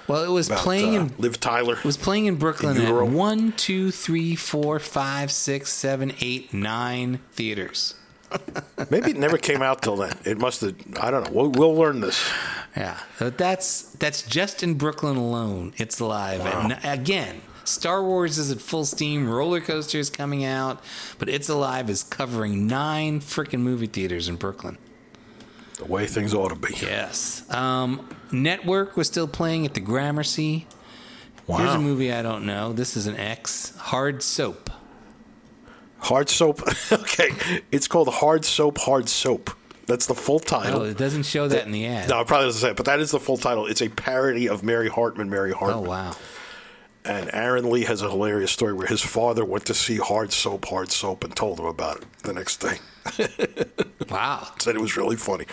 Well, it was About, playing uh, in Liv Tyler. it was playing in Brooklyn In at one, two, three, four, five, six, seven, eight, nine theaters. Maybe it never came out till then. It must have. I don't know. We'll, we'll learn this. Yeah, but that's that's just in Brooklyn alone. It's live, and again, Star Wars is at full steam. Roller Coaster is coming out, but It's Alive is covering nine freaking movie theaters in Brooklyn. The way things ought to be. Yes. Um, Network was still playing at the Gramercy. Wow. Here's a movie I don't know. This is an X. Hard Soap. Hard soap. okay, it's called hard soap. Hard soap. That's the full title. Oh, it doesn't show that in the ad. no, it probably doesn't say it, but that is the full title. It's a parody of Mary Hartman. Mary Hartman. Oh wow. And Aaron Lee has a hilarious story where his father went to see Hard Soap, Hard Soap, and told him about it the next day. Wow. Said it was really funny.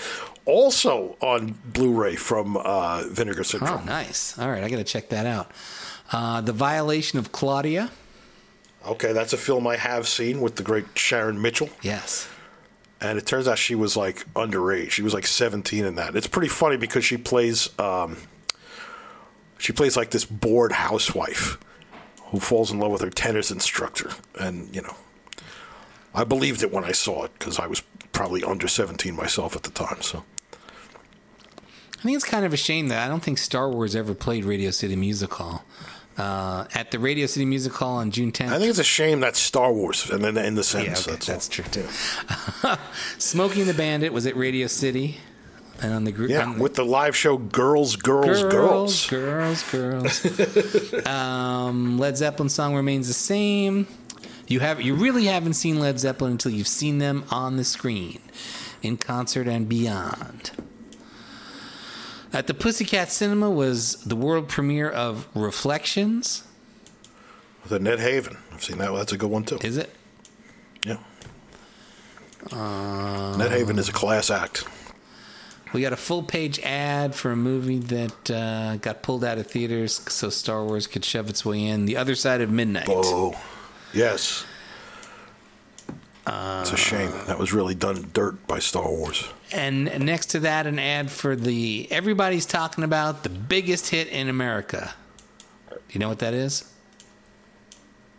Also on Blu-ray from uh, Vinegar Oh, nice. All right, I got to check that out. Uh, the Violation of Claudia. Okay, that's a film I have seen with the great Sharon Mitchell. Yes. and it turns out she was like underage. She was like 17 in that. It's pretty funny because she plays um, she plays like this bored housewife who falls in love with her tennis instructor, and you know, I believed it when I saw it because I was probably under 17 myself at the time. So I think it's kind of a shame that I don't think Star Wars ever played Radio City Music Hall. Uh, at the Radio City Music Hall on June 10th. I think it's a shame that's Star Wars, and then in the yeah, sense okay, that's, that's, true too. Smokey and the Bandit was at Radio City, and on the group. Yeah, the- with the live show Girls, Girls, girls, Girls. girls, girls. um, Led Zeppelin song remains the same. You have you really haven't seen Led Zeppelin until you've seen them on the screen, in concert and beyond. At the Pussycat Cinema was the world premiere of Reflections. Annette Haven. I've seen that. One. That's a good one too. Is it? Yeah. Uh, Ned Haven is a class act. We got a full page ad for a movie that uh, got pulled out of theaters so Star Wars could shove its way in. The Other Side of Midnight. Oh, yes. it's a shame. That was really done dirt by Star Wars. And next to that, an ad for the everybody's talking about the biggest hit in America. Do you know what that is?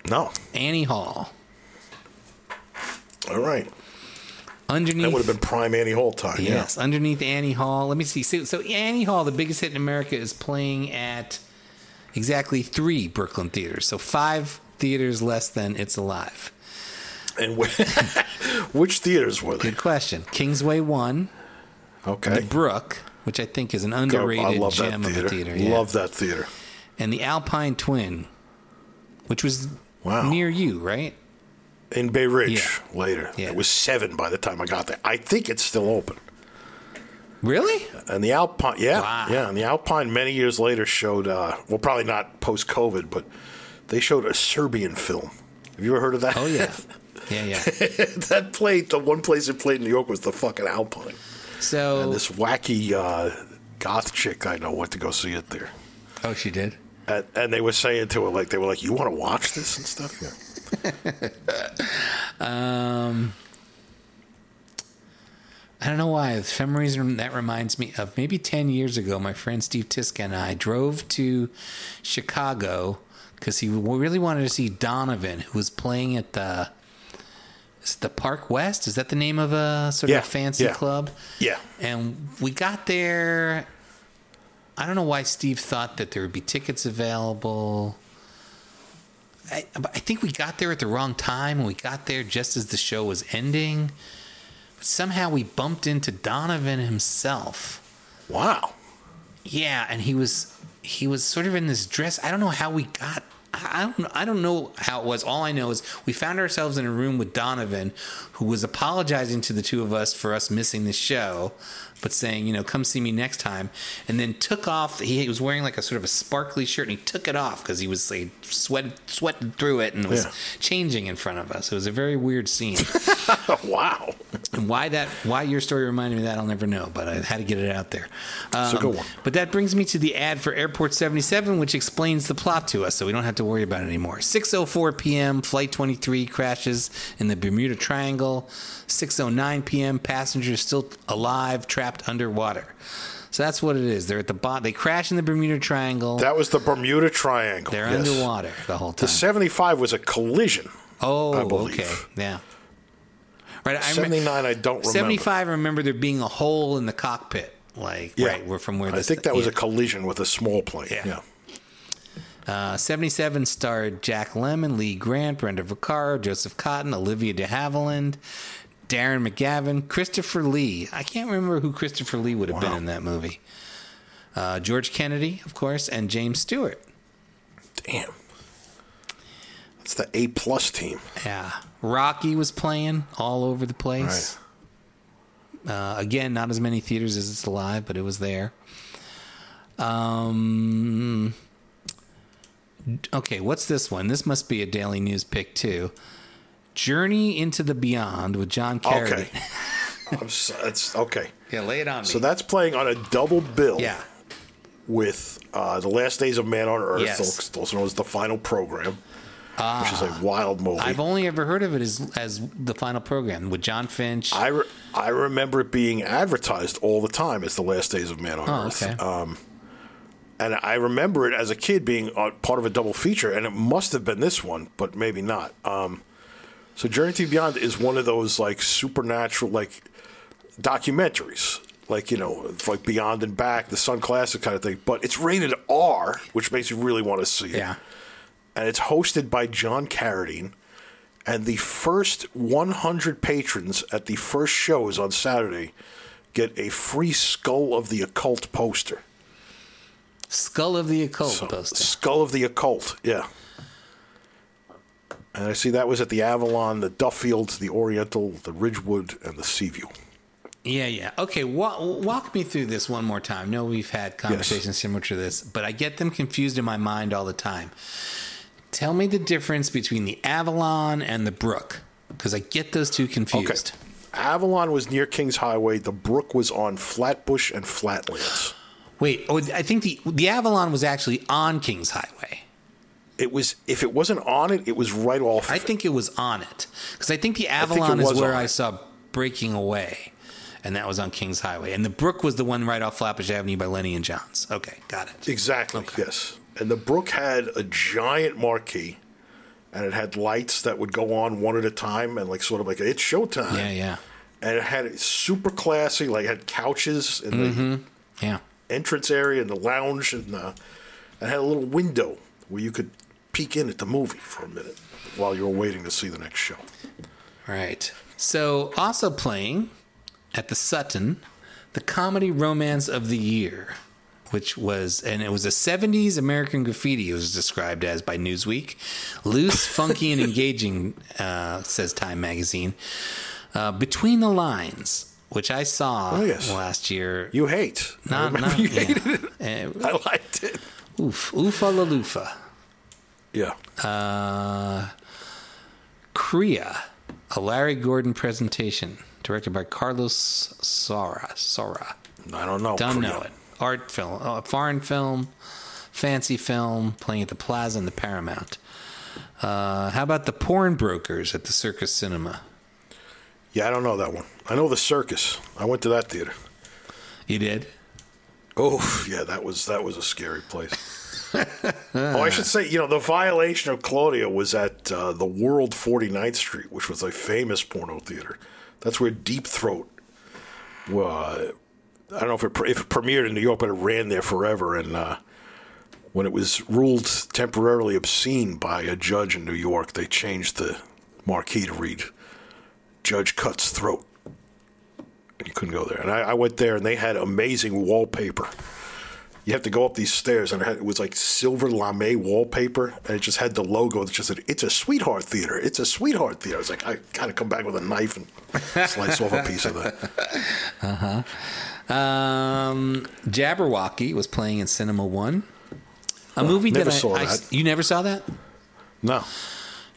No. Annie Hall. All right. Underneath. That would have been prime Annie Hall time. Yes, underneath Annie Hall. Let me see. So, so Annie Hall, the biggest hit in America, is playing at exactly three Brooklyn theaters. So five theaters less than It's Alive. And which theaters were they? Good question. Kingsway One, Okay. the Brook, which I think is an Go- underrated that gem of a theater. yeah. Love that theater. and the Alpine Twin, which was Wow. near you, right? In Bay Ridge Yeah. later. Yeah. It was seven by the time I got there. I think it's still open. Really? And the Alpine, yeah, Wow. yeah, and the Alpine many years later showed, uh, well, probably not post COVID, but they showed a Serbian film. Have you ever heard of that? Oh yeah, yeah, yeah. that played the one place it played in New York was the fucking Alpine. So, And this wacky uh, goth chick I know went to go see it there, oh, she did. and, and they were saying to her like they were like, "You want to watch this and stuff?" Yeah. Um, I don't know why. For some reason, that reminds me of maybe 10 years ago, my friend Steve Tiska and I drove to Chicago because he really wanted to see Donovan, who was playing at the. Is the Park West? Is that the name of a sort Yeah, of fancy yeah. club? Yeah. And we got there. I don't know why Steve thought that there would be tickets available. I, I think we got there at the wrong time and we got there just as the show was ending. But somehow we bumped into Donovan himself. Wow. Yeah, and he was he was sort of in this dress. I don't know how we got. I don't. I don't know how it was. All I know is we found ourselves in a room with Donovan, who was apologizing to the two of us for us missing the show, but saying, you know, come see me next time. And then took off. He was wearing like a sort of a sparkly shirt, and he took it off because he was like sweat sweating through it and was Yeah. changing in front of us. It was a very weird scene. wow. And why that? Why your story reminded me of that? I'll never know. But I had to get it out there. Um, a good one. But that brings me to the ad for Airport 77, which explains the plot to us, so we don't have to worry about it anymore. 6:04 p.m. Flight 23 crashes in the Bermuda Triangle. 6:09 p.m. Passengers still alive, trapped underwater. So that's what it is. They're at the bottom. They crash in the Bermuda Triangle. That was the Bermuda Triangle. They're yes. underwater the whole time. The 75 was a collision. oh, okay, yeah. Right. I rem- 79, I don't remember. 75, I remember there being a hole in the cockpit, like Yeah. right where from where I think that was yeah. a collision with a small plane. Yeah. Yeah. Uh, 77 starred Jack Lemmon, Lee Grant, Brenda Vaccaro, Joseph Cotten, Olivia de Havilland, Darren McGavin, Christopher Lee. I can't remember who Christopher Lee would have been in that movie. Uh, George Kennedy, of course, and James Stewart. Damn. That's the A plus team. Yeah. Rocky was playing all over the place. Uh, again, not as many theaters as it's alive, but it was there. Um, okay, what's this one? This must be a daily news pick too. Journey into the Beyond with John Carradine. Okay. I'm so, that's okay. Yeah, lay it on me. So that's playing on a double bill yeah, with uh, The Last Days of Man on Earth, Yes. also known as the final program, which is a wild movie. I've only ever heard of it as as the final program with Jon Finch. I, re- I remember it being advertised all the time as The Last Days of Man on Oh, Earth. okay. Um, and I remember it as a kid being uh, part of a double feature, and it must have been this one, but maybe not. Um, so Journey to Beyond is one of those like supernatural like documentaries, like you know, like Beyond and Back, the Sunn Classic kind of thing. But it's rated R, which makes you really want to see it. yeah. And it's hosted by John Carradine. And the first 100 patrons at the first shows on Saturday get a free Skull of the Occult poster. Skull of the Occult So, poster. Skull of the Occult, yeah. And I see that was at the Avalon, the Duffields, the Oriental, the Ridgewood, and the Seaview. Yeah, yeah. Okay, wa- walk me through this one more time. No, we've had conversations similar to this, but I get them confused in my mind all the time. Tell me the difference between the Avalon and the Brook, because I get those two confused. Avalon was near Kings Highway. The Brook was on Flatbush and Flatlands. Wait, oh, I think the the Avalon was actually on Kings Highway. It was if it wasn't on it, it was right off. I of it. think it was on it because I think the Avalon it is where I saw Breaking Away, and that was on Kings Highway, and the Brook was the one right off Flatbush Avenue by Lenny and Johns. Okay, got it. Exactly. Yes. And the Brook had a giant marquee, and it had lights that would go on one at a time, and like sort of like it's showtime. Yeah, yeah, And it had it super classy, like had couches in the yeah. entrance area and the lounge, and uh, it had a little window where you could peek in at the movie for a minute while you're waiting to see the next show. Right. So, also playing at the Sutton, the comedy romance of the year, which was, and it was a 70s American graffiti, it was described as by Newsweek. Loose, funky, and engaging, uh, says Time magazine. Uh, Between the Lines, which I saw Oh, yes. last year. You hate. I Not, remember not, you yeah. hated it. Uh, I liked it. oof, oofa la loofah. Yeah. Uh, Korea, a Larry Gordon presentation, directed by Carlos Saura. Saura. I don't know. Don't Korea. know it. Art film, uh, foreign film, fancy film, playing at the Plaza and the Paramount. Uh, how about the Porn Brokers at the Circus Cinema? Yeah, I don't know that one. I know the circus. I went to that theater. You did? Oh, yeah, that was that was a scary place. Oh, I should say, you know, the violation of Claudia was at uh, the World 49th Street, which was a famous porno theater. That's where Deep Throat. Uh, I don't know if it, pre- if it premiered in New York, but it ran there forever. And uh, when it was ruled temporarily obscene by a judge in New York, they changed the marquee to read "Judge Cuts Throat." You couldn't go there. And I, I went there, and they had amazing wallpaper. You have to go up these stairs, and it, had, it was like silver lame wallpaper, and it just had the logo that just said, "It's a sweetheart theater. It's a sweetheart theater." I was like, I gotta come back with a knife and slice off a piece of that. Uh huh. Um, Jabberwocky was playing in Cinema One. A movie never that I, saw I- that. you never saw that, No,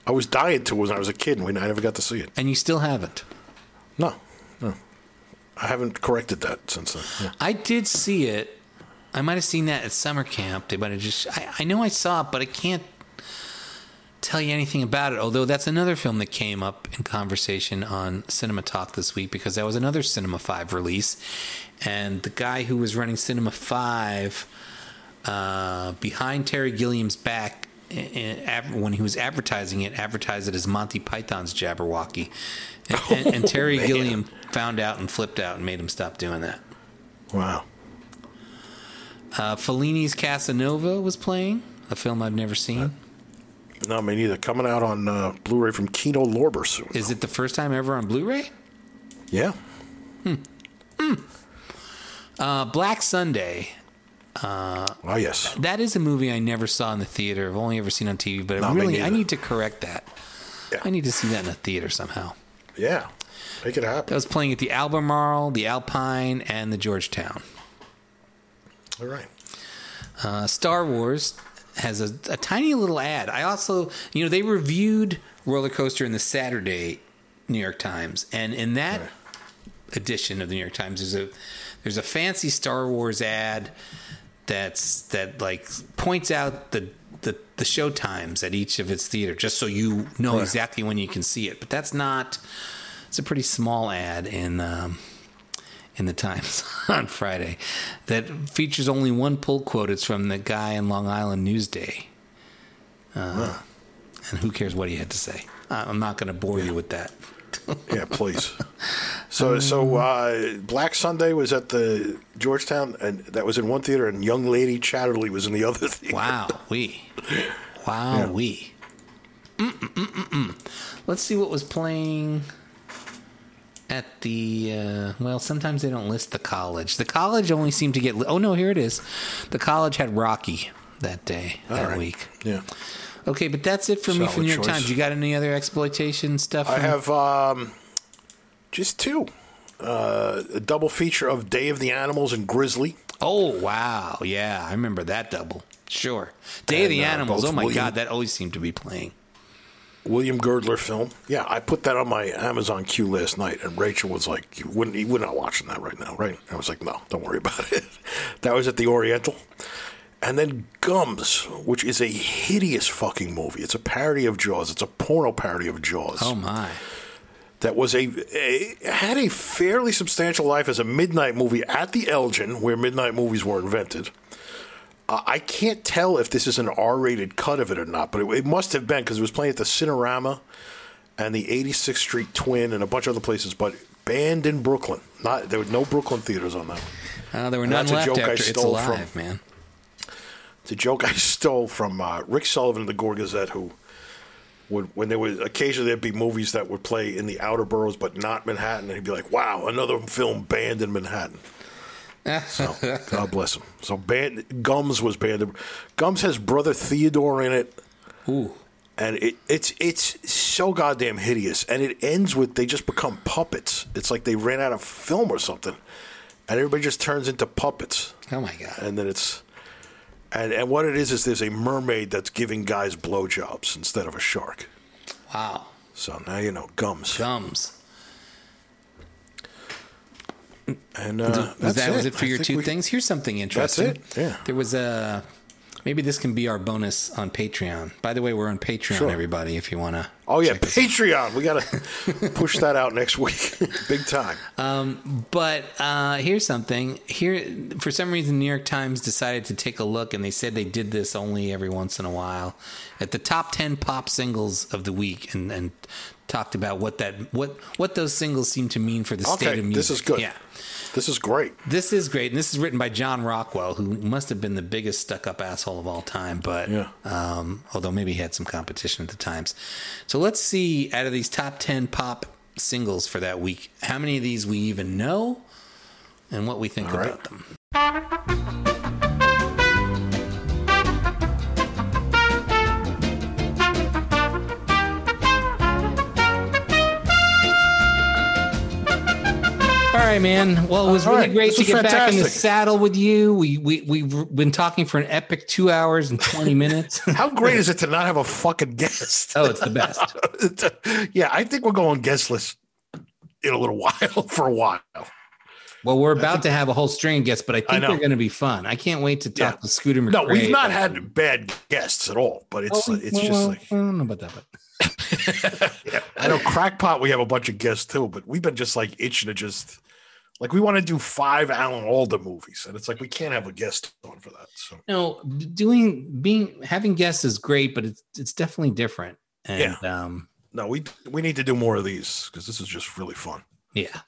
I was dying to when I was a kid, and we, I never got to see it. and you still haven't. No, no, I haven't corrected that since then. Yeah. I did see it. I might have seen that at summer camp, but I just I, I know I saw it, but I can't tell you anything about it. Although that's another film that came up in conversation on Cinema Talk this week because that was another Cinema Five release, and the guy who was running Cinema Five uh, behind Terry Gilliam's back. i- i- ad- When he was advertising it, advertised it as Monty Python's Jabberwocky, and, and, and Terry man. Gilliam found out and flipped out and made him stop doing that. Wow. Uh, Fellini's Casanova was playing, a film I've never seen. No, me neither. Coming out on uh, Blu-ray from Kino Lorber soon. Is it the first time ever on Blu-ray? yeah. Hmm. Uh, Black Sunday. Uh, Oh yes. That is a movie I never saw in the theater. I've only ever seen on TV, but No, I really I need to correct that. Yeah. I need to see that in a theater somehow. Yeah. Make it That happen. was playing at the Albemarle, the Alpine, and the Georgetown. All right. Uh, Star Wars has a, a tiny little ad. I also, you know, they reviewed Roller Coaster in the Saturday New York Times, and in that Right. edition of the New York Times, there's a there's a fancy Star Wars ad that's that like points out the the, the show times at each of its theater, just so you know Right. exactly when you can see it. But that's not. It's a pretty small ad in. Um, in the Times on Friday that features only one pull quote. It's from the guy in Long Island Newsday. Uh, And who cares what he had to say? I'm not going to bore you with that. Yeah, please. So, so uh, Black Sunday was at the Georgetown, and that was in one theater, and Young Lady Chatterley was in the other theater. Wow, we. Wow, we. Mm-mm-mm-mm. Let's see what was playing at the. Uh, well, sometimes they don't list the college. The college only seemed to get. Li- oh no, here it is. The college had Rocky that day, All that right. week. Yeah. Okay, but that's it for me from New York. Times. You got any other exploitation stuff? I have um, just two. Uh, a double feature of Day of the Animals and Grizzly. Oh wow, yeah, I remember that double. Sure, Day of the uh, Animals. Oh my William- God, that always seemed to be playing. William Girdler film. Yeah, I put that on my Amazon queue last night, and Rachel was like, "You wouldn't, you we're not watching that right now, right?" I was like, "No, don't worry about it." that was at the Oriental, And then Gums, which is a hideous fucking movie. It's a parody of Jaws. It's a porno parody of Jaws. Oh my. that was a, a had a fairly substantial life as a midnight movie at the Elgin, where midnight movies were invented. Uh, I can't tell if this is an R-rated cut of it or not, but it, it must have been because it was playing at the Cinerama and the 86th Street Twin and a bunch of other places, but banned in Brooklyn. Not there were no Brooklyn theaters on that. Uh, there were none that's a left joke I after It's stole from- man. It's a joke I stole from uh, Rick Sullivan of the Gore Gazette, who would, when there was occasionally there'd be movies that would play in the outer boroughs but not Manhattan, and he'd be like, "Wow, another film banned in Manhattan." So God bless him. So banned, Gums was banned. Gums has brother Theodore in it, Ooh. and it, it's it's so goddamn hideous. And it ends with they just become puppets. It's like they ran out of film or something, and everybody just turns into puppets Oh my god. and then it's and and what it is is there's a mermaid that's giving guys blowjobs instead of a shark. Wow. So now you know gums. Gums. And uh, was that was it I for your two we- things? Here's something interesting. it, yeah. There was a maybe this can be our bonus on Patreon. By the way, we're on Patreon, Sure. everybody. If you want to. Oh yeah, Patreon. We gotta push that out next week, big time. But uh, here's something. Here, for some reason, New York Times decided to take a look, and they said they did this only every once in a while at the top ten pop singles of the week, and, and talked about what that what what those singles seem to mean for the state of music. this is good. Yeah. This is great. This is great, and this is written by John Rockwell, who must have been the biggest stuck-up asshole of all time. But Yeah. um, although maybe he had some competition at the times. So let's see, out of these top ten pop singles for that week, how many of these we even know, and what we think right. about them. Right, man. Well, it was All really right. great This to get back in the saddle with you. We we we've been talking for an epic two hours and twenty minutes. How great is it to not have a fucking guest? oh, it's the best. yeah, I think we're going guestless in a little while for a while. Well, we're about to have a whole string of guests, but I think know. they're going to be fun. I can't wait to talk Yeah. to Scooter McCrae. No, we've not had bad guests at all, but it's Oh, it's well, just like I don't know about that, but I know crackpot we have a bunch of guests too, but we've been just like itching to just like we want to do five Alan Alda movies, and it's like we can't have a guest on for that. So no, doing being having guests is great, but it's it's definitely different. And um, no, we we need to do more of these because this is just really fun. yeah,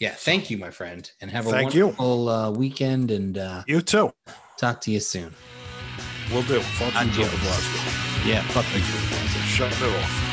yeah. Thank you, my friend, and have a Thank you. wonderful uh, weekend. And uh, You too. talk to you soon. We'll do. Fuck you, Joe Glasgow. Yeah, fuck you. Shut it off.